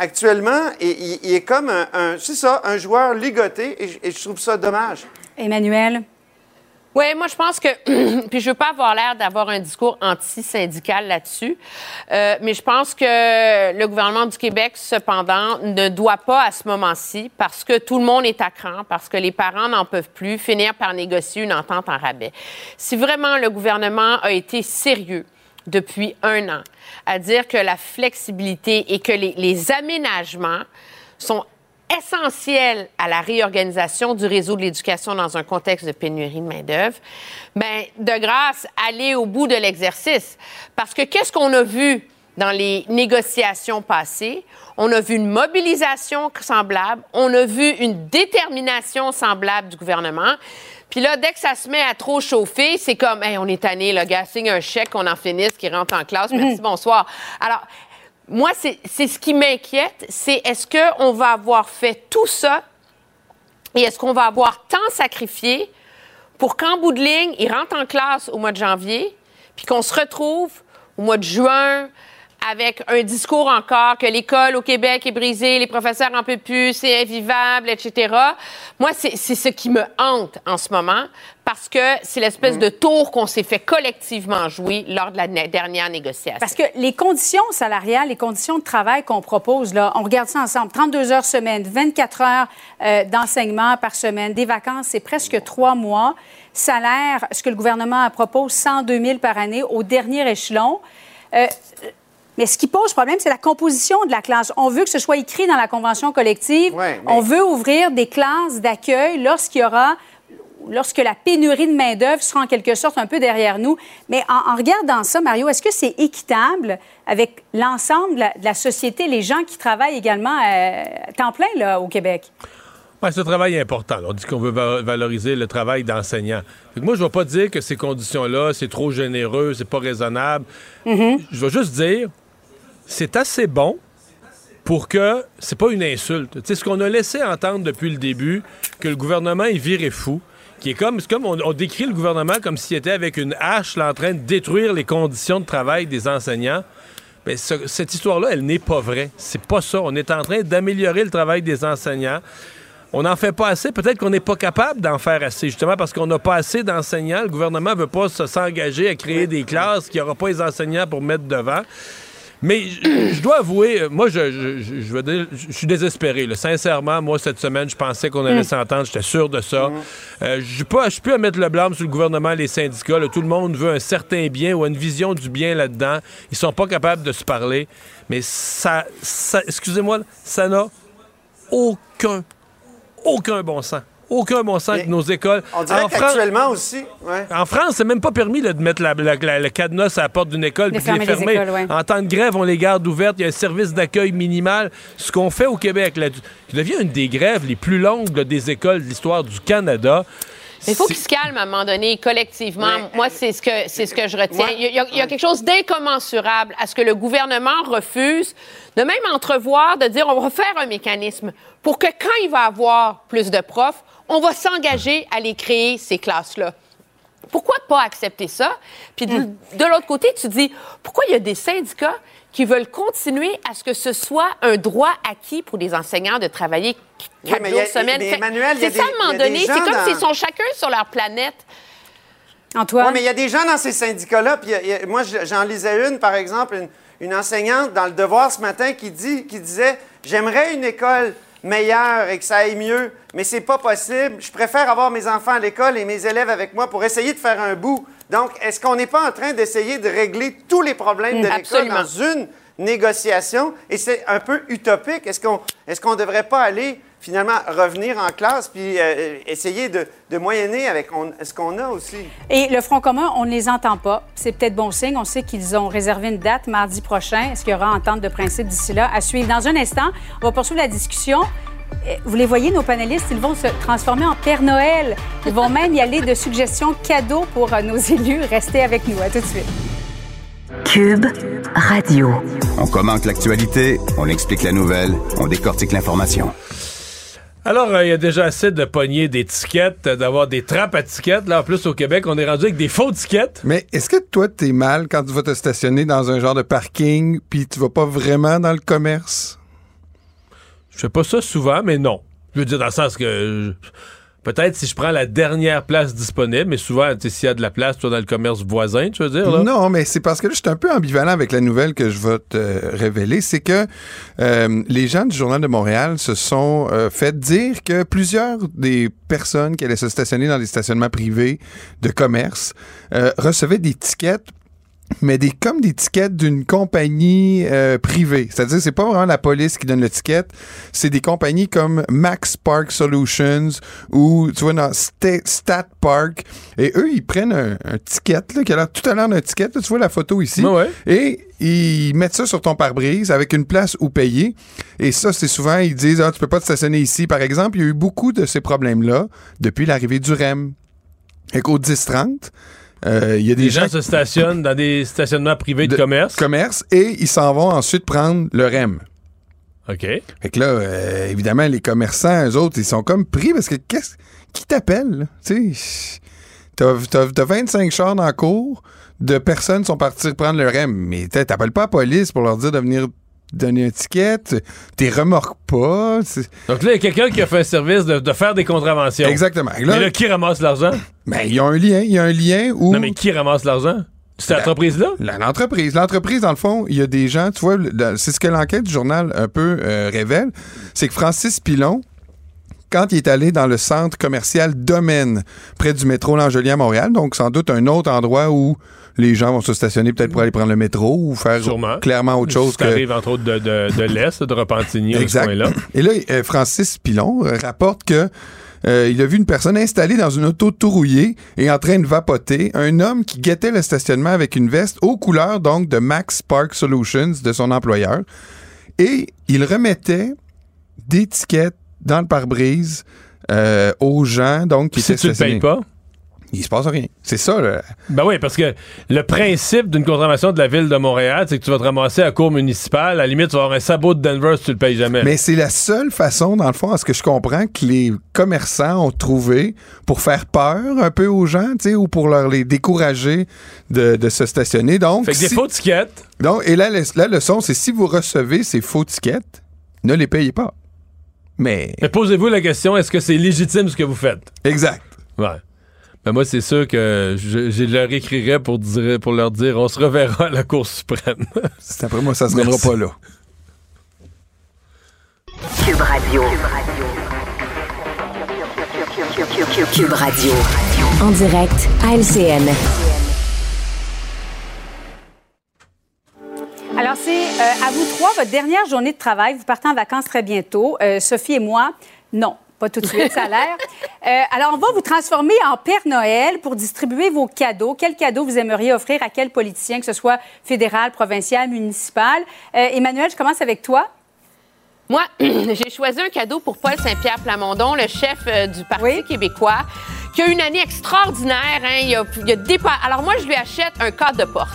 actuellement, il, est comme un, un- c'est ça, un joueur ligoté, et je trouve ça dommage. Emmanuel? Oui, moi, je pense que. [CLEARS THROAT] puis, je veux pas avoir l'air d'avoir un discours anti-syndical là-dessus. euh, mais je pense que le gouvernement du Québec, cependant, ne doit pas, à ce moment-ci, parce que tout le monde est à cran, parce que les parents n'en peuvent plus, finir par négocier une entente en rabais. Si vraiment le gouvernement a été sérieux depuis un an à dire que la flexibilité et que les, les aménagements sont essentiels à la réorganisation du réseau de l'éducation dans un contexte de pénurie de main-d'œuvre, ben, de grâce, aller au bout de l'exercice. Parce que qu'est-ce qu'on a vu dans les négociations passées? On a vu une mobilisation semblable, on a vu une détermination semblable du gouvernement. Puis là, dès que ça se met à trop chauffer, c'est comme, hey, on est tanné, le gars signe un chèque, on en finisse, qui rentre en classe, merci, bonsoir. Alors, moi, c'est ce qui m'inquiète, c'est est-ce qu'on va avoir fait tout ça et est-ce qu'on va avoir tant sacrifié pour qu'en bout de ligne, il rentre en classe au mois de janvier, puis qu'on se retrouve au mois de juin avec un discours encore que l'école au Québec est brisée, les professeurs en peuvent plus, c'est invivable, etc. Moi, c'est ce qui me hante en ce moment parce que c'est l'espèce de tour qu'on s'est fait collectivement jouer lors de la dernière négociation. Parce que les conditions salariales, les conditions de travail qu'on propose, là, on regarde ça ensemble. 32 heures semaine, 24 heures euh, d'enseignement par semaine, des vacances, c'est presque trois mois. Salaire, ce que le gouvernement propose, 102 000 par année au dernier échelon. Euh, mais ce qui pose problème, c'est la composition de la classe. On veut que ce soit écrit dans la convention collective. On veut ouvrir des classes d'accueil lorsqu'il y aura lorsque la pénurie de main-d'œuvre sera en quelque sorte un peu derrière nous. Mais en, en regardant ça, Mario, est-ce que c'est équitable avec l'ensemble de, la- de la société, les gens qui travaillent également euh, à temps plein là, au Québec? Ouais, c'est un travail important. On dit qu'on veut va- valoriser le travail d'enseignant. Moi, je ne vais pas dire que ces conditions-là, c'est trop généreux, c'est pas raisonnable. Je vais juste dire, c'est assez bon pour que c'est pas une insulte. Tu sais, ce qu'on a laissé entendre depuis le début, que le gouvernement est viré fou, qui est comme, c'est comme on, on décrit le gouvernement comme s'il était avec une hache là, en train de détruire les conditions de travail des enseignants. Mais ce- cette histoire-là, elle n'est pas vraie. C'est pas ça. On est en train d'améliorer le travail des enseignants. On n'en fait pas assez. Peut-être qu'on n'est pas capable d'en faire assez, justement parce qu'on n'a pas assez d'enseignants. Le gouvernement ne veut pas se- s'engager à créer des classes qu'il n'y aura pas les enseignants pour mettre devant. Mais je dois avouer, euh, moi, je, je, je- veux dire, je suis désespéré. là. Sincèrement, moi, cette semaine, je pensais qu'on allait Mm. s'entendre. J'étais sûr de ça. Euh, je ne suis plus à mettre le blâme sur le gouvernement et les syndicats. là. Tout le monde veut un certain bien ou une vision du bien là-dedans. Ils sont pas capables de se parler. Mais ça, ça excusez-moi, ça n'a aucun, aucun bon sens. Aucun bon sens que nos écoles. On dirait En Fran- aussi, ouais. en France, c'est même pas permis là, de mettre la- la- la- le cadenas à la porte d'une école puis de les fermer écoles, ouais. En temps de grève, on les garde ouvertes. Il y a un service d'accueil minimal. Ce qu'on fait au Québec, là, qui devient une des grèves les plus longues là, des écoles de l'histoire du Canada. Mais il faut qu'ils se calment à un moment donné, collectivement. Moi, c'est ce que c'est ce que je retiens. Il, y a, il y a quelque chose d'incommensurable à ce que le gouvernement refuse de même entrevoir, de dire on va faire un mécanisme pour que quand il va avoir plus de profs, on va s'engager à les créer, ces classes-là. Pourquoi pas accepter ça? Puis de, de l'autre côté, tu dis, pourquoi il y a des syndicats qui veulent continuer à ce que ce soit un droit acquis pour les enseignants de travailler Oui, quatre mais jours a- semaine? C'est ça, à un moment donné. C'est comme dans- s'ils sont chacun sur leur planète. Antoine? Oui, mais il y a des gens dans ces syndicats-là. Puis il y a- il y a- moi, je- j'en lisais une, par exemple, une, une enseignante dans le Devoir ce matin qui, dit, qui disait J'aimerais une école meilleure et que ça aille mieux, mais c'est pas possible. Je préfère avoir mes enfants à l'école et mes élèves avec moi pour essayer de faire un bout. Donc, est-ce qu'on n'est pas en train d'essayer de régler tous les problèmes de l'école dans une négociation? Et c'est un peu utopique. Est-ce qu'on est qu'on ne devrait pas aller finalement revenir en classe puis euh, essayer de, de moyenner avec on- ce qu'on a aussi. Et le Front commun, on ne les entend pas. C'est peut-être bon signe. On sait qu'ils ont réservé une date mardi prochain. Est-ce qu'il y aura entente de principe d'ici là? À suivre? Dans un instant, on va poursuivre la discussion. Euh, Vous les voyez, nos panélistes, ils vont se transformer en Père Noël. Ils vont même y aller de suggestions cadeaux pour euh, nos élus. Restez avec nous. À tout de suite. Cube Radio. On commente l'actualité, on explique la nouvelle, on décortique l'information. Alors, euh, il y a déjà assez de pogner des tickets, euh, d'avoir des trappes à tickets. Là, en plus, au Québec, on est rendu avec des faux tickets. Mais est-ce que toi, t'es mal quand tu vas te stationner dans un genre de parking puis tu vas pas vraiment dans le commerce? Je fais pas ça souvent, mais non. Je veux dire, dans le sens que peut-être si je prends la dernière place disponible, mais souvent, s'il y a de la place, toi, dans le commerce voisin, tu veux dire, là? Non, mais c'est parce que là, je suis un peu ambivalent avec la nouvelle que je vais te euh, révéler. C'est que euh, les gens du Journal de Montréal se sont euh, fait dire que plusieurs des personnes qui allaient se stationner dans des stationnements privés de commerce euh, recevaient des tickets mais des comme des tickets d'une compagnie euh, privée. C'est-à-dire, c'est pas vraiment la police qui donne le ticket, c'est des compagnies comme Max Park Solutions ou, tu vois, dans Sta- Stat Park. Et eux, ils prennent un, un ticket, là, qui a l'air tout à l'heure d'un ticket. Là, tu vois la photo ici. Ouais. Et ils mettent ça sur ton pare-brise avec une place où payer. Et ça, c'est souvent, ils disent, ah, tu peux pas te stationner ici. Par exemple, il y a eu beaucoup de ces problèmes-là depuis l'arrivée du REM. Et qu'au 10-30, euh, il y a des Les gens se stationnent dans des stationnements privés de, commerce. commerce et ils s'en vont ensuite prendre le REM. OK. Fait que là, euh, évidemment, les commerçants, eux autres, ils sont comme pris parce que qu'est-ce qui t'appelle? Tu sais, t'as, t'as- t'as 25 chars dans la cour, de personnes sont parties prendre le REM, mais t'appelles pas la police pour leur dire de venir donner un ticket, t'es remorques pas. Donc là, il y a quelqu'un qui a fait un service de, de faire des contraventions. Exactement. Et là, qui ramasse l'argent? Ben, il y a un lien, il y a un lien où... Non, mais qui ramasse l'argent? Cette entreprise-là? La- L'entreprise. L'entreprise, dans le fond, il y a des gens, tu vois, c'est ce que l'enquête du journal un peu euh, révèle, c'est que Francis Pilon, quand il est allé dans le centre commercial Domaine, près du métro L'Angelier à Montréal, donc sans doute un autre endroit où les gens vont se stationner peut-être pour aller prendre le métro ou faire Sûrement. clairement autre chose que... arrive, entre autres, de, de, de l'Est, de Repentigny, Exact. coin-là. Et là, euh, Francis Pilon euh, rapporte que euh, il a vu une personne installée dans une auto tout rouillée et en train de vapoter. Un homme qui guettait le stationnement avec une veste aux couleurs donc de Max Park Solutions de son employeur. Et il remettait des tickets dans le pare-brise euh, aux gens donc qui si étaient tu le payes pas? Il se passe rien. C'est ça, là. Ben oui, parce que le principe d'une contravention de la ville de Montréal, c'est que tu vas te ramasser à la cour municipale. À la limite, tu vas avoir un sabot de Denver si tu le payes jamais. Mais c'est la seule façon, dans le fond, à ce que je comprends, que les commerçants ont trouvé pour faire peur un peu aux gens, tu sais, ou pour leur les décourager de, de se stationner. Donc, Fait que des faux tickets. Donc, et là, la, la leçon, c'est si vous recevez ces faux tickets, ne les payez pas. Mais. Mais posez-vous la question, est-ce que c'est légitime ce que vous faites? Exact. Ouais. Ben moi, c'est sûr que je, je leur écrirais pour, dire, pour leur dire on se reverra à la Cour suprême. [LAUGHS] C'est après moi, ça se rendra pas là. Cube Radio. Cube Radio. En direct à LCN. Alors, c'est euh, à vous trois, votre dernière journée de travail. Vous partez en vacances très bientôt. Euh, Sophie et moi, non. Pas tout de suite, ça a l'air. [LAUGHS] Euh, alors, on va vous transformer en Père Noël pour distribuer vos cadeaux. Quels cadeaux vous aimeriez offrir à quel politicien, que ce soit fédéral, provincial, municipal? Euh, Emmanuel, je commence avec toi. Moi, [CLEARS THROAT] j'ai choisi un cadeau pour Paul Saint-Pierre Plamondon, le chef euh, du Parti québécois, qui a eu une année extraordinaire. hein. Il a, il a dépa- Alors moi, je lui achète un cadre de porte.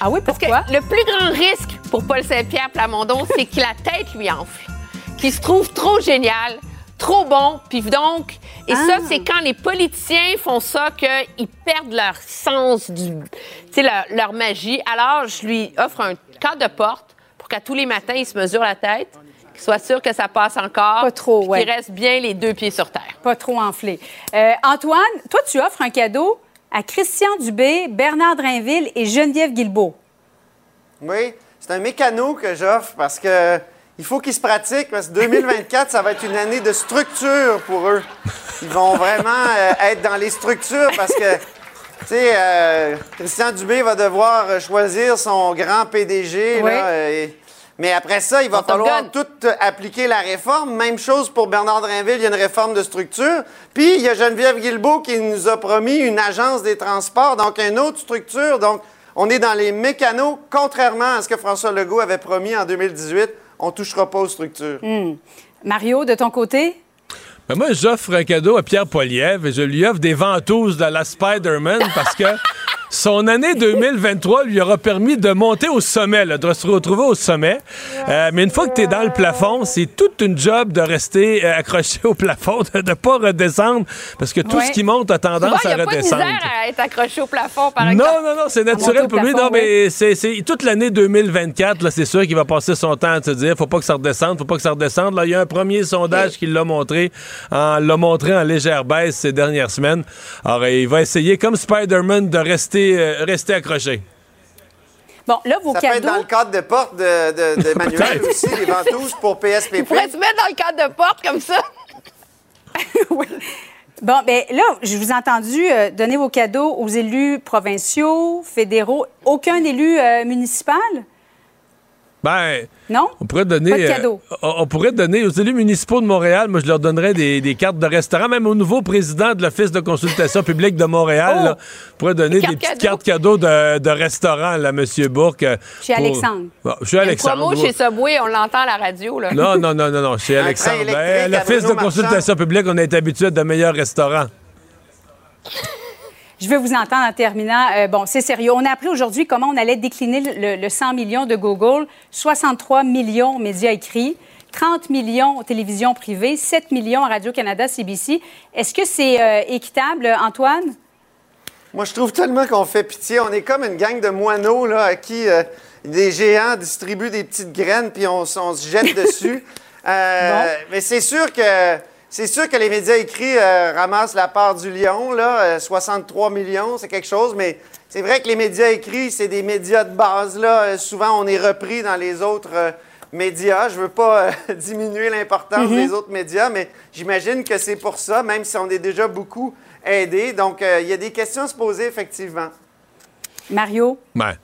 Ah oui, pourquoi? le plus grand risque pour Paul Saint-Pierre Plamondon, c'est que la tête lui enfle, qu'il se trouve trop génial, trop bon, puis donc... Et ça, Ah. c'est quand les politiciens font ça qu'ils perdent leur sens, du, tu sais, leur, leur magie. Alors, je lui offre un cadre de porte pour qu'à tous les matins, il se mesure la tête, qu'il soit sûr que ça passe encore. Pas trop, ouais. Qu'il reste bien les deux pieds sur terre. Pas trop enflé. Euh, Antoine, toi, tu offres un cadeau à Christian Dubé, Bernard Drainville et Geneviève Guilbeault. Oui, c'est un mécano que j'offre parce que il faut qu'ils se pratiquent parce que 2024, ça va être une année de structure pour eux. Ils vont vraiment euh, être dans les structures parce que, tu sais, euh, Christian Dubé va devoir euh, choisir son grand PDG. Oui. Là, et- Mais après ça, il va falloir tout appliquer la réforme. Même chose pour Bernard Drinville, il y a une réforme de structure. Puis, il y a Geneviève Guilbeault qui nous a promis une agence des transports, donc une autre structure. Donc, on est dans les mécanos, contrairement à ce que François Legault avait promis en 2018. On ne touchera pas aux structures. Hmm. Mario, de ton côté? Ben moi, j'offre un cadeau à Pierre Poilievre et je lui offre des ventouses de la Spider-Man parce que son année 2023 lui aura permis de monter au sommet, là, de se retrouver au sommet. Euh, mais une fois que tu es dans le plafond, c'est toute une job de rester euh, accroché au plafond, de ne pas redescendre parce que tout Ouais. ce qui monte a tendance à n'y a pas de redescendre. à être accroché au plafond, par exemple. Non, non, non, c'est naturel pour lui. Non, mais c'est- toute l'année 2024, là, c'est sûr qu'il va passer son temps à se dire faut pas que ça redescende, faut pas que ça redescende. Là, il y a un premier sondage qui l'a montré, l'a montré en légère baisse ces dernières semaines. Alors, il va essayer, comme Spider-Man, de rester, euh, rester accroché. Bon, là, vos Ça peut être cadeaux. dans le cadre de porte de, de, [LAUGHS] de Manuel aussi, les ventouses pour PSPP. Tu pourrais te mettre dans le cadre de porte comme ça. [LAUGHS] Bon, ben là, je vous ai entendu euh, donner vos cadeaux aux élus provinciaux, fédéraux. Aucun élu euh, municipal? Ben, Non? on pourrait donner. Pas de cadeau. euh, on on pourrait donner aux élus municipaux de Montréal, moi, je leur donnerais des, des cartes de restaurant, même au nouveau président de l'Office de consultation publique de Montréal. Oh! là, on pourrait donner Des petites cartes cadeaux de, de restaurant, là, M. Bourque. euh, Chez pour- Alexandre. Bon, chez Alexandre. promo chez Subway, on l'entend à la radio. Là. Non, non, non, non, non, chez Alexandre. Ben, à L'Office de consultation publique, on est habitué de meilleurs restaurants. Je veux vous entendre en terminant. Euh, bon, c'est sérieux. On a appris aujourd'hui comment on allait décliner le, le 100 millions de Google. 63 millions aux médias écrits, 30 millions aux télévisions privées, 7 millions à Radio-Canada, CBC. Est-ce que c'est euh, équitable, Antoine? Moi, je trouve tellement qu'on fait pitié. On est comme une gang de moineaux là, à qui euh, des géants distribuent des petites graines puis on, se jette [LAUGHS] dessus. Euh, Mais c'est sûr que c'est sûr que les médias écrits euh, ramassent la part du lion. Là, Euh, 63 millions, c'est quelque chose. Mais c'est vrai que les médias écrits, c'est des médias de base. Là. Euh, souvent, on est repris dans les autres. euh, médias. Je veux pas euh, [LAUGHS] diminuer l'importance Mhm. des autres médias, mais j'imagine que c'est pour ça, même si on est déjà beaucoup aidés. Donc, euh, il y a des questions à se poser, effectivement. Mario? Ben,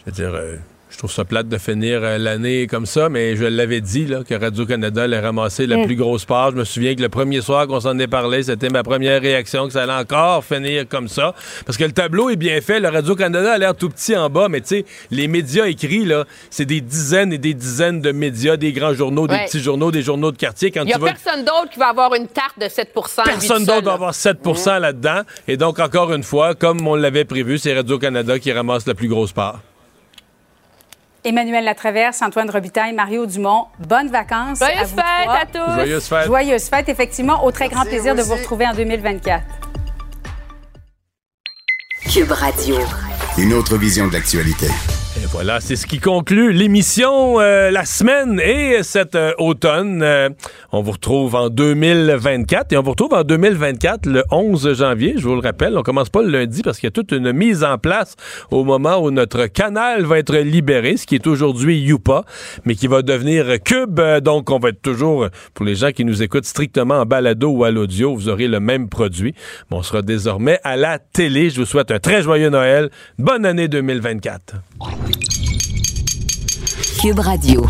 je veux dire, euh, trouve ça plate de finir euh, l'année comme ça, mais je l'avais dit là, que Radio-Canada allait ramasser la Mm. plus grosse part. Je me souviens que le premier soir qu'on s'en est parlé, c'était ma première réaction que ça allait encore finir comme ça. Parce que le tableau est bien fait. Le Radio-Canada a l'air tout petit en bas, mais tu sais, les médias écrits, là, c'est des dizaines et des dizaines de médias, des grands journaux, des petits journaux, des journaux de quartier. Il n'y a vas... personne d'autre qui va avoir une tarte de 7 lui Personne d'autre va avoir 7% là-dedans. Et donc, encore une fois, comme on l'avait prévu, c'est Radio-Canada qui ramasse la plus grosse part. Emmanuel Latraverse, Antoine Robitaille, Mario Dumont, bonnes vacances. Joyeuses à vous fêtes trois. à tous! Joyeuses fêtes. Joyeuses fêtes, effectivement. Au très grand plaisir de vous retrouver en 2024. Cube Radio. Une autre vision de l'actualité. Voilà, c'est ce qui conclut l'émission euh, la semaine et cet euh, automne. Euh, on vous retrouve en 2024 et on vous retrouve en 2024 le 11 janvier. Je vous le rappelle, on commence pas le lundi parce qu'il y a toute une mise en place au moment où notre canal va être libéré, ce qui est aujourd'hui Youpa, mais qui va devenir Cube. Donc, on va être toujours, pour les gens qui nous écoutent strictement en balado ou à l'audio, vous aurez le même produit. Mais on sera désormais à la télé. Je vous souhaite un très joyeux Noël. Bonne année 2024. Cube Radio.